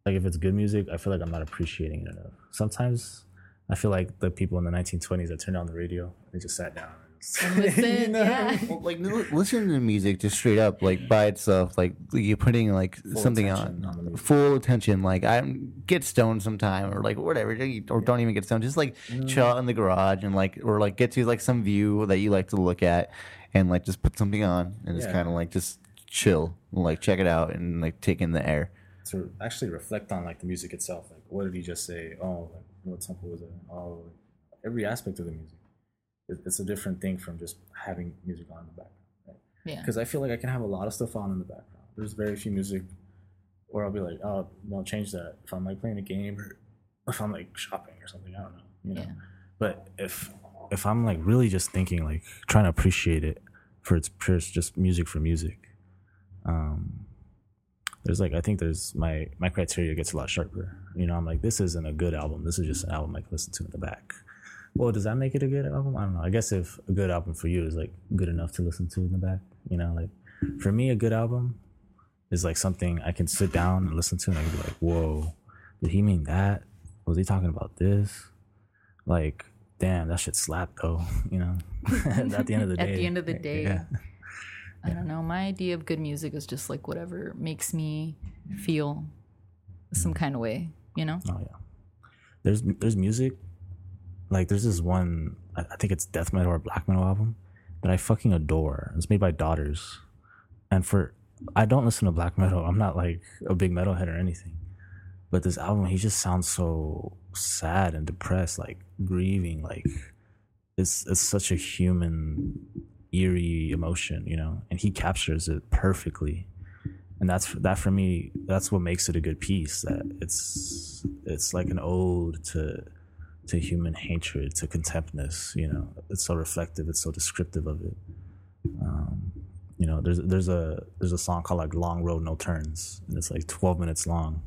[SPEAKER 3] like if it's good music, I feel like I'm not appreciating it enough. Sometimes I feel like the people in the 1920s that turned on the radio, they just sat down.
[SPEAKER 1] And listen, yeah.
[SPEAKER 2] Well, like listening to music just straight up, like by itself, like you're putting like something on,
[SPEAKER 3] on
[SPEAKER 2] full attention. Like I get stoned sometime, or like whatever, or don't even get stoned. Just like chill mm. out in the garage and like, or like get to like some view that you like to look at, and like just put something on and just
[SPEAKER 3] Yeah.
[SPEAKER 2] kind of like just chill, like check it out and like take in the air.
[SPEAKER 3] to actually reflect on like the music itself. Like, what did he just say? Oh, like what tempo was it? Oh, like, every aspect of the music. It, it's a different thing from just having music on in the background. Right?
[SPEAKER 1] Yeah.
[SPEAKER 3] Because I feel like I can have a lot of stuff on in the background. There's very few music where I'll be like, oh, don't change that. If I'm like playing a game or if I'm like shopping or something, I don't know. You know.
[SPEAKER 1] Yeah.
[SPEAKER 3] But if if I'm like really just thinking like trying to appreciate it for its pure just music for music, um, there's like I think there's my my criteria gets a lot sharper. You know, I'm like this isn't a good album. This is just an album I can listen to in the back. Well, does that make it a good album? I don't know. I guess if a good album for you is like good enough to listen to in the back, you know, like for me, a good album is like something I can sit down and listen to, and I can be like, "Whoa, did he mean that? Was he talking about this?" Like, damn, that shit slapped though. You know, at the end of the day.
[SPEAKER 1] At the end of the day.
[SPEAKER 3] yeah.
[SPEAKER 1] I don't know. My idea of good music is just like whatever makes me feel some kind of way, you know?
[SPEAKER 3] Oh yeah. There's there's music, like there's this one I, think it's death metal or black metal album that I fucking adore. It's made by Daughters, and for I don't listen to black metal. I'm not like a big metalhead or anything, but this album he just sounds so sad and depressed, like grieving. Like it's it's such a human eerie emotion, you know, and he captures it perfectly and that's that for me that's what makes it a good piece that it's it's like an ode to to human hatred to contemptness you know it's so reflective it's so descriptive of it. Um you know there's there's a there's a song called like long road no turns and it's like 12 minutes long.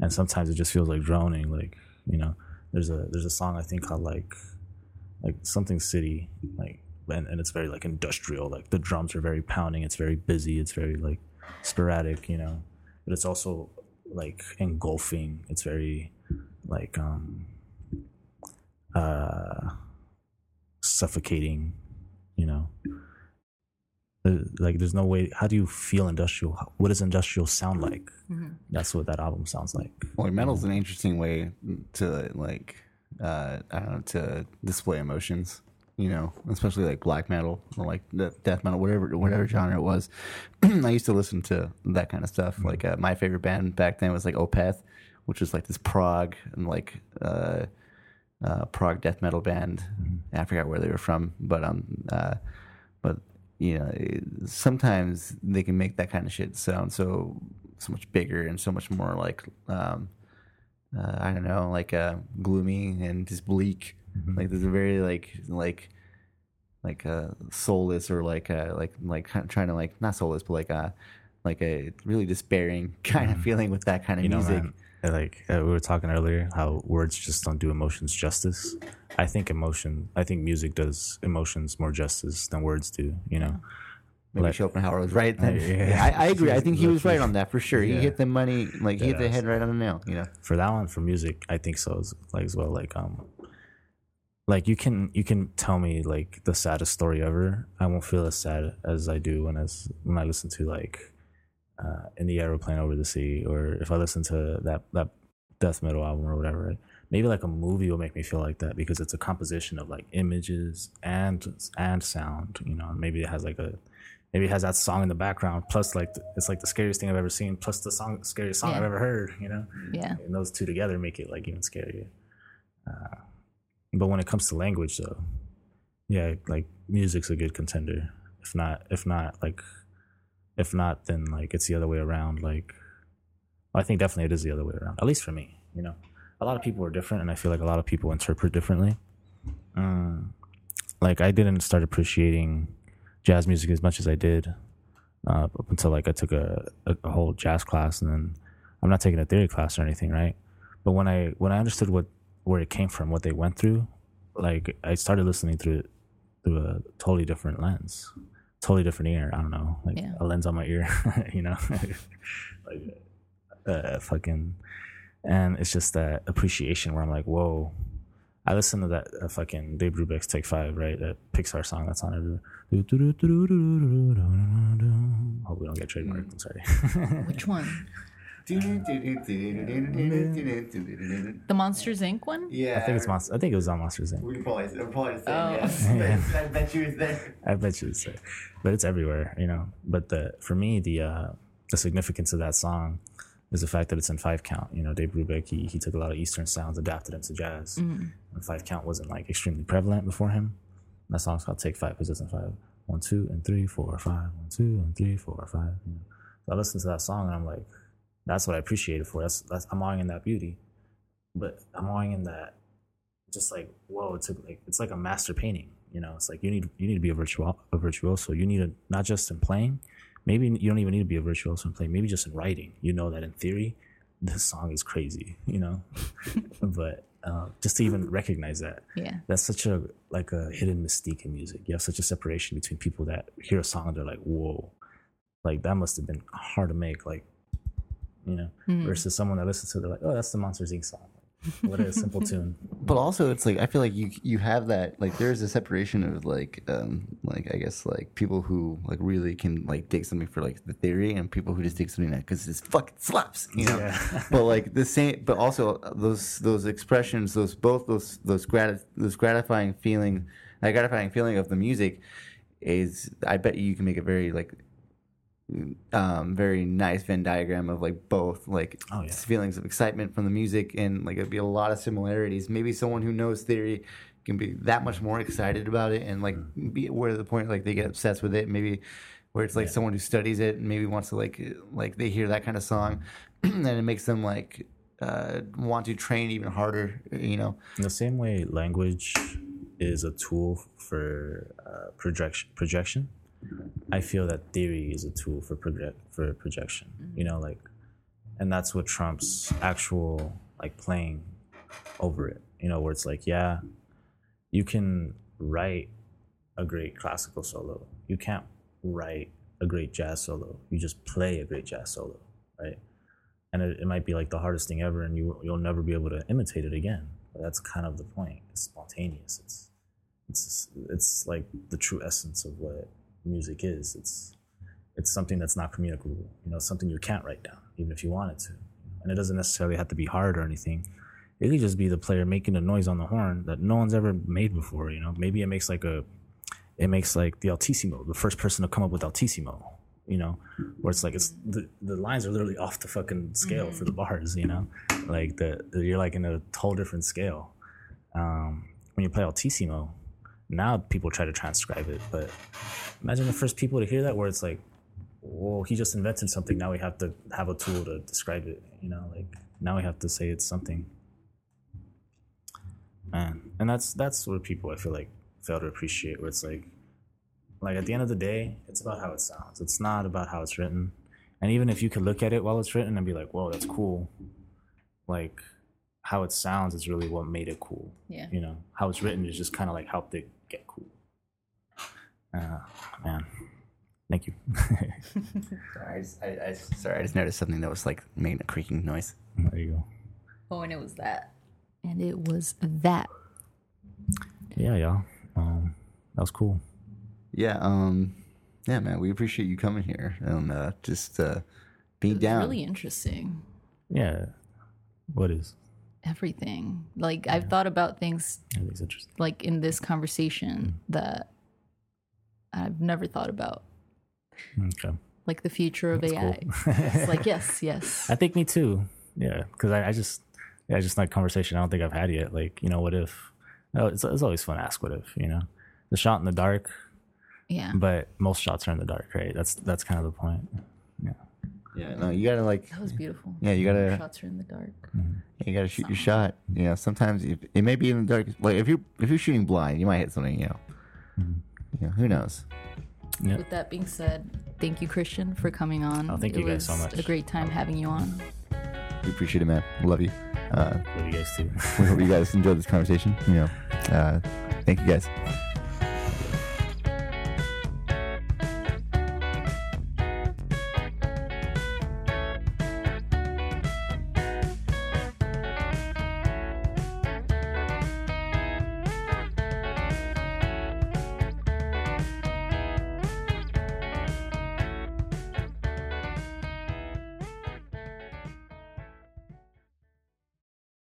[SPEAKER 3] And sometimes it just feels like droning like you know there's a there's a song i think called like like something city like and, and it's very like industrial like the drums are very pounding it's very busy it's very like sporadic you know. But it's also like engulfing it's very like um uh suffocating you know like there's no way how do you feel industrial what does industrial sound like that's what that album sounds like
[SPEAKER 2] Well, metal's an interesting way to like uh, I don't know to display emotions. You know, especially like black metal or like death metal, whatever whatever genre it was. I used to listen to that kind of stuff. Like uh, my favorite band back then was like Opeth, which was like this prog and like uh, uh, prog death metal band. I forgot where they were from, but um, uh, but you know, it- sometimes they can make that kind of shit sound so so much bigger and so much more like um, uh, I don't know, like uh, gloomy and just bleak. Like there's a very like like like uh, soulless or like uh, like like trying to like not soulless but like uh like a really despairing kind of feeling with that kind of
[SPEAKER 3] you know
[SPEAKER 2] music.
[SPEAKER 3] man like uh, we were talking earlier, how words just don't do emotions justice. I think emotion, I think music does emotions more justice than words do. You know,
[SPEAKER 2] Maybe
[SPEAKER 3] Like-
[SPEAKER 2] Schopenhauer was right then.
[SPEAKER 3] Yeah.
[SPEAKER 2] Yeah, I, I agree. I think he was right on that for sure. He hit the money, like he hit the head right on the nail. You know,
[SPEAKER 3] for that one, for music, I think so as like as well. Like um, like you can you can tell me like the saddest story ever. I won't feel as sad as I do when as when I listen to like uh, in the aeroplane over the sea, or if I listen to that that death metal album or whatever. Right? Maybe like a movie will make me feel like that because it's a composition of like images and and sound. You know, maybe it has like a maybe it has that song in the background plus like the, it's like the scariest thing I've ever seen plus the song scariest song
[SPEAKER 1] Yeah.
[SPEAKER 3] I've ever heard. You know
[SPEAKER 1] Yeah.
[SPEAKER 3] and those two together make it like even scarier. Uh, but when it comes to language, though, yeah, like music's a good contender. If not, if not, like, if not, then like it's the other way around. Like, I think definitely it is the other way around. At least for me, you know, a lot of people are different, and I feel like a lot of people interpret differently. Um, like I didn't start appreciating jazz music as much as I did uh, up until like I took a, a, whole jazz class, and then I'm not taking a theory class or anything, right? But when I when I understood what where it came from, what they went through, like I started listening through it through a totally different lens, totally different ear. I don't know, like
[SPEAKER 1] Yeah.
[SPEAKER 3] a lens on my ear, you know, like uh, fucking, and it's just that appreciation where I'm like, whoa. I listened to that uh, fucking Dave Brubeck's Take Five, right? That Pixar song that's on everywhere. Hope we don't get trademarked. I'm sorry.
[SPEAKER 1] Which one?
[SPEAKER 2] Yeah,
[SPEAKER 1] The Monsters Inc. one? Yeah.
[SPEAKER 3] I think it's Monster. I think it was on Monsters Inc.
[SPEAKER 2] We can probably, we're probably the same.
[SPEAKER 1] Oh.
[SPEAKER 2] Yes, I bet you it's there.
[SPEAKER 3] I bet you it's there. But it's everywhere, you know. But the for me, the uh the significance of that song is the fact that it's in five count. You know, Dave Brubeck, he, he took a lot of Eastern sounds, adapted them to jazz. And five count wasn't like extremely prevalent before him. And that song's called Take Five because it's in five. One, two, and three, four, five. One, two, and three, four, five. You know? So I listened to that song and I'm like, that's what I appreciate it for. That's that's I'm awing in that beauty. But I'm awing in that just like whoa it's a, like it's like a master painting you know it's like you need you need to be a virtuo a virtuoso you need to not just in playing maybe you don't even need to be a virtuoso in playing maybe just in writing you know that in theory this song is crazy you know but uh, just to even recognize that
[SPEAKER 1] Yeah.
[SPEAKER 3] that's such a like a hidden mystique in music you have such a separation between people that hear a song and they're like whoa like that must have been hard to make like you know versus someone that listens to it they're like oh that's the monsters inc song what a simple tune
[SPEAKER 2] But also, it's like I feel like you you have that like there's a separation of like um like I guess like people who like really can like dig something for like the theory and people who just dig something that because it's fucking slaps you know.
[SPEAKER 3] Yeah.
[SPEAKER 2] but like the same, but also those those expressions, those both those those grat those gratifying feeling, that gratifying feeling of the music is I bet you can make a very like um very nice Venn diagram of like both like
[SPEAKER 3] Oh, yeah.
[SPEAKER 2] feelings of excitement from the music and like it'd be a lot of similarities. Maybe someone who knows theory can be that much more excited about it and like
[SPEAKER 3] Mm.
[SPEAKER 2] be where the point like they get obsessed with it. Maybe where it's like someone who studies it and maybe wants to like like they hear that kind of song and it makes them like uh want to train even harder. You know.
[SPEAKER 3] In the same way, language is a tool for uh, projection. Projection. I feel that theory is a tool for project for projection. Mm-hmm. You know, like, and that's what trumps actual like playing over it. You know, where it's like, yeah, you can write a great classical solo. You can't write a great jazz solo. You just play a great jazz solo, right? and it, it might be like the hardest thing ever and you you'll never be able to imitate it again but that's kind of the point it's spontaneous it's it's it's like the true essence of what music is it's it's something that's not communicable you know something you can't write down even if you wanted to. And it doesn't necessarily have to be hard or anything. It could just be the player making a noise on the horn that no one's ever made before you know? Maybe it makes like a it makes like the altissimo the first person to come up with altissimo you know? Where it's like it's the, the lines are literally off the fucking scale for the bars you know? Like the you're like in a whole different scale. Um when you play altissimo now people try to transcribe it but imagine the first people to hear that where it's like whoa he just invented something now we have to have a tool to describe it you know like now we have to say it's something man and that's that's what people i feel like fail to appreciate where it's like like at the end of the day it's about how it sounds it's not about how it's written and even if you could look at it while it's written and be like whoa that's cool like how it sounds is really what made it cool.
[SPEAKER 1] Yeah.
[SPEAKER 3] You know, how it's written is just kind of like helped it get cool. Uh, man, thank you.
[SPEAKER 4] Sorry, I, just, I, I, sorry, I just noticed something that was like making a creaking noise.
[SPEAKER 3] there you go.
[SPEAKER 1] Oh, and it was that. And it was that.
[SPEAKER 3] Yeah, y'all. Um, that was cool.
[SPEAKER 2] Yeah, um, yeah, man, we appreciate you coming here and uh, just uh, being
[SPEAKER 1] It was
[SPEAKER 2] down.
[SPEAKER 1] really interesting.
[SPEAKER 3] Yeah. What is?
[SPEAKER 1] Everything. Like I've thought about things like in this conversation hmm. that I've never thought about.
[SPEAKER 3] Okay.
[SPEAKER 1] Like the future of
[SPEAKER 3] That's
[SPEAKER 1] AI.
[SPEAKER 3] cool.
[SPEAKER 1] It's like yes, yes.
[SPEAKER 3] I think me too. Yeah, because I, I just, yeah, just like conversation. I don't think I've had yet. Like, you know, what if? Oh, it's, it's always fun to ask what if. You know, the shot in the dark,
[SPEAKER 1] Yeah.
[SPEAKER 3] but most shots are in the dark, right? That's that's kind of the point. Yeah.
[SPEAKER 2] Yeah, no, you gotta like,
[SPEAKER 1] That was beautiful.
[SPEAKER 2] yeah, you gotta,
[SPEAKER 1] Shots are in the dark.
[SPEAKER 2] you gotta shoot your shot. You know, sometimes if, it may be in the dark. Like if you if you're shooting blind, you might hit something. You know, you know who knows?
[SPEAKER 3] Yeah.
[SPEAKER 1] With that being said, thank you, Christian, for coming on.
[SPEAKER 3] Oh, thank
[SPEAKER 1] it
[SPEAKER 3] you guys so much.
[SPEAKER 1] A great time having you on.
[SPEAKER 2] We appreciate it, man. Love you. Uh,
[SPEAKER 3] Love you guys too.
[SPEAKER 2] we hope you guys enjoyed this conversation. You know, uh, thank you guys.